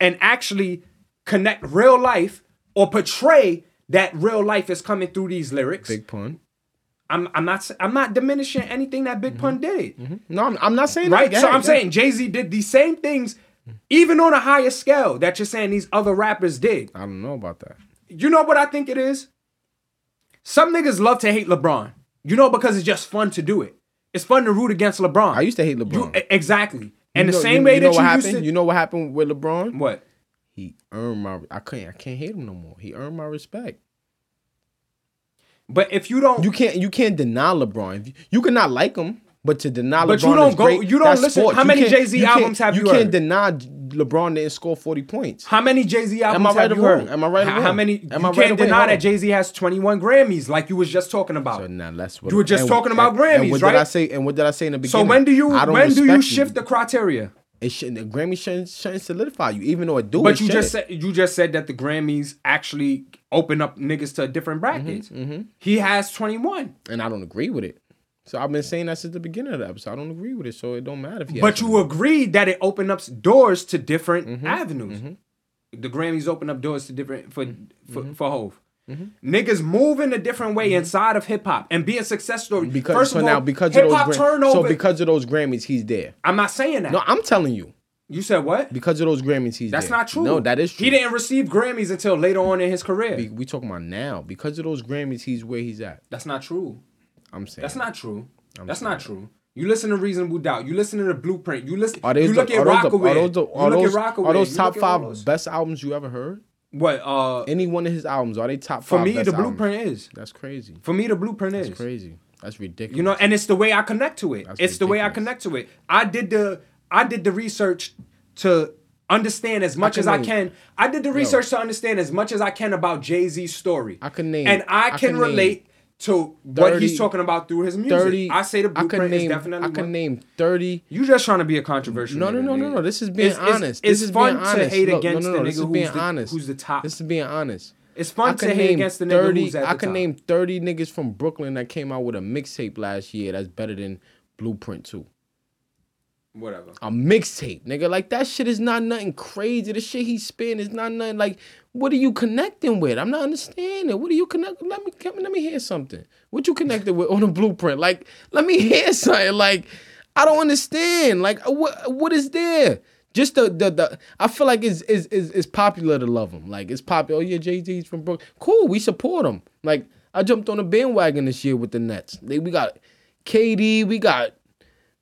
and actually connect real life or portray that real life is coming through these lyrics. Big Pun. I'm I'm not I'm not diminishing anything that Big Pun did. No, I'm, I'm not saying Right? that. So I'm saying Jay Z did these same things, even on a higher scale that you're saying these other rappers did. I don't know about that. You know what I think it is? Some niggas love to hate LeBron. You know, because it's just fun to do it. It's fun to root against LeBron. I used to hate LeBron. e- exactly. And You the know- same you, way you know that what you happened. used to. You know what happened with LeBron? what? He earned my. I can't. I can't hate him no more. He earned my respect. But if you don't, You can't. You can't deny LeBron. You, you cannot like him, but to deny But LeBron you don't go- great, you don't listen- sports. how many Jay-Z albums have you You can't deny LeBron didn't score forty points. how many Jay Z albums Am I right have you wrong? heard? Am I right or How, how many? Am you I right can't wrong? deny that. Jay Z has 21 Grammys, like you was just talking about. So now that's what You were just and- talking about and- Grammys, and what right? Did I say and what did I say in the beginning? so when do you when do you shift the criteria? It shouldn't. The Grammy shouldn't, shouldn't solidify you, even though it do. But it you just shouldn't. said you just said that the Grammys actually open up niggas to different brackets. Mm-hmm, He has 21. and I don't agree with it. So I've been saying that since the beginning of the episode. I don't agree with it, so it don't matter if you. But you agreed that it opened up doors to different Mm-hmm, avenues. The Grammys open up doors to different for for, Mm-hmm. for Hove. Niggas moving in a different way inside of hip hop and be a success story. because First so of all, now because of those turnover. so because of those Grammys, he's there. I'm not saying that. No, I'm telling you, you said what? because of those Grammys, he's That's there. not true. No, that is true. He didn't receive Grammys until later on in his career. We, we talking about now because of those Grammys, he's where he's at. That's not true. I'm saying That's not true. That's not true. You listen to Reasonable Doubt. You listen to the Blueprint. You listen. Are you look the, at are those Rockaway. are those the, are those, Rockaway. are those top look at all five those. best albums you ever heard? What? Uh, Any one of his albums are they top for me, the albums? Blueprint is. That's crazy. For me, the Blueprint is. That's crazy. That's ridiculous. You know, and it's the way I connect to it. That's it's the way I connect to it. I did the I did the research to understand as much can as I can. I did the research to understand as much as I can about Jay Z's story. I can name- and I, I can, can name relate to what he's talking about through his music. thirty. I say the I Blueprint can name. is definitely. I can one. name thirty. You just trying to be a controversial. No, no, no, no, no. This is being It's- honest. It's, this is fun being honest. to hate Look, against no, no, no. the nigga who's the, honest. who's the top. This is being honest. it's fun to hate against the nigga thirty. who's at the top. I can top. name thirty niggas from Brooklyn that came out with a mixtape last year that's better than Blueprint Two. Whatever. A mixtape, nigga. Like that shit is not nothing crazy. The shit he's spitting is not nothing like. What are you connecting with? I'm not understanding. What are you connect? Let me let me hear something. What you connected with on the blueprint? Like, let me hear something. Like, I don't understand. Like, what what is there? Just the the, the I feel like it's, is is it's popular to love him. Like it's popular. Oh yeah, Jay Z's from Brooklyn. Cool, we support him. Like I jumped on the bandwagon this year with the Nets. They, we got KD, we got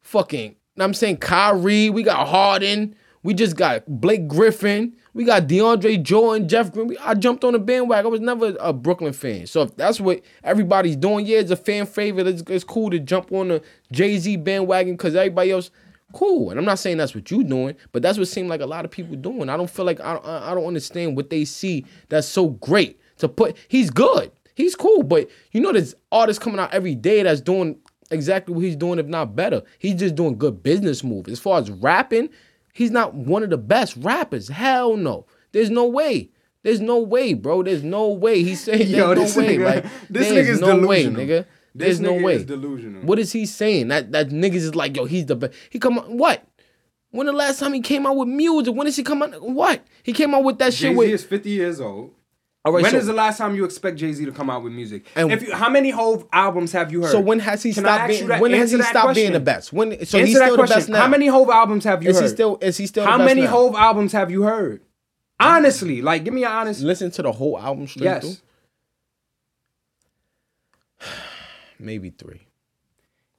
fucking, know I'm saying Kyrie, we got Harden, we just got Blake Griffin, we got DeAndre Jordan, Jeff Green. I jumped on the bandwagon. I was never a Brooklyn fan. So if that's what everybody's doing, yeah, it's a fan favorite. It's, it's cool to jump on the Jay Z bandwagon because everybody else, cool. And I'm not saying that's what you're doing, but that's what seemed like a lot of people doing. I don't feel like I, I, I don't understand what they see that's so great to put. He's good. He's cool, but you know there's artists coming out every day that's doing exactly what he's doing, if not better. He's just doing good business moves. As far as rapping, he's not one of the best rappers. Hell no. There's no way. There's no way, bro. There's no way. He's saying there's Yo, no this way. nigga- like this there's nigga's no way, delusional. nigga. There's This no way. is delusional. What is he saying? That that niggas is like, yo, he's the best. He come on what? When the last time he came out with music? When did he come out? What? He came out with that Jay shit Z with is 50 years old. All right, When so- is the last time you expect Jay Z to come out with music? And- if you, how many Hove albums have you heard? So when has he Can stopped being? that- When has he stopped being the best? When so Answer he's still the best now. How many Hove albums have you is heard? he still? Is he still? How the best many now? Hove albums have you heard? Honestly, like give me an honest. Listen to the whole album straight Yes. through. Maybe three.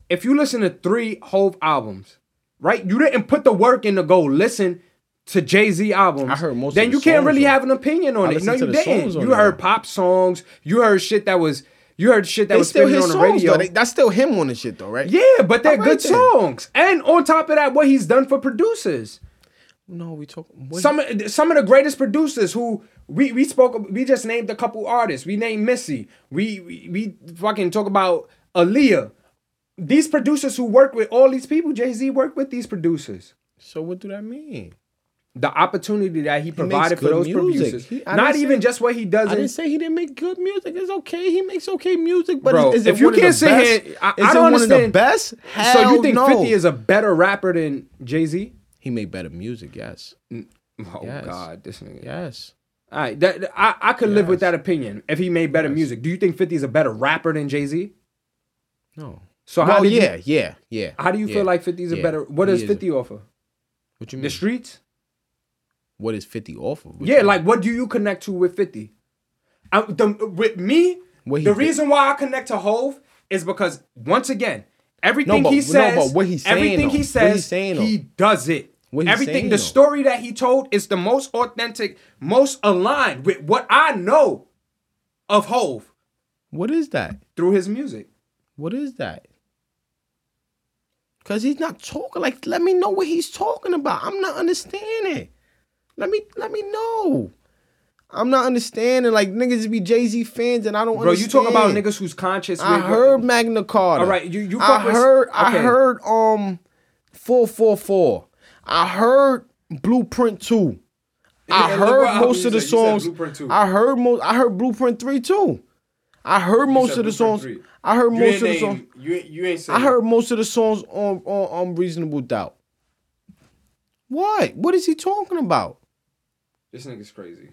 If you listen to three Hove albums, right? You didn't put the work in to go listen to Jay Z albums. I heard most of Then the you can't really have an opinion on I it. No, you didn't. You heard pop songs. You heard shit that was. You heard shit that They was still his on the songs radio. They- that's still him on the shit though, right? yeah, but they're right good then. songs. And on top of that, what he's done for producers. No, we talk. Some some of the greatest producers who we we spoke we just named a couple artists. We named Missy. We we, we fucking talk about Aaliyah. These producers who work with all these people, Jay Z worked with these producers. so what do that mean? The opportunity that he provided for those music. producers, He- not even say- just what he does. I didn't say he didn't make good music. It's okay. He makes okay music, but Bro, is, is it if you one can't say here, I- I don't one of the understand. best? so you think no. Fifty is a better rapper than Jay Z? He made better music. Yes. Oh Yes. God, this nigga. Yes. All right, that, I I could live with that opinion if he made better music. Do you think Fifty is a better rapper than Jay Z? No. So how well, did you- yeah, yeah, yeah. How do you yeah, feel like 50 is a better? What does 50 offer? What you mean? The streets? What is fifty off of? Yeah, mean? like what do you connect to with 50? I, the, with me, the did. reason why I connect to Hove is because once again, everything but- he no, says, but what he's saying, everything though, he says, saying, he does it. Everything, saying, the story that he told is the most authentic, most aligned with what I know of Hove what is that? through his music. What is that? Cause he's not talking like. Let me know what he's talking about. I'm not understanding. Let me let me know. I'm not understanding. Like niggas be Jay Z fans, and I don't. Bro, you understand. talk about niggas who's conscious. I with- heard Magna Carta. All right, you- you I with- heard. I heard. Um, four four four. I heard Blueprint two. I Yeah, heard most of the. Songs. Blueprint 2. I heard most. I heard Blueprint three too. I heard most of the songs. three. I heard You most of the name- songs. You, ain't- you ain't saying I heard most of the songs on on Unreasonable Doubt. What? What is he talking about? This nigga's crazy.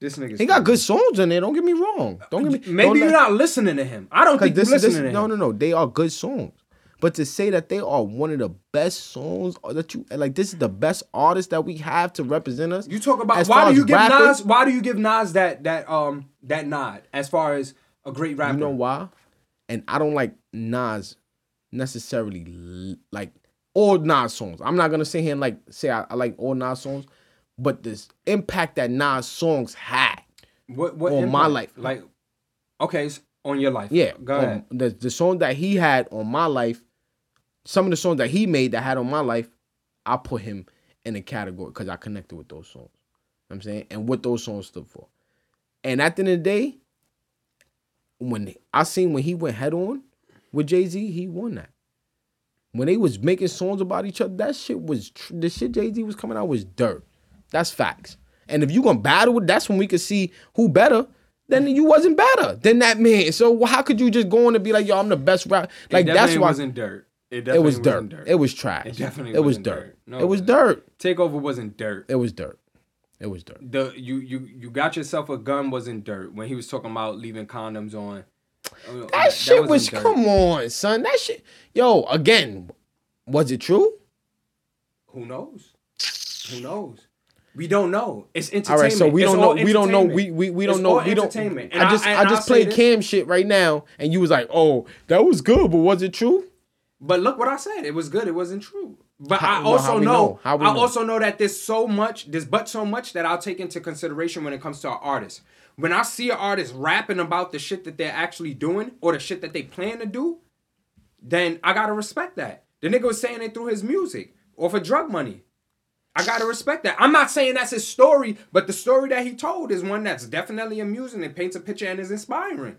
This nigga's He got good songs in there. Don't get me wrong. Don't get me. Maybe you're not listening to him. I don't think this, you're this, listening to no, him. no, no. They are good songs. But to say that they are one of the best songs that you like, this is the best artist that we have to represent us. You talk about why do you give rapping, Nas? Why do you give Nas that that um that nod as far as a great rapper? You know why? And I don't like Nas necessarily like all Nas songs. I'm not gonna sit here and like say I, I like all Nas songs, but this impact that Nas songs had. what what on my life. Like, okay, on your life. Yeah, go ahead. the the song that he had on my life, some of the songs that he made that had on my life, I put him in a category because I connected with those songs. You know what I'm saying, and what those songs stood for. And at the end of the day, when I seen when he went head on with Jay Z, he won that. When they was making songs about each other, that shit was tr- the shit Jay Z was coming out was dirt. That's facts. And if you gonna battle with, that's when we could see who better. Then you wasn't better than that man. So how could you just go on and be like, yo, I'm the best rap? Like that's why wasn't dirt. It, it was dirt. wasn't dirt. It was trash. It definitely it was dirt. dirt. No, it was dirt. Takeover wasn't dirt. It was dirt. It was dirt. The you you you got yourself a gun wasn't dirt when he was talking about leaving condoms on. Uh, That, shit wasn't was dirt. come on, son. That shit. Yo, again, was it true? Who knows? Who knows? We don't know. It's entertainment. All right, so we It's don't know. We don't know. We we, we don't know. all We don't. entertainment. And I just I, I'll just played. Cam shit right now, and you was like, "Oh, that was good, but was it true?" But look what I said. It was good. It wasn't true. But How- I no, also how we know. know? I know? also know that there's so much. There's but so much that I'll take into consideration when it comes to an artist. When I see an artist rapping about the shit that they're actually doing or the shit that they plan to do, then I gotta respect that. The nigga was saying it through his music or for drug money. I gotta respect that. I'm not saying that's his story, but the story that he told is one that's definitely amusing. It paints a picture and is inspiring.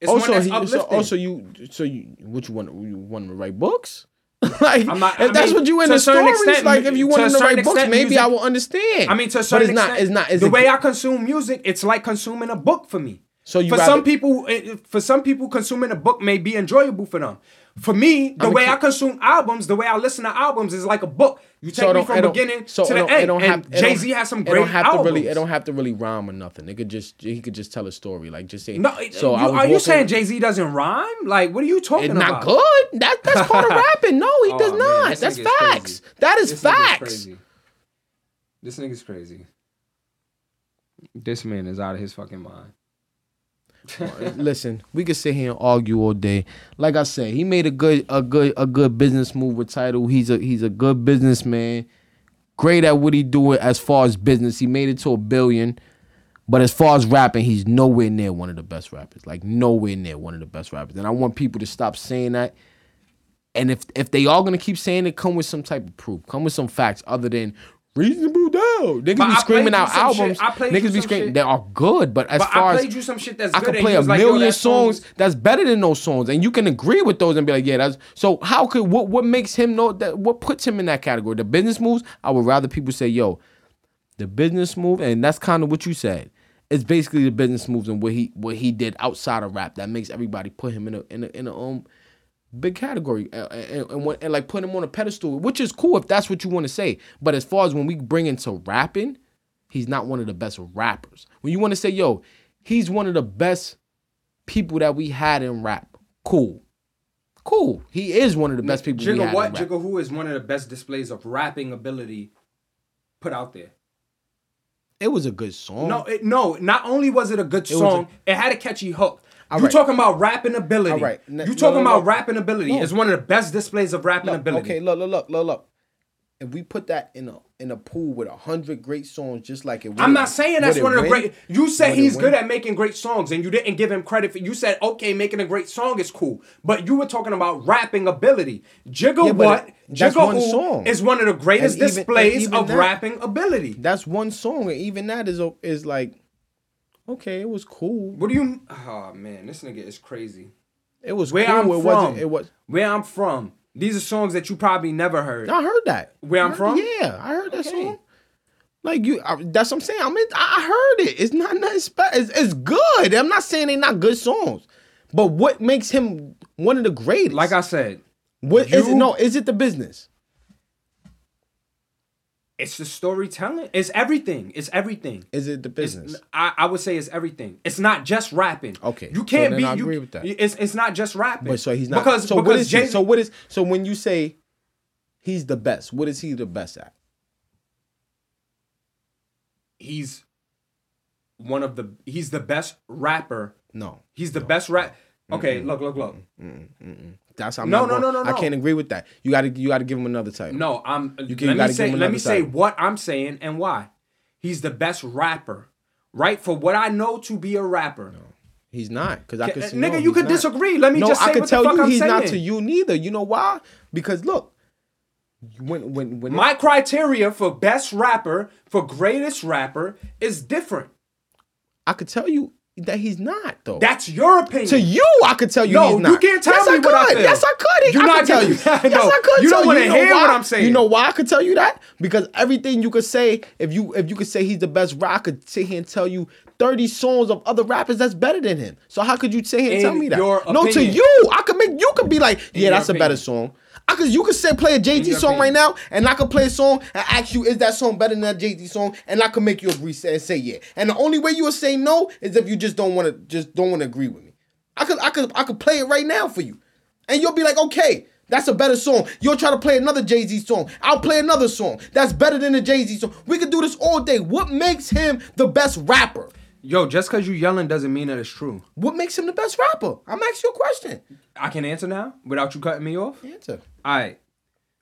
It's also, one that's he, so also you, so you, what you want? You want to write books? like, not- if I that's mean, what you in to the stories, extent, like if you to want a to write books, extent, maybe music- I will understand. I mean, to a but certain it's not. It's not. It's the a- way I consume music. It's like consuming a book for me. So you for rather- some people, eh, for some people, consuming a book may be enjoyable for them. For me, the I'm way kid- I consume albums, the way I listen to albums is like a book. You So take it me from it beginning so to it the don't- end. don't and have- it Jay Z has some It great don't have albums. to really. It don't have to really rhyme or nothing. It could just he could just tell a story. Like just say. No, so you, I was are you saying Jay Z doesn't rhyme? Like, what are you talking It's about? not good. That that's part of rapping. No, he Oh, does man, not. that's facts. crazy. That is This nigga's facts. crazy. This nigga's crazy. This man is out of his fucking mind. Listen, we could sit here and argue all day. Like I said, he made a good a good a good business move with Tidal. He's a he's a good businessman. Great at what he doing as far as business. He made it to a billion. But as far as rapping, he's nowhere near one of the best rappers. Like nowhere near one of the best rappers. And I want people to stop saying that. And if if they are gonna keep saying it, come with some type of proof. Come with some facts other than reasonable doubt. Niggas But be screaming out albums. I played Niggas be screaming. shit. They are good, but as But far I as you some shit that's I good. could play a like, million that song songs that's better than those songs, and you can agree with those and be like, yeah, that's so. How could what what makes him know that? What puts him in that category? The business moves. I would rather people say, yo, the business move, and that's kind of what you said. It's basically the business moves and what he what he did outside of rap that makes everybody put him in a in a in a um big category uh, and, and, and, and like put him on a pedestal, which is cool if that's what you want to say. But as far as when we bring into rapping, he's not one of the best rappers. When you want to say, yo, he's one of the best people that we had in rap, cool. Cool. He is one of the best people we Jigga what? Jigga who is one of the best displays of rapping ability put out there. It was a good song. No, it, no. Not only was it a good was song, it had a catchy hook. All you right. talking about rapping ability? All right. N- You talking no, about no. rapping ability? It's one of the best displays of rapping Look, ability. okay, look, look, look, look, look. If we put that in a in a pool with a hundred great songs, just like it, was. I'm not saying that's one of the great. You said he's good at making great songs, and you didn't give him credit for. You said okay, making a great song is cool, but you were talking about rapping ability. Jigga Yeah, what? that's one song. is one of the greatest even- displays of that- rapping ability. That's one song, and even that is is like, okay, it was cool. What do you? Oh man, this nigga is crazy. It was Where cool. I'm it from. It was. where I'm from. These are songs that you probably never heard. I heard that. Where I I'm heard- from? Yeah, I heard that Okay. song. Like you, I, that's what I'm saying. I mean, I heard it. It's not nothing special. It's, it's good. I'm not saying they're not good songs, but what makes him one of the greatest? Like I said, what is it? No, is it the business? It's the storytelling. It's everything. It's everything. Is it the It's, business? I, I would say it's everything. It's not just rapping. Okay, you can't then be. I you, agree with that. It's it's not just rapping. But so he's not. because so because is he? Jay- So what is? So when you say he's the best, what is he the best at? he's one of the he's the best rapper. No, He's the best rap. Okay, look, look, look. That's I'm No, not no, going- no, no, I can't agree with that. You got to you got to give him another title. No, I'm. You can- let me gotta say. give him Let me say title. what I'm saying and why. He's the best rapper, right? For what I know to be a rapper. he's not because I could. Uh, see- nigga, no, you could not. disagree. Let me no, just say I could tell you I'm he's saying. not to you neither. You know why? Because look, when when when My criteria for best rapper, for greatest rapper, is different. I could tell you that he's not though. That's your opinion. to you, I could tell you No, he's not. you can't tell yes, me I what I feel. Yes, I could. You're I not could tell you. yes, No, I could. you don't wanna know hear what? I'm saying. You know why I could tell you that? Because everything you could say, if you if you could say he's the best rapper, I could sit here and tell you 30 songs of other rappers that's better than him. So how could you sit here and In tell me that? no, to you, I could make you could be like, yeah, that's a better song. I could you could say play a Jay Z song right now, and I could play a song and ask you, is that song better than that Jay Z song? And I could make you agree say, and say yeah. And the only way you would say no is if you just don't want to just don't want to agree with me. I could I could I could play it right now for you, and you'll be like, okay. That's a better song. You'll try to play another Jay Z song. I'll play another song. That's better than the Jay Z song. We could do this all day. What makes him the best rapper? Yo, just because you yelling doesn't mean that it's true. What makes him the best rapper? I'm asking you a question. I can answer now without you cutting me off. Answer. All right.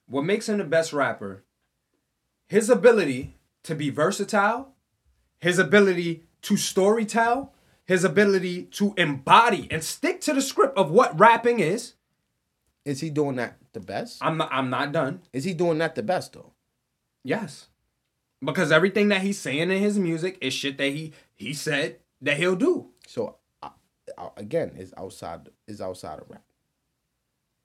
What makes him the best rapper? His ability to be versatile, his ability to storytell, his ability to embody and stick to the script of what rapping is. Is he doing that the best? I'm not I'm not done. Is he doing that the best though? Yes. Because everything that he's saying in his music is shit that he he said that he'll do. So again, is outside is outside of rap.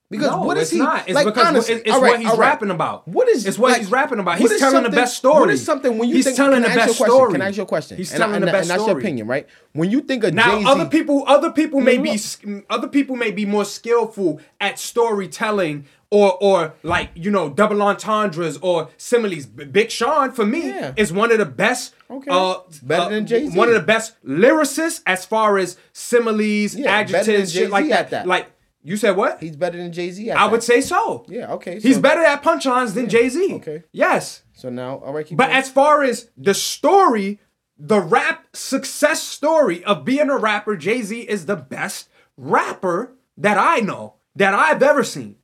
Because No, what is it's he? not. It's like, because honestly, it's, it's right, what he's right. rapping about. What is It's what like, he's rapping about. He's telling the best story. What is something when you he's think? telling the I best question? story. Can I ask you a question? He's and, I- telling and, the best story. and that's your opinion, right? When you think of Now, Jay-Z, other people, other people may be, mm-hmm. no. other people may be more skillful at storytelling or, or like you know, double entendres or similes. Big Sean, for me, Yeah. is one of the best. Okay. Uh, Better uh, than Jay-Z. One of the best lyricists as far as similes, Yeah, adjectives, shit like that. that. Like you said, what? he's better than Jay Z. I would say so. Yeah, okay. He's better at punchlines than Jay Z. okay. Yes. So now, all right. Keep going. But going. as far as the story, the rap success story of being a rapper, Jay Z is the best rapper that I know, that I've ever seen.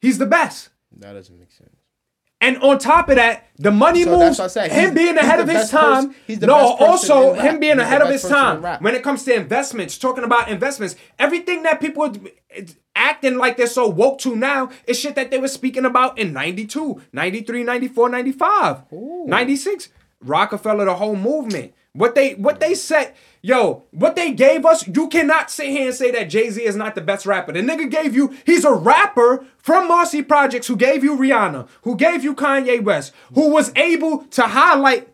He's the best. that doesn't make sense. And on top of that, the money So moves, said. him being ahead of his time. person- he's the no, also him being ahead of his time. When it comes to investments, talking about investments, everything that people are acting like they're so woke to now is shit that they were speaking about in 92, 93, 94, 95, 96. Rockefeller, the whole movement. What they what they said, yo, what they gave us, you cannot sit here and say that Jay-Z is not the best rapper. The nigga gave you, he's a rapper from Marcy Projects who gave you Rihanna, who gave you Kanye West, who was able to highlight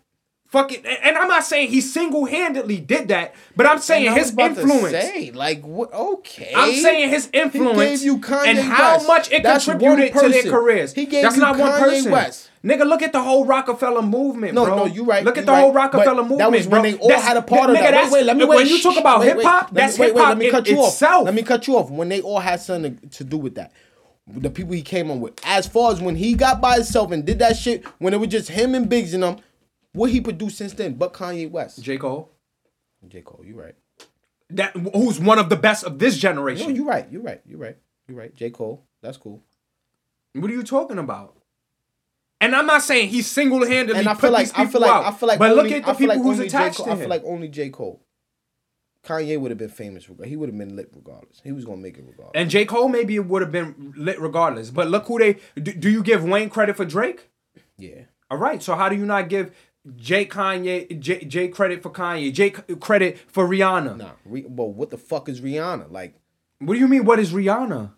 fucking and I'm not saying he single-handedly did that, but I'm saying his to influence. Say, like, what? Okay. I'm saying his influence He gave you Kanye and how West. much it That's contributed to their careers. He gave That's you not one Kanye person. West. Nigga, look at the whole Rockefeller movement, No, bro. no, you right. Look at the right. whole Rockefeller But movement, That was bro. when they all That's- had a part of nigga, that. that's- Wait, wait, let me when wait. you talk about hip-hop, Let that's wait, hip-hop Let me cut you itself. off. Let me cut you off. When they all had something to do with that. The people he came on with. As far as when he got by himself and did that shit, when it was just him and Biggs and them, what he produced since then, but Kanye West. J. Cole, J. Cole, you right. that who's one of the best of this No, generation. you right. You right. You right. You right. J. Cole. That's cool. what are you talking about? And I'm not saying he single-handedly And I put feel like these I people feel like out. I feel like but only, look at the I people like who's attached Cole, to I feel like only J. Cole. Kanye would have been famous. He would have been lit regardless. He was gonna make it regardless. and J. Cole maybe it would have been lit regardless. But look who they do, do you give Wayne credit for Drake? yeah. All right, so how do you not give Jay Kanye Jay, Jay credit for Kanye, Jay credit for Rihanna? Nah. Re- but what the fuck is Rihanna? Like What do you mean? What is Rihanna?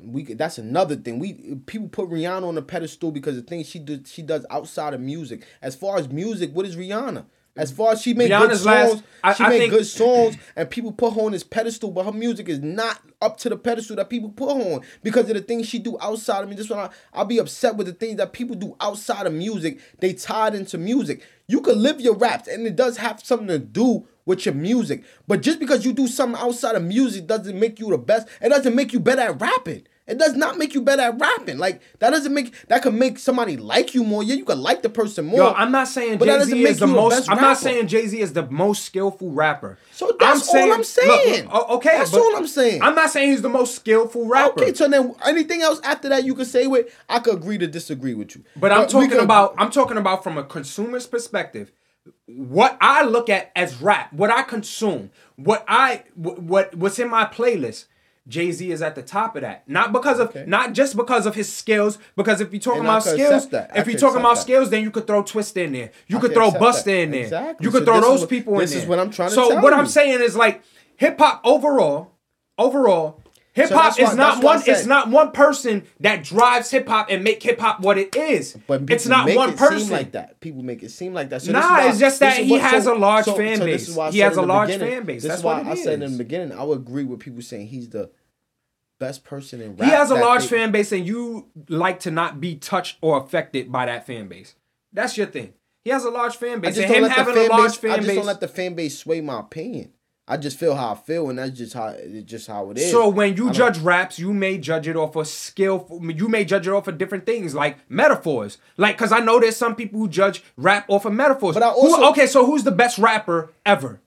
we that's another thing. We people put Rihanna on a pedestal because the things she does she does outside of music. As far as music, what is Rihanna? As far as she made good Rihanna's last- songs, I- she I made think- good songs, and people put her on this pedestal, but her music is not up to the pedestal that people put her on because of the things she do outside of me. This one, I, I'll be upset with the things that people do outside of music. They tied into music. You could live your raps, and it does have something to do with your music. But just because you do something outside of music doesn't make you the best. It doesn't make you better at rapping. It does not make you better at rapping. Like that doesn't make that could make somebody like you more. Yeah, you could like the person more. Yo, I'm not saying Jay Z is the you the most. I'm not saying Jay Z is the most skillful rapper. So that's all I'm saying. look, o- okay, That's all I'm saying. I'm not saying he's the most skillful rapper. Okay, so then anything else after that you could say with, I could agree to disagree with you. But I'm talking could- about I'm talking about from a consumer's perspective. What I look at as rap, what I consume, what I what what's in my playlist. Jay Z is at the top of that, not because of Okay. not just because of his skills. Because if you're talking And about skills, accept that. I if you're talking about that. skills, then you could throw Twista in there. You I could throw Busta in there. Exactly. You could So throw those what- people in there. this is what I'm trying to say. So what you. I'm saying is like hip hop overall, overall. Hip hop why- is not that's why I one. It's not one person that drives hip hop and make hip hop what it is. But it's not one it person. Like that. People make it seem like that. So Nah, why- it's just that he what- has a large fan base. is why I He has a large fan base. That's why I said in the beginning. I would agree with people saying he's the best person in rap. he has a large fan base, and you like to not be touched or affected by that fan base. That's your thing. He has a large fan base. I just don't let the a fan base. fan I just base. don't let the fan base sway my opinion. I just feel how I feel, and that's just how it's just how it is. So when I you don't- judge raps, you may judge it off of skill. You may judge it off of different things, like metaphors. Like, cause I know there's some people who judge rap off of metaphors. But I Who- also- okay, so who's the best rapper ever?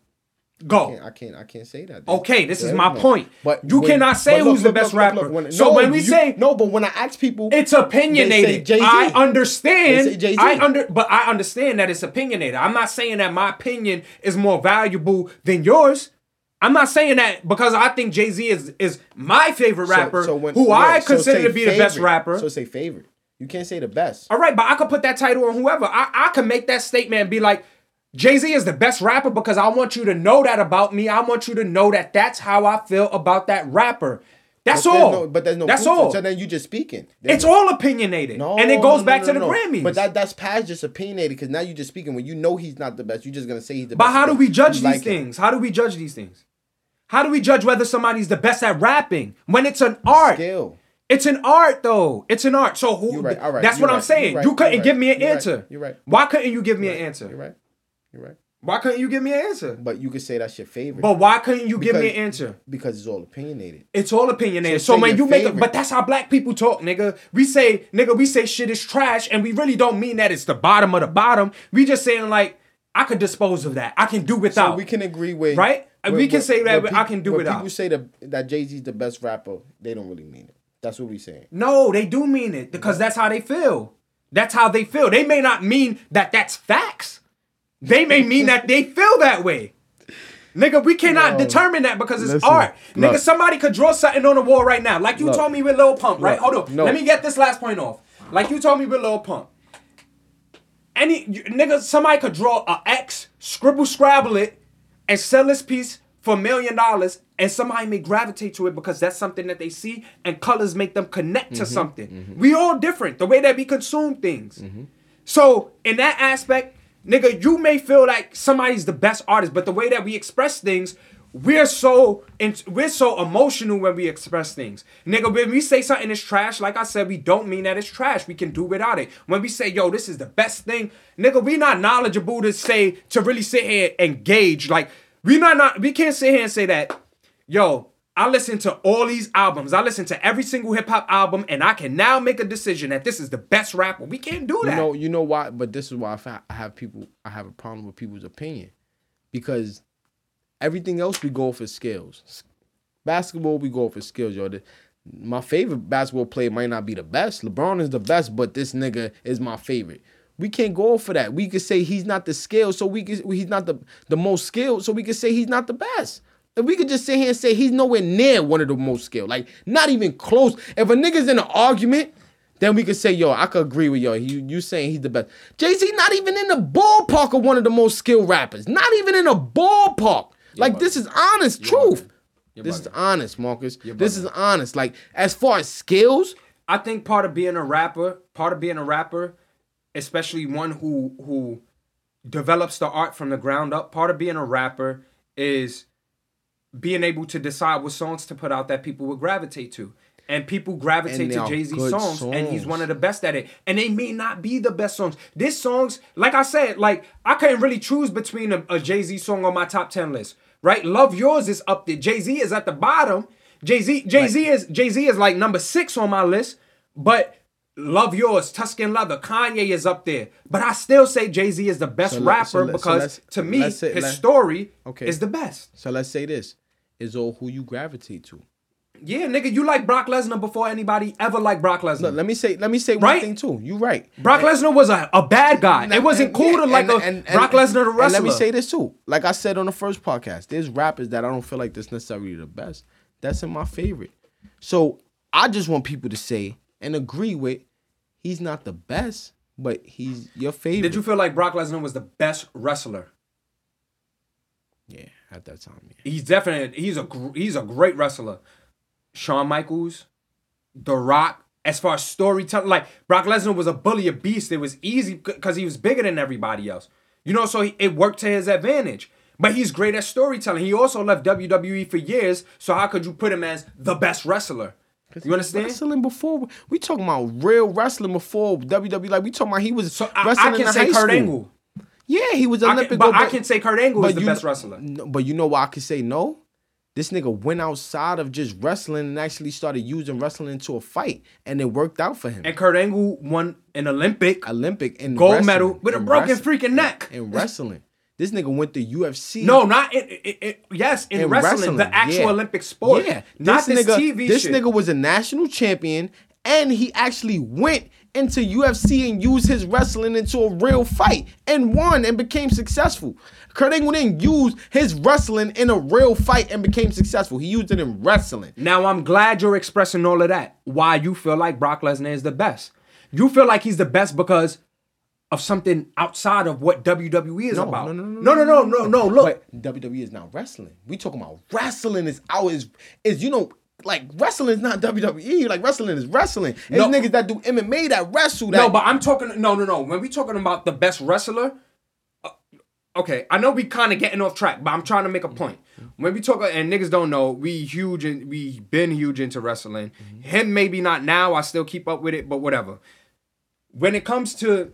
Go. can't- I can't. I can't say that. Okay, this is my no- point. You cannot say who's the best rapper. So when we you- say- no, but when I ask people, It's they say opinionated. I They understand. say Jay-Z. I under, but I understand that it's opinionated. I'm not saying that my opinion is more valuable than yours. I'm not saying that because I think Jay Z is is my favorite rapper, so when- who yeah, I consider say to be the best rapper. So say favorite. You can't say the best. All right, but I could put that title on whoever. I, I can make that statement and be like, Jay Z is the best rapper because I want you to know that about me. I want you to know that that's how I feel about that rapper. That's But there's all. no- but there's no. That's all. So then you just speaking. There's It's no- all opinionated, No, and it goes no, back to the. Grammys. But that that's past just opinionated because now you're just speaking when you know he's not the best. You're just gonna say he's the But best. But how do we judge these like him. things? How do we judge these things? How do we judge whether somebody's the best at rapping when it's an art? Skill. It's an art though. It's an art. So who? Right, right, That's you're what I'm saying. right, you couldn't give me an right, answer. you're right. Why couldn't you give me an answer? You're right. You're right. Why couldn't you give me an answer? But you could say that's your favorite. But why couldn't you give me an answer? because it's all opinionated. It's all opinionated. So So, your you make, a, but that's how black people talk, nigga. We say, nigga, we say shit is trash, and we really don't mean that it's the bottom of the bottom. We just saying like, I could dispose of that. I can do So without. we can agree with Right? We can say that with I can do without. People say that that Jay Z's the best rapper. They don't really mean it. That's what we saying. No, they do mean it because that's how they feel. That's how they feel. They may not mean that that's facts. They may mean that they feel that way. Nigga, we cannot Yo, determine that because it's listen, art. Nigga, somebody could draw something on the wall right now. Like you Look. told me with Lil Pump, right? Look, Hold on. no. Let me get this last point off. Like you told me with Lil Pump. Any you- nigga, somebody could draw a X, scribble scrabble it, and sell this piece for a million dollars, and somebody may gravitate to it because that's something that they see, and colors make them connect Mm-hmm, to something. We all different, the way that we consume things. Mm-hmm. So in that aspect, nigga, you may feel like somebody's the best artist, but the way that we express things, we're so we're so emotional when we express things. Nigga, when we say something is trash, like I said, we don't mean that it's trash. We can do without it. When we say, yo, this is the best thing, nigga, we not knowledgeable to say to really sit here and gauge. Like, we not not we can't sit here and say that, yo, I listen to all these albums. I listen to every single hip hop album, and I can now make a decision that this is the best rapper. We can't do that. You know, you know why? But this is why I have people. I have a problem with people's opinion because everything else we go for skills. Basketball, we go for skills, yo. My favorite basketball player might not be the best. LeBron is the best, but this nigga is my favorite. We can't go for that. We could say he's not the skill, so we could he's not the the most skilled, so we could say he's not the best. And we could just sit here and say he's nowhere near one of the most skilled, like not even close. If a nigga's in an argument, then we could say, yo, I could agree with yo. You you saying he's the best. Jay Z not even in the ballpark of one of the most skilled rappers. Not even in a ballpark. like this is honest truth. This is honest, Marcus. This is honest. Like as far as skills, I think part of being a rapper, part of being a rapper, especially one who who develops the art from the ground up, part of being a rapper is being able to decide what songs to put out that people would gravitate to. And people gravitate And to Jay Z good songs, and he's one of the best at it. And they may not be the best songs. This songs, like I said, like I couldn't really choose between a, a Jay Z song on my top ten list, right? Love Yours is up there. Jay Z is at the bottom. Jay Z, Jay Z is Jay Z is like number six on my list, but Love Yours, Tuscan Leather, Kanye is up there. But I still say Jay Z is the best So rapper so let- so because to me, his story Okay. is the best. so let's say this is all who you gravitate to. Yeah, nigga, you like Brock Lesnar before anybody ever liked Brock Lesnar. Look, let me say let me say one thing too. You right. Brock Lesnar was a, a bad guy. And- it wasn't cool yeah, to like and- a and- Brock Lesnar the wrestler. And let me say this too. Like I said on the first podcast, there's rappers that I don't feel like that's necessarily the best. That's in my favorite. So I just want people to say and agree with he's not the best, but he's your favorite. Did you feel like Brock Lesnar was the best wrestler? At that time. Yeah. He's definitely he's a gr- he's a great wrestler. Shawn Michaels, The Rock. As far as storytelling, like Brock Lesnar was a bully, a beast. It was easy because he was bigger than everybody else. You know, so he, it worked to his advantage. But he's great at storytelling. He also left WWE for years. So how could you put him as the best wrestler? You understand? Wrestling before we talking about real wrestling before WWE. Like we talking about he was So I, wrestling I can in say high Kurt school. Angle. Yeah, he was Olympic. but I can say Kurt Angle is the you best wrestler. no, but you know why I can say no? This nigga went outside of just wrestling and actually started using wrestling into a fight, and it worked out for him. And Kurt Angle won an Olympic Olympic and gold wrestling, medal with a broken freaking neck. in wrestling. This nigga went to UFC. No, not in, in, in- yes in, in wrestling, the actual yeah. Olympic sport. Yeah, not this, nigga, TV This shit. nigga was a national champion, and he actually went into UFC and used his wrestling into a real fight and won and became successful. Kurt Angle didn't use his wrestling in a real fight and became successful. He used it in wrestling. Now I'm glad you're expressing all of that. Why you feel like Brock Lesnar is the best? You feel like he's the best because of something outside of what WWE is No, about. no, no, no, no, no, no, no, no. Look, But WWE is not wrestling. We talking about wrestling is out is is you know like wrestling is not WWE. Like wrestling is wrestling. It's No. niggas that do MMA that wrestle. That No, but I'm talking. No, no, no. When we talking about the best wrestler, uh, okay, I know we kind of getting off track, but I'm trying to make a point. When we talk, and niggas don't know, we huge and we been huge into wrestling. Him maybe not now. I still keep up with it, but whatever. When it comes to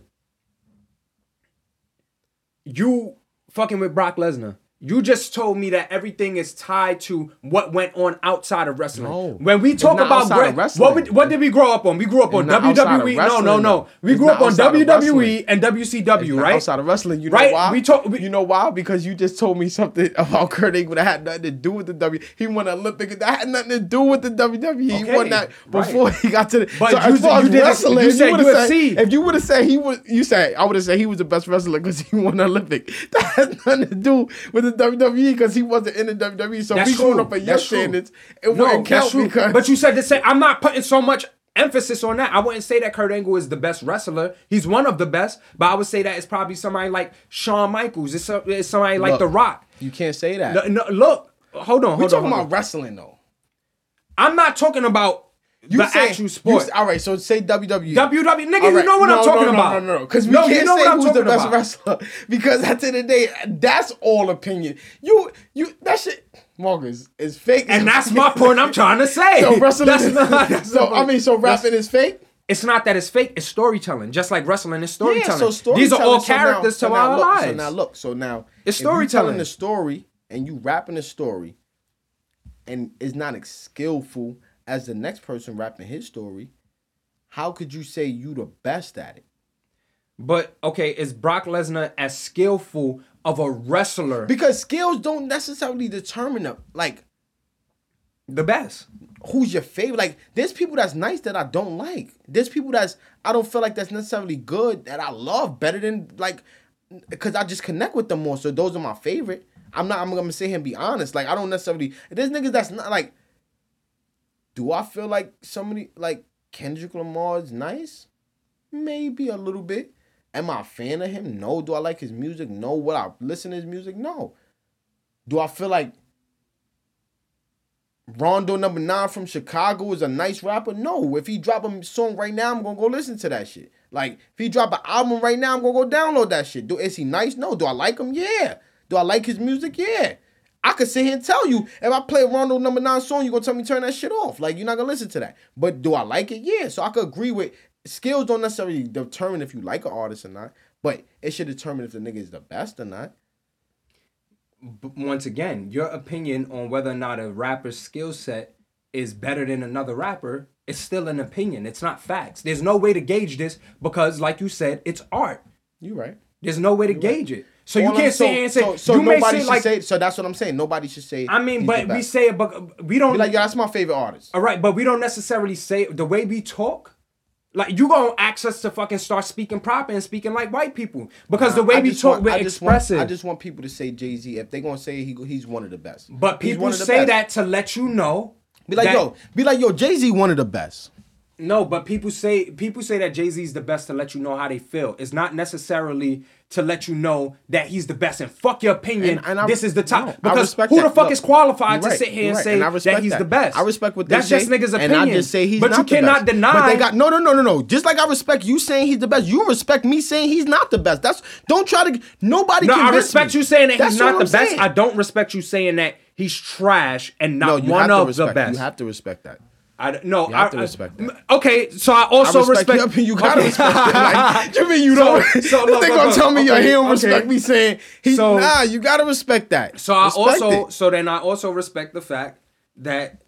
you fucking with Brock Lesnar. You just told me that everything is tied to what went on outside of wrestling. No. when we talk about Gra- wrestling. what, we, what did we grow up on? We grew up on WWE. No, no, no. We grew up on WWE and WCW, right? Outside of wrestling, you know Right? why? We talk- we- you know why? Because you just told me something about Kurt Angle that had nothing to do with the W. He won an Olympic that had nothing to do with the WWE. He Okay, won that before right. he got to the. But so you- as far you as wrestling, you if said UFC. Said, if you would have said he was, you said I would have said he was the best wrestler because he won the Olympic. That has nothing to do with the WWE because he wasn't in the WWE. So That's we going true. up on your standards. It No, wouldn't count because. But you said the same. I'm not putting so much emphasis on that. I wouldn't say that Kurt Angle is the best wrestler. He's one of the best, but I would say that it's probably somebody like Shawn Michaels. It's, a, it's somebody like The Rock. you can't say that. No, no, look, hold on, hold We're on. talking about on. wrestling though. I'm not talking about You the say- actual you sport. s- all right, so say WWE. WWE, nigga, All you know what no, I'm talking no, no, about. No, no, no, because we No, can't know say who's the best about. wrestler because at the end of the day, that's all opinion. You, you, that shit, Marcus is fake. And that's my point I'm trying to say. So wrestling, That's is, not- that's so I mean, so rapping is fake. It's not that it's fake. It's storytelling. Just like wrestling is storytelling. Yeah, so storytelling. These are all so now- characters so to now our look, lives. So now look, so now It's you storytelling. the story and you rapping the story, and it's not as skillful as the next person rapping his story. How could you say you the best at it? But okay, is Brock Lesnar as skillful of a wrestler? Because skills don't necessarily determine the, like the best. who's your favorite. Like there's people that's nice that I don't like. There's people that's I don't feel like that's necessarily good that I love better than like because I just connect with them more. So those are my favorite. I'm not. I'm gonna sit here and be honest. Like I don't necessarily. There's niggas that's not like. Do I feel like somebody like Kendrick Lamar is nice? Maybe a little bit. Am I a fan of him? No. Do I like his music? No. Would I listen to his music? No. Do I feel like Rondo Numba Nine from Chicago is a nice rapper? No. If he drop a song right now, I'm gonna go listen to that shit. Like if he drop an album right now, I'm gonna go download that shit. Do is he nice? No. Do I like him? Yeah. Do I like his music? Yeah. I could sit here and tell you if I play Rondo Numba Nine song, you're gonna tell me turn that shit off. Like you're not gonna listen to that. But do I like it? Yeah. So I could agree with skills don't necessarily determine if you like an artist or not, but it should determine if the nigga is the best or not. But once again, your opinion on whether or not a rapper's skill set is better than another rapper is still an opinion. It's not facts. There's no way to gauge this because, like you said, it's art. You're right. There's no way to gauge it. So you All I'm- can't here and say so, so you nobody say should like. say. So that's what I'm saying. Nobody should say. I mean, but we say it, but we don't. Be like, yeah, that's my favorite artist. All right, but we don't necessarily say the way we talk. Like you gonna ask us to fucking start speaking proper and speaking like white people because the way I we talk, want- we're I just expressive. Want, I just want people to say Jay Z if they gonna say he he's one of the best. but people one of the say best. that to let you know. Be like, that- yo, be like, yo, Jay Z one of the best. No, but people say people say that Jay Z is the best to let you know how they feel. It's not necessarily to let you know that he's the best. And fuck your opinion. And- and I- this is the top no, because who the that. fuck Look, is qualified you're to right, sit here and right, say and that he's that. the best? I respect what they That's say, just niggas' opinion. and I just say he's but not you the cannot best. deny. But they got no, no, no, no, no. Just like I respect you saying he's the best, you respect me saying he's not the best. That's don't try to. Nobody. no, I respect me. you saying that That's he's not the I'm best. saying. I don't respect you saying that he's trash and No, not you one of respect. the best. You have to respect that. I no, You have I, to I- respect that. Okay, so I also I respect, respect. opinion. You gotta okay. respect it. Like, you mean you So- don't? so look, look, gonna look, tell me okay, he don't okay. respect me saying he So- nah. You gotta respect that. So I Respect also it. so then I also respect the fact that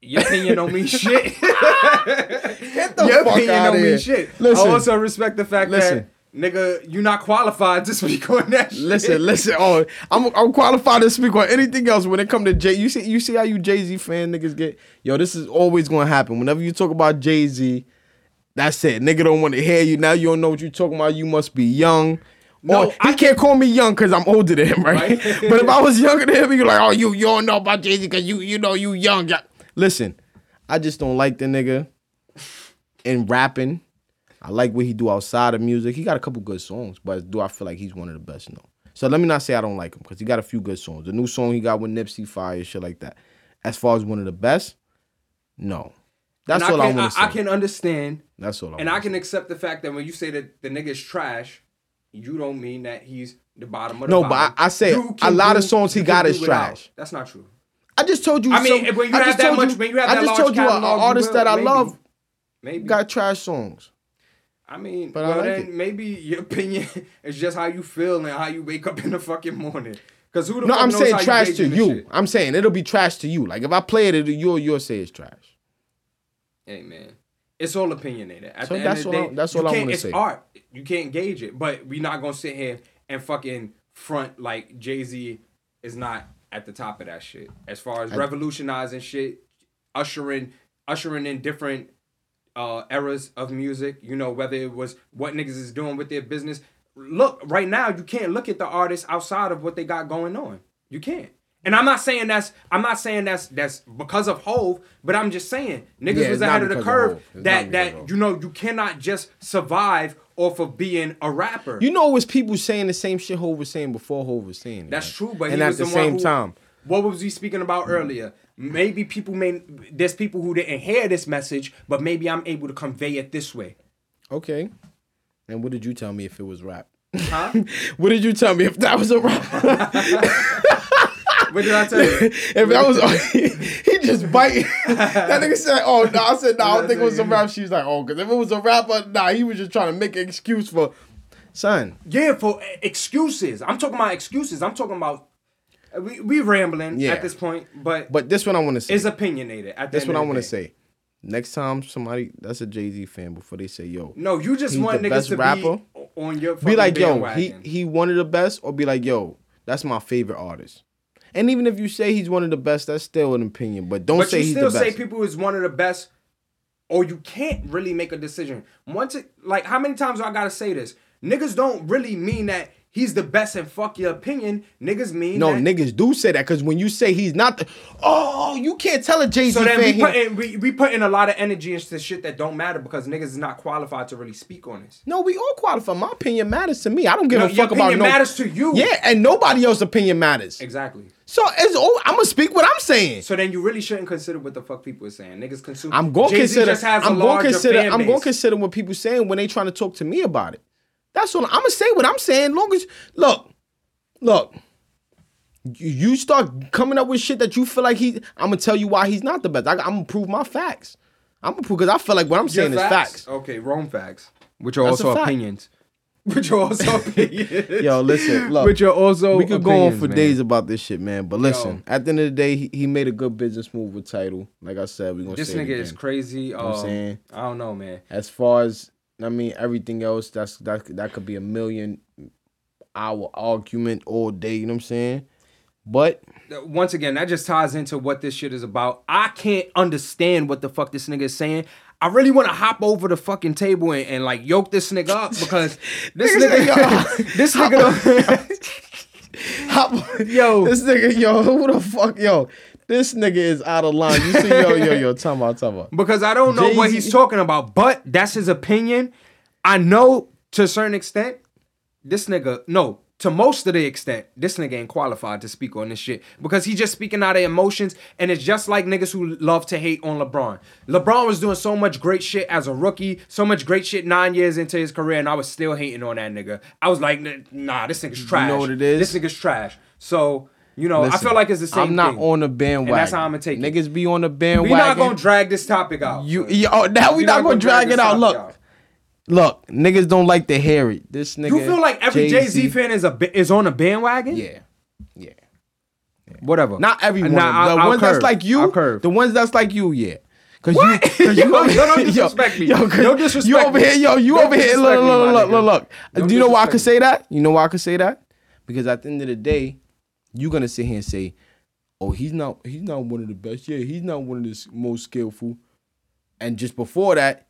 your opinion don't mean shit. Get the your fuck opinion out don't of mean shit. Listen, I also respect the fact Listen. that nigga, you not qualified to speak on that shit. Listen, listen. Oh, I'm I'm qualified to speak on anything else when it come to Jay. You see, you see how you Jay Z fan niggas get. Yo, this is always gonna happen. Whenever you talk about Jay Z, that's it. Nigga don't want to hear you. Now you don't know what you're talking about. You must be young. No, or, he I can't call me young because I'm older than him, right? Right. but if I was younger than him, you're like, oh, you you don't know about Jay Z because you you know you young. Listen, I just don't like the nigga in rapping. I like what he do outside of music. He got a couple good songs, but do I feel like he's one of the best? No. So let me not say I don't like him because he got a few good songs. The new song he got with Nipsey Fire, shit like that. As far as one of the best, No. That's And all I I, can, want to say. I, can understand, That's all I and I can say. accept the fact that when you say that the nigga's trash, you don't mean that he's the bottom of the No, but. I- I You a lot of songs he got do is trash. That's not true. I just told you. I mean, some- when you I have that much- you, when you have I that just large told you an artist will, that I maybe. love Maybe. got trash songs. I mean, But I like then it. maybe your opinion is just how you feel and how you wake up in the fucking morning. Because who the No, I'm saying trash you to you. I'm saying it'll be trash to you. Like if I play it, it'll, you'll you'll say it's trash. Hey man, it's all opinionated. At So the end that's of all I- day, that's all I can't- wanna it's say. art. You can't gauge it, but we're not gonna sit here and fucking front like Jay Z is not at the top of that shit. As far as revolutionizing shit, ushering ushering in different uh, eras of music. You know, whether it was what niggas is doing with their business. Look, right now you can't look at the artists outside of what they got going on. You can't. And I'm not saying that's I'm not saying that's that's because of Hove, but I'm just saying niggas Yeah, was ahead of the of curve. Not that that you know you cannot just survive off of being a rapper. You know, it was people saying the same shit Hov was saying before Hov was saying it. That's right? true, but and at the, the, same who, time, What was he speaking about earlier? Maybe people may there's people who didn't hear this message, but maybe I'm able to convey it this way. okay. And what did you tell me if it was rap? Huh? What did you tell me if that was a rap? what did I tell you? if that was, he just biting. that nigga said, "Oh no," I said, "No, I don't think it was a rap." She was like, "Oh, because if it was a rapper, nah, he was just trying to make an excuse for." Son, Yeah, for eh, excuses. I'm talking about excuses. I'm talking about we we rambling Yeah. at this point, but but this one I want to say. is opinionated. At end what I want to say. Next time somebody that's a Jay Z fan, before they say, "Yo," No, you just want the niggas best to rapper. be on your be like, "Yo, he he one of the best," or be like, "Yo, that's my favorite artist." And even if you say he's one of the best, that's still an opinion. But don't But say you he's still the say people is one of the best, or you can't really make a decision. Once it, like, how many times do I gotta say this? Niggas don't really mean that he's the best and fuck your opinion. Niggas mean no, that. niggas do say that because when you say he's not the, oh, you can't tell a Jay Z So then fan. we put in we, we put in a lot of energy into shit that don't matter because niggas is not qualified to really speak on this. no, we all qualify. My opinion matters to me. I don't give No, a fuck about opinion no. matters to you. Yeah, and nobody else's opinion matters. Exactly. So it's all, I'm gonna speak what I'm saying. So then you really shouldn't consider what the fuck people are saying. Niggas consume. I'm going to Jay-Z consider. Just has a I'm larger consider. I'm gonna consider what people saying when they trying to talk to me about it. That's what I'm gonna say. What I'm saying. Long as look, look, you, you start coming up with shit that you feel like he. I'm gonna tell you why he's not the best. I, I'm gonna prove my facts. I'm gonna prove because I feel like what I'm Your saying is facts. Okay, wrong facts. Which are That's also opinions. Which are also opinions. Yo, listen, look. Which are also we could go on for man. days about this shit, man. But listen, Yo. at the end of the day, he, he made a good business move with Tidal. Like I said, we gonna This nigga is crazy. what I'm Um, saying? I don't know, man. As far as I mean, everything else that's that that could be a million hour argument all day. You know what I'm saying? But Once again, that just ties into what this shit is about. I can't understand what the fuck this nigga is saying. I really want to hop over the fucking table and, and like yoke this nigga up because this Nigga nigga, uh, this nigga, don't- yo, this nigga, yo, who the fuck, yo, this nigga is out of line. You see, yo, yo, yo, time about, time about. because I don't know what Jay-Z- he's talking about, but that's his opinion. I know to a certain extent, this nigga, no, to most of the extent, this nigga ain't qualified to speak on this shit because he just speaking out of emotions, and it's just like niggas who love to hate on LeBron. LeBron was doing so much great shit as a rookie, so much great shit nine years into his career, and I was still hating on that nigga. I was like, nah, this nigga's trash. You know what it is? This nigga's trash. So. You know, I feel like it's the same I'm not thing. on the bandwagon. And that's how I'ma take it. Niggas be on the bandwagon. We're not gonna drag this topic out. You, yo, now we We not, gonna drag this it out. Look, look, niggas don't like to hear it. This nigga. You feel like every Jay Z fan is a is on a bandwagon? Yeah, yeah. Whatever. Not everyone. Nah, I'll- the I'll ones that's like you. Curve. The ones that's like you, yeah. Cause What? you, cause Yo, you over, yo, don't yo, disrespect me. Yo, 'cause Don't disrespect you over here, yo. You Don't over here. Look, look, look, look, look. Don't you know why I can say that? You know why I can say that? Because at the end of the day, you gonna sit here and say, "Oh, he's not. He's not one of the best. Yeah, he's not one of the most skillful." And just before that,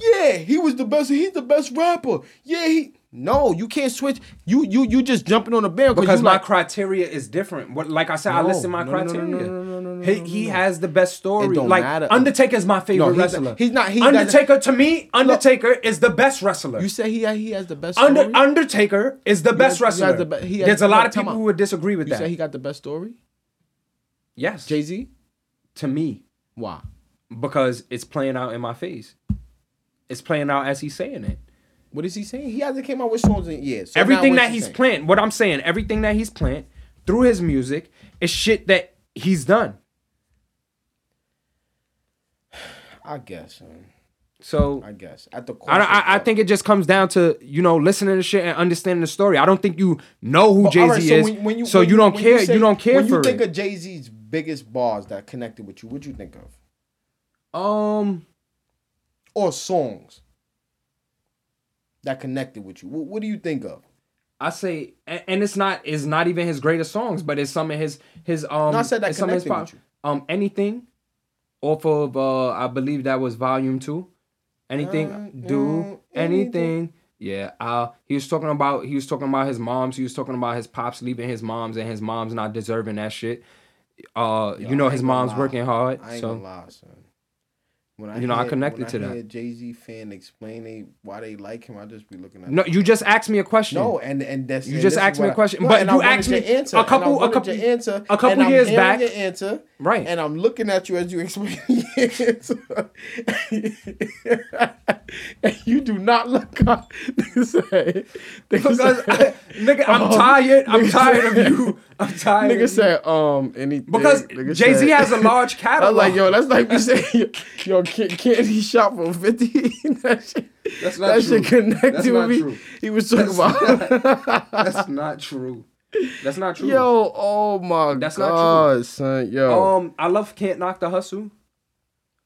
yeah, he was the best. He's the best rapper. Yeah, he. No, you can't switch. You you you just jumping on the band because my like, criteria is different. What, like I said, I No, listed my no, criteria. no, no, no, no, no, he he has the best story. It don't like matter. Undertaker's my favorite he's- wrestler. he's not- he doesn't- Undertaker to me. Undertaker is the best wrestler. you say he he has the best. Under story? Undertaker is the best has- he wrestler. the be- he has- There's a lot look, of people who would disagree with You that. You say he got the best story, yes, Jay Z. to me. Why? Because it's playing out in my face. It's playing out as he's saying it. What is he saying? He hasn't came out with songs in years. So everything that he's saying? playing, what I'm saying, everything that he's playing through his music is shit that he's done. I guess. man. So I guess at the core. I, I, I think it just comes down to you know listening to shit and understanding the story. I don't think you know who Jay Z is, when you so you, don't care. You, don't care when you think it. of Jay Z's biggest bars that connected with you, what do you think of? um, Or songs that connected with you. What, what do you think of? I say, and, it's not it's not even his greatest songs, but it's some of his his um. No, I said that some of his pop- Um, anything, off of uh, I believe that was volume two. Anything, Uh, do uh, anything. Yeah, uh, he was talking about he was talking about his moms. He was talking about his pops leaving his moms and his moms not deserving that shit. Uh, Yo, you know his mom's lie. working hard, I ain't so gonna lie, son. When You know, I connected to I that. Jay Z fan explain they, why they like him, I just be looking at no, you just asked me a question. No, and and that's You just asked me a question, No, but you I asked your me answer, a couple- a couple- your answer, a couple years back. Your answer, Right. And I'm looking at you as you explain the answer. and you do not look up. Nigga nigga because said, nigga, I'm um, tired. I'm tired of you. I'm tired. Nigga you. said, um, anything. because Jay Z has a large catalog. I was like, yo, that's like me saying, yo, can, candy shop for 50. that shit, That's not that true. shit connected That's with not me. true. He was talking about. That's not true. That's not true. Yo, oh my god. That's not true. son. Yo, Um, I love Can't Knock the Hustle.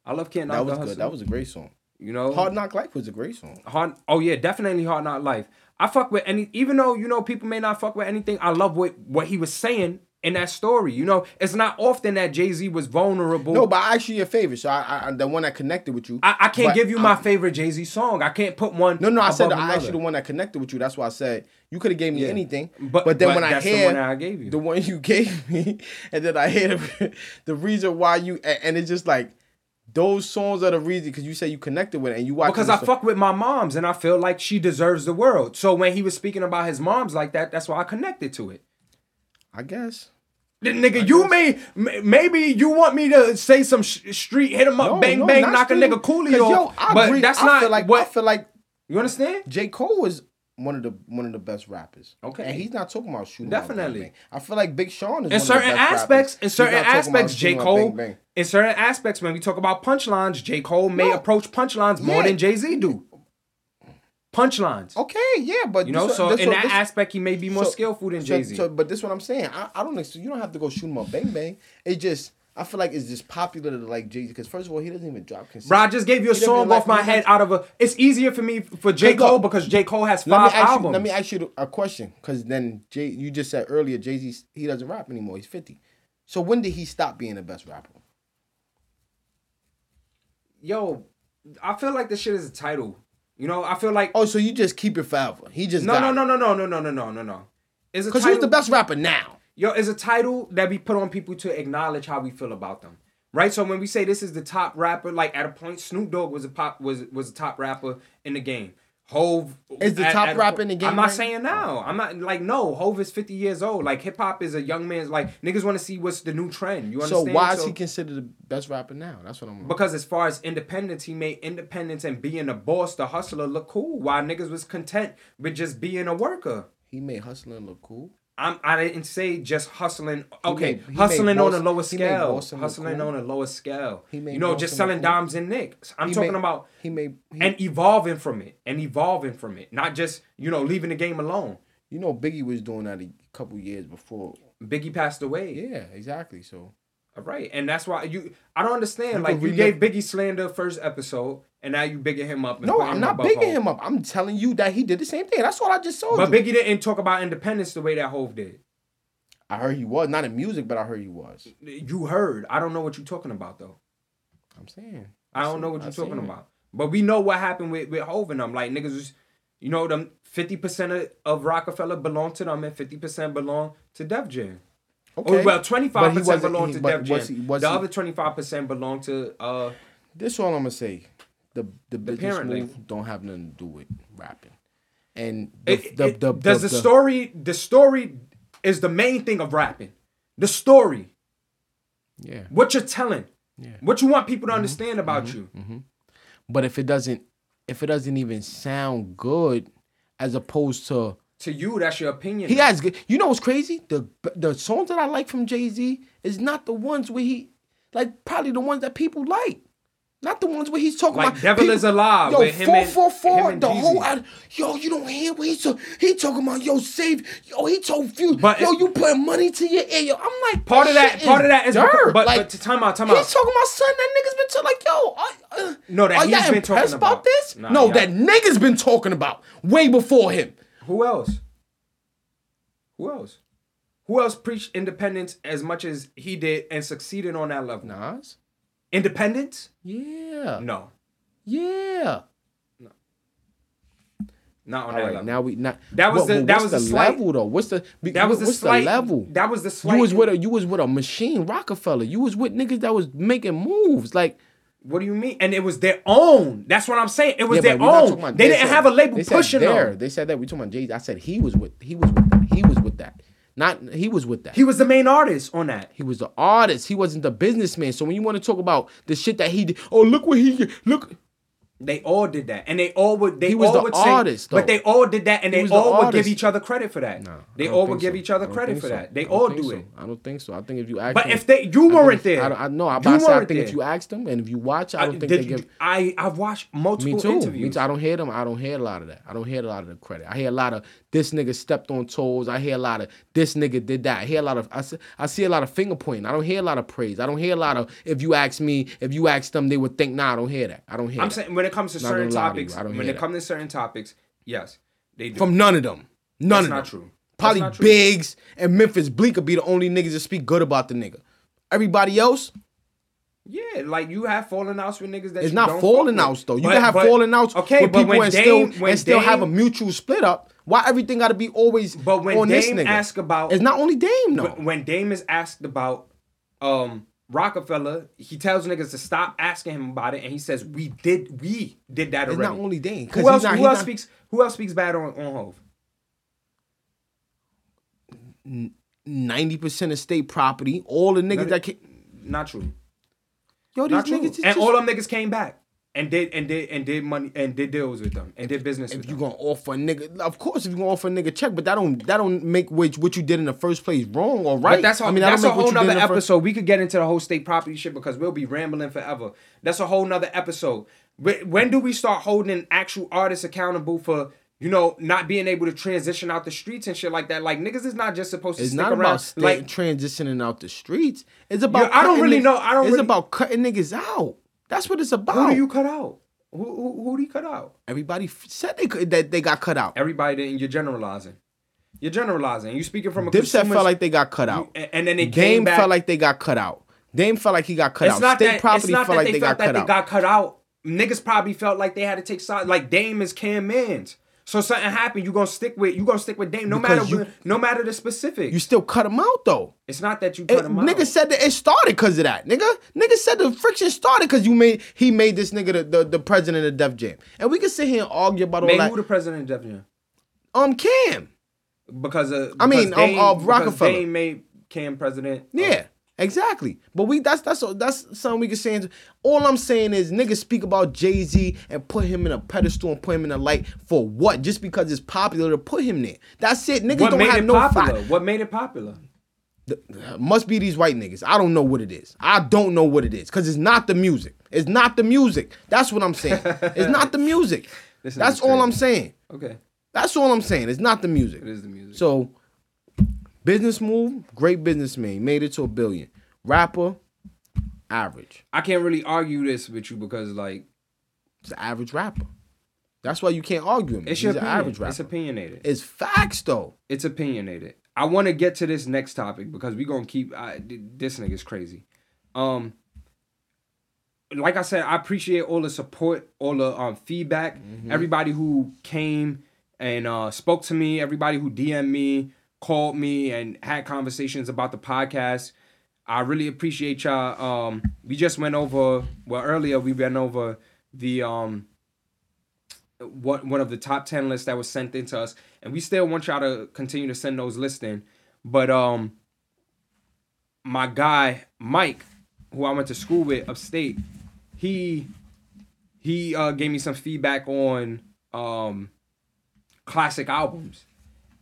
I love Can't Knock that was the Hustle. good. That was a great song. you know Hard Knock Life was a great song. Hard, oh yeah, definitely Hard Knock Life. I fuck with any, even though you know people may not fuck with anything. I love what what he was saying in that story. You know, it's not often that Jay Z was vulnerable. No, but I asked you your favorite, so I, I the one that connected with you. I, I can't give you I- my favorite Jay Z song. I can't put one. No, no, I said above I asked you the one that connected with you. That's why I said you could have gave me Yeah. anything. But- But, then but when I that's the one that I gave you. the one you gave me, and then I hear the, the reason why you, and, and it's just like those songs are the reason because you say you connected with it and you watch because I fuck with my moms and I feel like she deserves the world. So when he was speaking about his moms like that, that's why I connected to it. I guess. Then, Nigga, you may maybe you want me to say some sh- street hit him up, No, bang no, bang, knock a street. nigga coolie yo, off. I but agree. that's I not feel like what I feel like you understand. J. Cole was one of the one of the best rappers. Okay. and he's not talking about shooting. Definitely. Bang Bang. I feel like Big Sean is In one certain of the best aspects, rappers. in certain not talking about aspects, J Cole, Bang in certain aspects, when we talk about punchlines, J Cole may No. approach punchlines more than Jay Z do. Punchlines. Okay, yeah, but You know, this- so this in what- that this- aspect, he may be more so- skillful than Jay Z. So, but this is what I'm saying. I, I don't. You don't have to go shoot him up, bang bang. It just. I feel like it's just popular to like Jay Z because first of all, he doesn't even drop consistent. Bro, I just gave you a He song off my head out of a. It's easier for me for J look, Cole because J Cole has Let five ask albums. you. Let me ask you a question because then Jay, you just said earlier Jay Z he doesn't rap anymore. He's fifty. So when did he stop being the best rapper? Yo, I feel like this shit is a title. You know, I feel like. Oh, so you just keep it forever? He just no, got no, no, no, no, no, no, no, no, no, no. It's a Because who's the best rapper now? Yo, it's a title that we put on people to acknowledge how we feel about them. Right? So when we say this is the top rapper, like at a point, Snoop Dogg was a pop was was a top rapper in the game. Hove Is the at- top at rapper in the game I'm not right saying now. I'm not like no. Hove is 50 years old. Like hip hop is a young man's like niggas want to see what's the new trend. You understand? So why is he considered the best rapper now? That's what I'm. because as far as independence, he made independence and being a boss, the hustler look cool. While niggas was content with just being a worker. he made hustling look cool. I'm, I didn't say just hustling. Okay, made- hustling on a lower scale. Hustling on a lower scale. He made you know, just selling cool. dimes and nicks. I'm He talking made- about he made he, and evolving from it, and evolving from it, not just you know leaving the game alone. you know Biggie was doing that a couple years before. Biggie passed away. Yeah, exactly. So All right, and that's why you. I don't understand. You like you gave Biggie slander first episode, and now you bigging him up. And no, I'm not bigging him up. I'm telling you that he did the same thing. That's what I just told But you. Biggie didn't talk about independence the way that Hove did. I heard he was not in music, but I heard he was. You heard. I don't know what you're talking about though. I'm saying. I don't know what you're talking it. about. But we know what happened with with Hov and them. Like niggas was, you know, them fifty percent of, of Rockefeller belong to them and fifty percent belong to Def Jam. Okay. Or, well, twenty But five percent belong to but Def was Jam. he- was the he- other twenty five percent belong to uh This all I'm gonna say. The the business move don't have nothing to do with rapping. And the, it, the, it- the, does the, the- story the story is the main thing of rapping. The story. Yeah. What you're telling. Yeah. What you want people to mm-hmm. understand about mm-hmm. you? Mm-hmm. But if it doesn't, if it doesn't even sound good, as opposed to To you, that's your opinion. he has good. You know what's crazy? The the songs that I like from Jay Z is not the ones where he, like probably the ones that people like. Not the ones where he's talking Like about Devil people- is Alive Yo, with him four and- four four. him and The whole yo, you don't hear what he's talking. He talking about yo save. Yo, he told you. But yo, it- you putting money to your ear. Yo, I'm like Part of that, part of that is, dirt. because, but, like, but to time out, time He's out. He's talking about son that niggas been talking like, yo, are, uh, No, that he's been talking about, this? Nah, no, that niggas been talking about way before him. Who else? Who else? Who else preached independence as much as he did and succeeded on that level? Nas? Independence? Yeah. No, Yeah. No. Not on All that right, level. now we not. That was what- the- that was the the slight- level though. What's the be- that was what- the slight. the level? That was the slight. you was with a you was with a machine Rockefeller. You was with niggas that was making moves like. What do you mean? And it was their own. That's what I'm saying. It was Yeah, their but we're not own. They didn't said- have a label they said pushing there. them. They said that we talking about Jay. I said he was with he was with that. He was with that. Not he was with that. He was the main artist on that. He was the artist. He wasn't the businessman. So when you want to talk about the shit that he did, oh look what he look. They all did that, and they all would. They He was all the would say, though. but they all did that, and He they was the all would give each other credit for that. Nah, they all would think give so. each other credit for so. that. They all do so. it. I don't think so. I think if you ask, But them- if they, you I weren't if- there. I, don't- I know. I, You I, I think if you ask them and if you watch, I I, don't think did they give. I I've watched multiple Me too. interviews. Me too. I don't hear them. I don't hear a lot of that. I don't hear a lot of the credit. I hear a lot of this nigga stepped on toes. I hear a lot of this nigga did that. I hear a lot of I see, I see a lot of finger pointing. I don't hear a lot of praise. I don't hear a lot of if you ask me, if you ask them, they would think, nah, I don't hear that. I don't hear I'm saying when it comes to Not certain gonna lie to you, topics, don't when it comes to certain topics, yes, they do. From none of them. None That's of not them. true. Probably not true. Biggs and Memphis Bleek could be the only niggas that speak good about the nigga. Everybody else, yeah, like you have falling outs with niggas that it's you not don't falling outs though. You But- can have but- falling outs okay, with but people when and Dame, still when and still have a mutual split up. Why everything got to be always But when on this Dame nigga? ask about- it's not only Dame though. when Dame is asked about um Rockefeller, he tells niggas to stop asking him about it, and he says, "We did, we did that It's already." not only. 'cause Who else? not- who else not- speaks? Who else speaks bad on on Hove? ninety percent of state property. All the niggas Not- that came. Not true. yo, these niggas and just, all them niggas came back and did and did and did money and did deals with them and did business with if you them. gonna offer a nigga, of course, if you gonna offer a nigga check, but that don't that don't make which what you did in the first place wrong or right. But that's a, I mean, that that's a whole nother in first- episode. We could get into the whole state property shit because we'll be rambling forever. That's a whole nother episode. Wh- When do we start holding actual artists accountable for you know not being able to transition out the streets and shit like that? Like niggas is not just supposed to It's not around. about like transitioning out the streets. It's about. I don't really niggas- know. I don't It's really- about cutting niggas out. That's what it's about. who do you cut out? Who who, who do you cut out? Everybody said they could, that they got cut out. Everybody didn't. You're generalizing. You're generalizing. You speaking from a Dipset felt like they got cut out. and, and then they Dame came back. Dame felt like they got cut out. Dame felt like he got cut it's out. not State that. It's not felt that like they felt got that cut they out. got cut out. Niggas probably felt like they had to take sides. Like Dame is Cam Mans. So something happened. You gonna stick with you gonna stick with Dame no Because matter you- no matter the specific. you still cut him out though. it's not that you It, cut him out. nigga said that it started because of that. Nigga, nigga said the friction started because you made he made this nigga the, the, the president of Def Jam, and we can sit here and argue about all that. who the president of Def Jam? um, Cam. Because of I mean, because um, uh, Rockefeller. Dame made Cam president. Yeah, exactly. But we that's that's that's something we can say. All I'm saying is niggas speak about Jay Z and put him in a pedestal and put him in a light for what? Just because it's popular to put him there. That's it. Niggas What don't made have it no popular? fight. What made it popular? Must be these white niggas. I don't know what it is. I don't know what it is because it's not the music. It's not the music. That's what I'm saying. It's not the music. That's all I'm saying. Okay, That's all I'm saying. It's not the music. it is the music. So, business move, great businessman, made it to a billion. Rapper, average. I can't really argue this with you because like It's an average rapper. That's why you can't argue him. it's He's your an opinion. average rapper. It's opinionated. It's facts though. it's opinionated. I want to get to this next topic because we gonna keep I, this nigga's crazy. Um, like I said, I appreciate all the support, all the um, feedback, everybody who came and uh, spoke to me, everybody who DM'd me, called me, and had conversations about the podcast. I really appreciate y'all. Um, we just went over well earlier. We went over the um what one of the top 10 lists that was sent into us and we still want y'all to continue to send those lists in but um my guy mike who I went to school with upstate, he he uh, gave me some feedback on um, classic albums,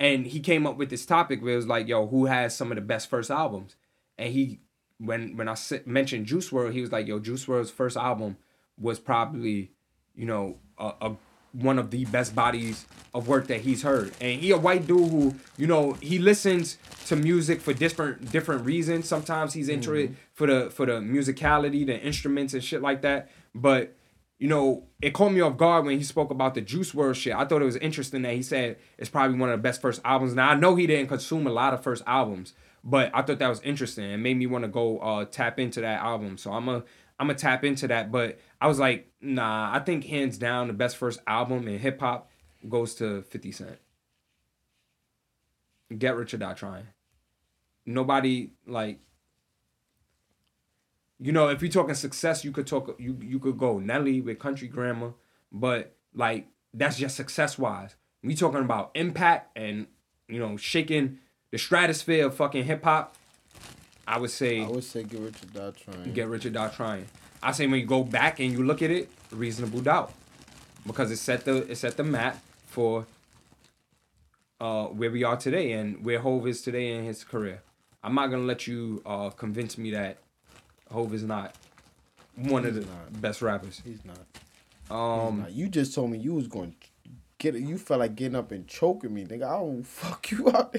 and he came up with this topic where it was like, "Yo, who has some of the best first albums?" And he when when I mentioned Juice WRLD, he was like, "Yo, Juice WRLD's first album was probably, you know, a, a one of the best bodies of work that he's heard." And he a white dude who, you know, he listens to music for different different reasons. Sometimes he's into mm-hmm. it for the for the musicality, the instruments and shit like that. But you know, it caught me off guard when he spoke about the Juice WRLD shit. I thought it was interesting that he said it's probably one of the best first albums. Now I know he didn't consume a lot of first albums, but I thought that was interesting and made me want to go uh, tap into that album. So I'm a I'm gonna tap into that. But I was like, nah, I think hands down the best first album in hip hop goes to 50 Cent. Get Rich or Die Trying. Nobody like you know, if you're talking success, you could talk you you could go Nelly with country grammar, but like that's just success wise. We talking about impact and you know shaking the stratosphere of fucking hip hop. I would say I would say get rich or die trying. get rich or die trying. I say when you go back and you look at it, reasonable doubt, because it set the it set the map for uh where we are today and where Hove is today in his career. I'm not gonna let you uh convince me that Hove is not one of the not. best rappers. He's not. Um, Nah, you just told me you was going to get. You felt like getting up and choking me, nigga. I will fuck you up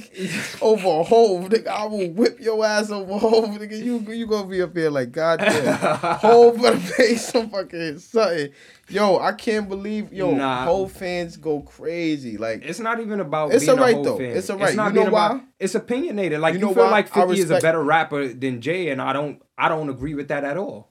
over a hole, nigga. I will whip your ass over a hole, nigga. You you gonna be up here like goddamn hole better pay some fucking something. Yo, I can't believe yo Nah. whole fans go crazy. Like it's not even about It's being a Hov though. fan. It's alright. not You know about- why? It's opinionated. Like You you, know feel why? like 50 is a better rapper than Jay, and I don't. I don't agree with that at all.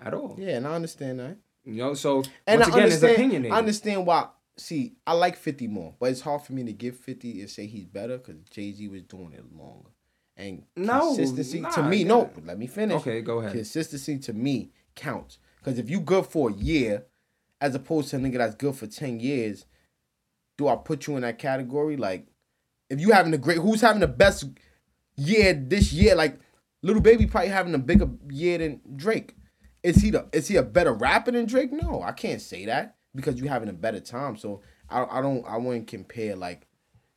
At all. yeah, and I understand that. You know. So And once I again, it's opinionated. I understand why. See, I like Fifty more, but it's hard for me to give Fifty and say he's better because Jay Z was doing it longer. And No, consistency to me, yeah. no. Let me finish. Okay, go ahead. Consistency to me counts because if you good for a year, as opposed to a nigga that's good for ten years, do I put you in that category? Like, if you having a great, who's having the best year this year? Like, Lil Baby probably having a bigger year than Drake. Is he the is he a better rapper than Drake? No, I can't say that because you're having a better time. So I, I don't I wouldn't compare like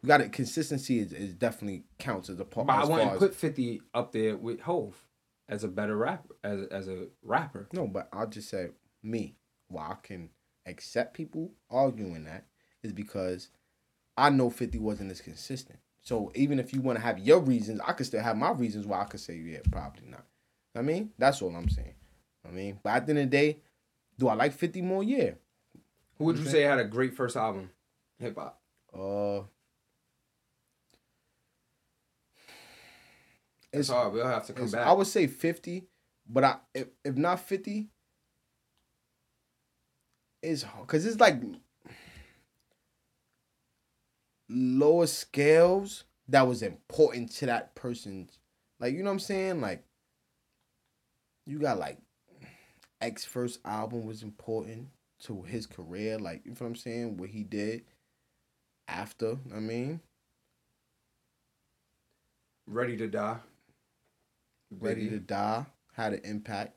you got it. Consistency is, is definitely counts as a part. but I wouldn't put 50 up there with Hove as a better rapper, as as a rapper. No, but I'll just say me. Why I can accept people arguing that is because I know 50 wasn't as consistent. So even if you want to have your reasons, I could still have my reasons why I could say, yeah, probably not. I mean, that's all I'm saying. I mean, but at the end of the day, do I like 50 more? Yeah. Who would you say had a great first album? Hip hop. Uh It's hard. We'll have to come back. I would say 50, but I if, if not 50, it's hard because it's like lower scales that was important to that person's like you know what I'm saying? Like you got like X first album was important to his career, like you know what I'm saying, what he did after, I mean. Ready to die. Ready Biggie. to Die had an impact.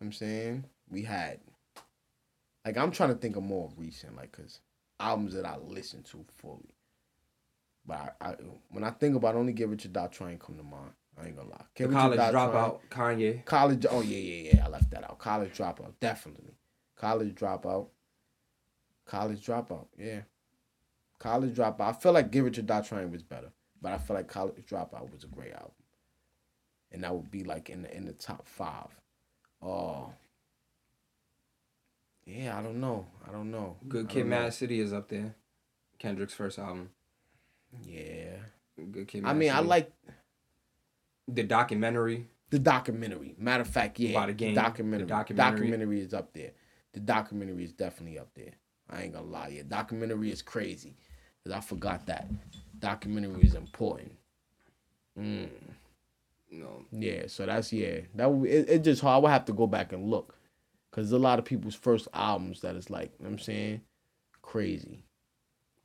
I'm saying we had like I'm trying to think of more recent like cuz albums that I listen to fully. But I, I when I think about it, only Get Rich or Die Trying come to mind. I ain't gonna lie. Get The Rich or college dropout. Kanye. College oh yeah yeah yeah I left that out. College dropout definitely. College dropout. College dropout yeah. College dropout. I feel like Give It or Die Trying was better, but I feel like College dropout was a great album and that would be like in the in the top five. Oh, yeah, I don't know. I don't know. Good Kid. Mad City is up there. Kendrick's first album. Yeah, Good Kid. I Mad mean, I like the documentary. the documentary. Matter of fact, yeah, About the game, documentary. the documentary. documentary is up there. The documentary is definitely up there. I ain't gonna lie. Yeah, documentary is crazy because I forgot that documentary is important. Mm. No, Yeah, so that's yeah. That would it, it just hard. I would have to go back and look. Cause a lot of people's first albums that is like, you know what I'm saying, crazy.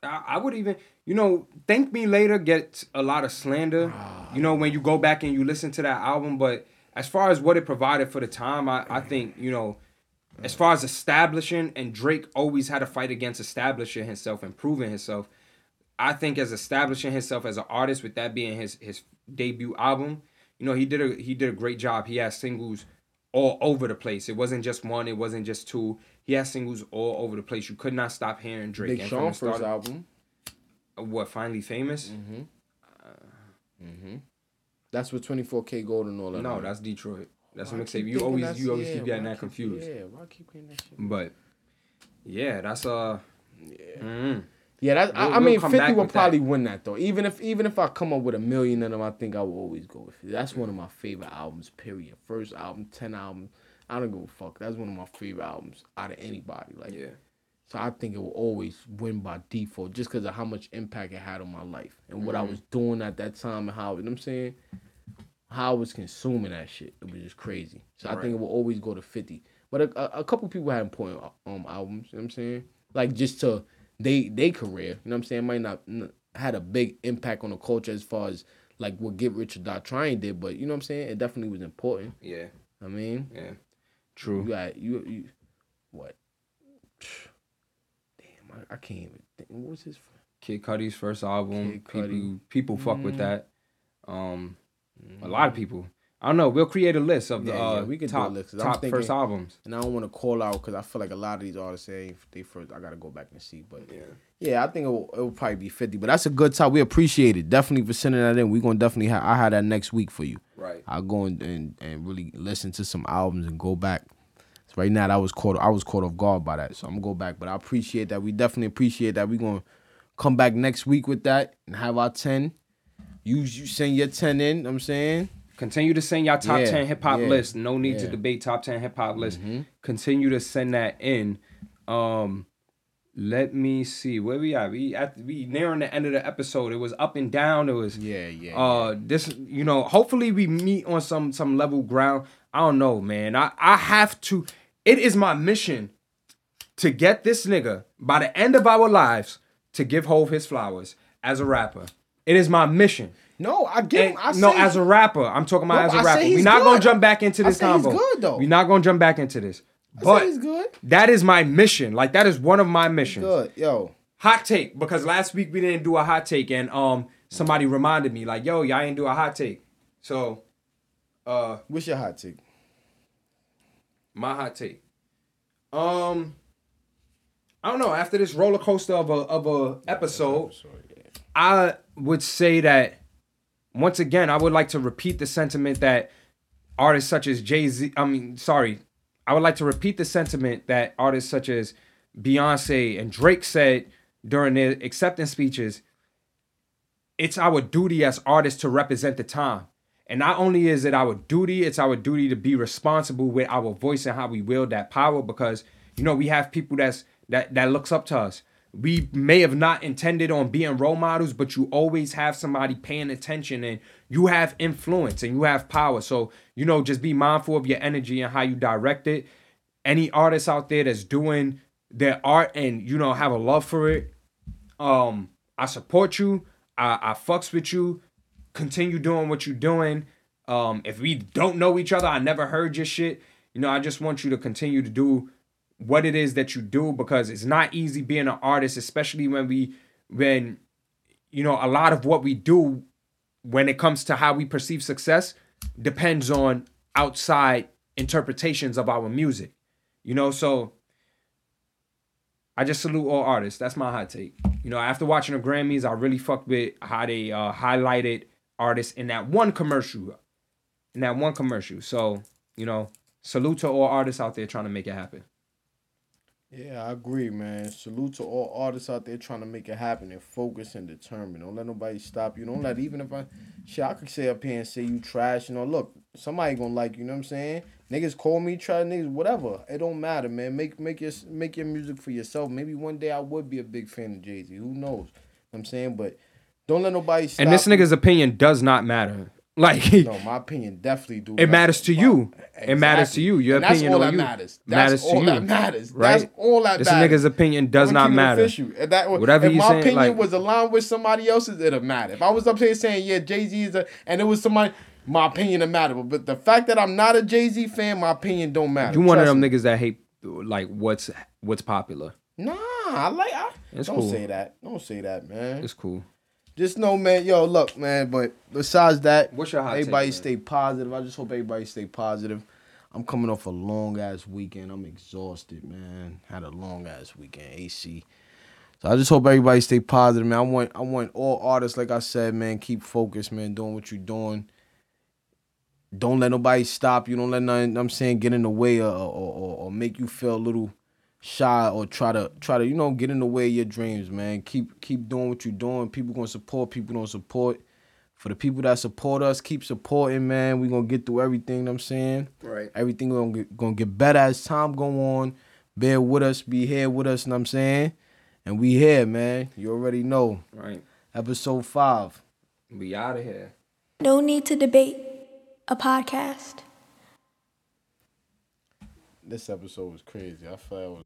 I, I would even, you know, Thank Me Later gets a lot of slander. Ah. You know, when you go back and you listen to that album, but as far as what it provided for the time, I, I think you know, as far as establishing, and Drake always had a fight against establishing himself and proving himself. I think as establishing himself as an artist, with that being his his debut album, you know, he did a he did a great job. He had singles all over the place. It wasn't just one. It wasn't just two. He had singles all over the place. You could not stop hearing Drake. Big And from Sean first album. Uh, what finally famous? Mm-hmm. Mm-hmm. That's with 24K Gold and all that. No, that's Detroit. That's a Why I'm saying. You always you always yeah, keep getting why I that confused. Yeah, why keep getting that shit? But yeah, that's uh. mm. Yeah, that's, I, We'll- I we'll mean, 50 will with probably win that though. Even if even if I come up with a million of them, I think I will always go with it. That's one of my favorite albums. Period. First album, ten album. I don't give a fuck. That's one of my favorite albums out of anybody. Like, Yeah. so I think it will always win by default, just because of how much impact it had on my life and what Mm-hmm. I was doing at that time and how you know what I'm saying, how I was consuming that shit. It was just crazy. So I think it will always go to fifty. But a, a, a couple people had important um albums. You know what I'm saying, like just to they they career. You know what I'm saying, might not n- had a big impact on the culture as far as like what Get Rich or Die Trying did. But you know what I'm saying, it definitely was important. Yeah. I mean, Yeah. True. You got you you what? Damn, I, I can't even think. What was his? Kid Cudi's first album. Kid Cudi. People people fuck with Mm. that. Um, a lot of people. I don't know. We'll create a list of the Yeah, yeah, uh, we could do top a list, 'cause top thinking- first albums. And I don't want to call out because I feel like a lot of these artists say they first. I gotta go back and see, but Yeah. yeah, I think it will, it will probably be fifty. But that's a good time. We appreciate it definitely for sending that in. We're gonna definitely have. I had that next week for you. Right. I'll go and, and and really listen to some albums and go back. So right now, I was caught. I was caught off guard by that, so I'm gonna go back. But I appreciate that. We definitely appreciate that. We're gonna come back next week with that and have our ten. You you send your ten in. I'm saying. Continue to send y'all top Yeah, 10 hip hop yeah, list. No need to yeah. Mm-hmm. debate top 10 hip hop list. Continue to send that in. Um let me see where we at. We at we nearing the end of the episode. It was up and down. It was Yeah, yeah. uh this you know, hopefully we meet on some some level ground. I don't know, man. I I have to it is my mission to get this nigga by the end of our lives to give Hove his flowers as a rapper. It is my mission. no, I get. And- him. I no, say- as a rapper, I'm talking about No, as a rapper. We're not good. gonna jump back into I this say he's good, though. We're not gonna jump back into this. I But say he's good. that is my mission. Like that is one of my missions. Good, yo. Hot take because last week we didn't do a hot take and um somebody reminded me like yo y'all ain't do a hot take. So uh What's your hot take? my hot take. Um I don't know. After this roller coaster of a of a episode, I would say that once again, I would like to repeat the sentiment that artists such as Jay Z. I mean, sorry, I would like to repeat the sentiment that artists such as Beyonce and Drake said during their acceptance speeches. It's our duty as artists to represent the time. And not only is it our duty, it's our duty to be responsible with our voice and how we wield that power because you know we have people that's that that looks up to us. We may have not intended on being role models, but you always have somebody paying attention and you have influence and you have power. So, you know, just be mindful of your energy and how you direct it. Any artists out there that's doing their art and you know have a love for it, um, I support you. I, I fucks with you. Continue doing what you're doing. Um, if we don't know each other, I never heard your shit. You know, I just want you to continue to do what it is that you do because it's not easy being an artist, especially when we when you know a lot of what we do when it comes to how we perceive success depends on outside interpretations of our music. You know, so I just salute all artists. That's my hot take. You know, after watching the Grammys, I really fucked with how they uh, highlighted artists in that one commercial. In that one commercial. So, you know, salute to all artists out there trying to make it happen. Yeah, I agree, man. Salute to all artists out there trying to make it happen and focus and determine. Don't let nobody stop you. Don't let even if I shit, I could say up here and say you trash. You know, look, somebody gonna like you. You know what I'm saying? Niggas call me trash, niggas, whatever. It don't matter, man. Make make your make your music for yourself. Maybe one day I would be a big fan of Jay Z. Who knows? You know what I'm saying, but don't let nobody stop. And this you. nigga's opinion does not matter. Like No, my opinion definitely do. It matters to you. It matters to you. Your And that's opinion all on that you matters. That's matters to all you. that matters. Right? That's all that this matters. nigga's opinion does I'm not matter. official. If that, Whatever if my saying, opinion like- was aligned with somebody else's, it'll matter. If I was up here saying, yeah, Jay Z is a, and it was somebody, my opinion don't matter. But, but the fact that I'm not a Jay Z fan, my opinion don't matter. You one of them me. niggas that hate like what's what's popular. Nah, I like. I, It's don't cool. say that. Don't say that, man. It's cool. Just know, man. Yo, look, man. But besides that, What's your hot everybody man? stay positive. I just hope everybody stay positive. I'm coming off a long ass weekend. I'm exhausted, man. Had a long ass weekend, AC. So I just hope everybody stay positive, man. I want I want all artists, like I said, man, keep focused, man, doing what you're doing. Don't let nobody stop you. Don't let nothing I'm saying get in the way or or, or, or make you feel a little shy or try to try to, you know, get in the way of your dreams, man. Keep keep doing what you're doing. People gonna support, people don't support. For the people that support us, keep supporting, man. we gonna get through everything, you know what I'm saying. Right. Everything gonna get, gonna get better as time go on. Bear with us, be here with us, you know what I'm saying? And we here, man. You already know. Right. Episode five. We out of here. No need to debate. A podcast. This episode was crazy. I felt it was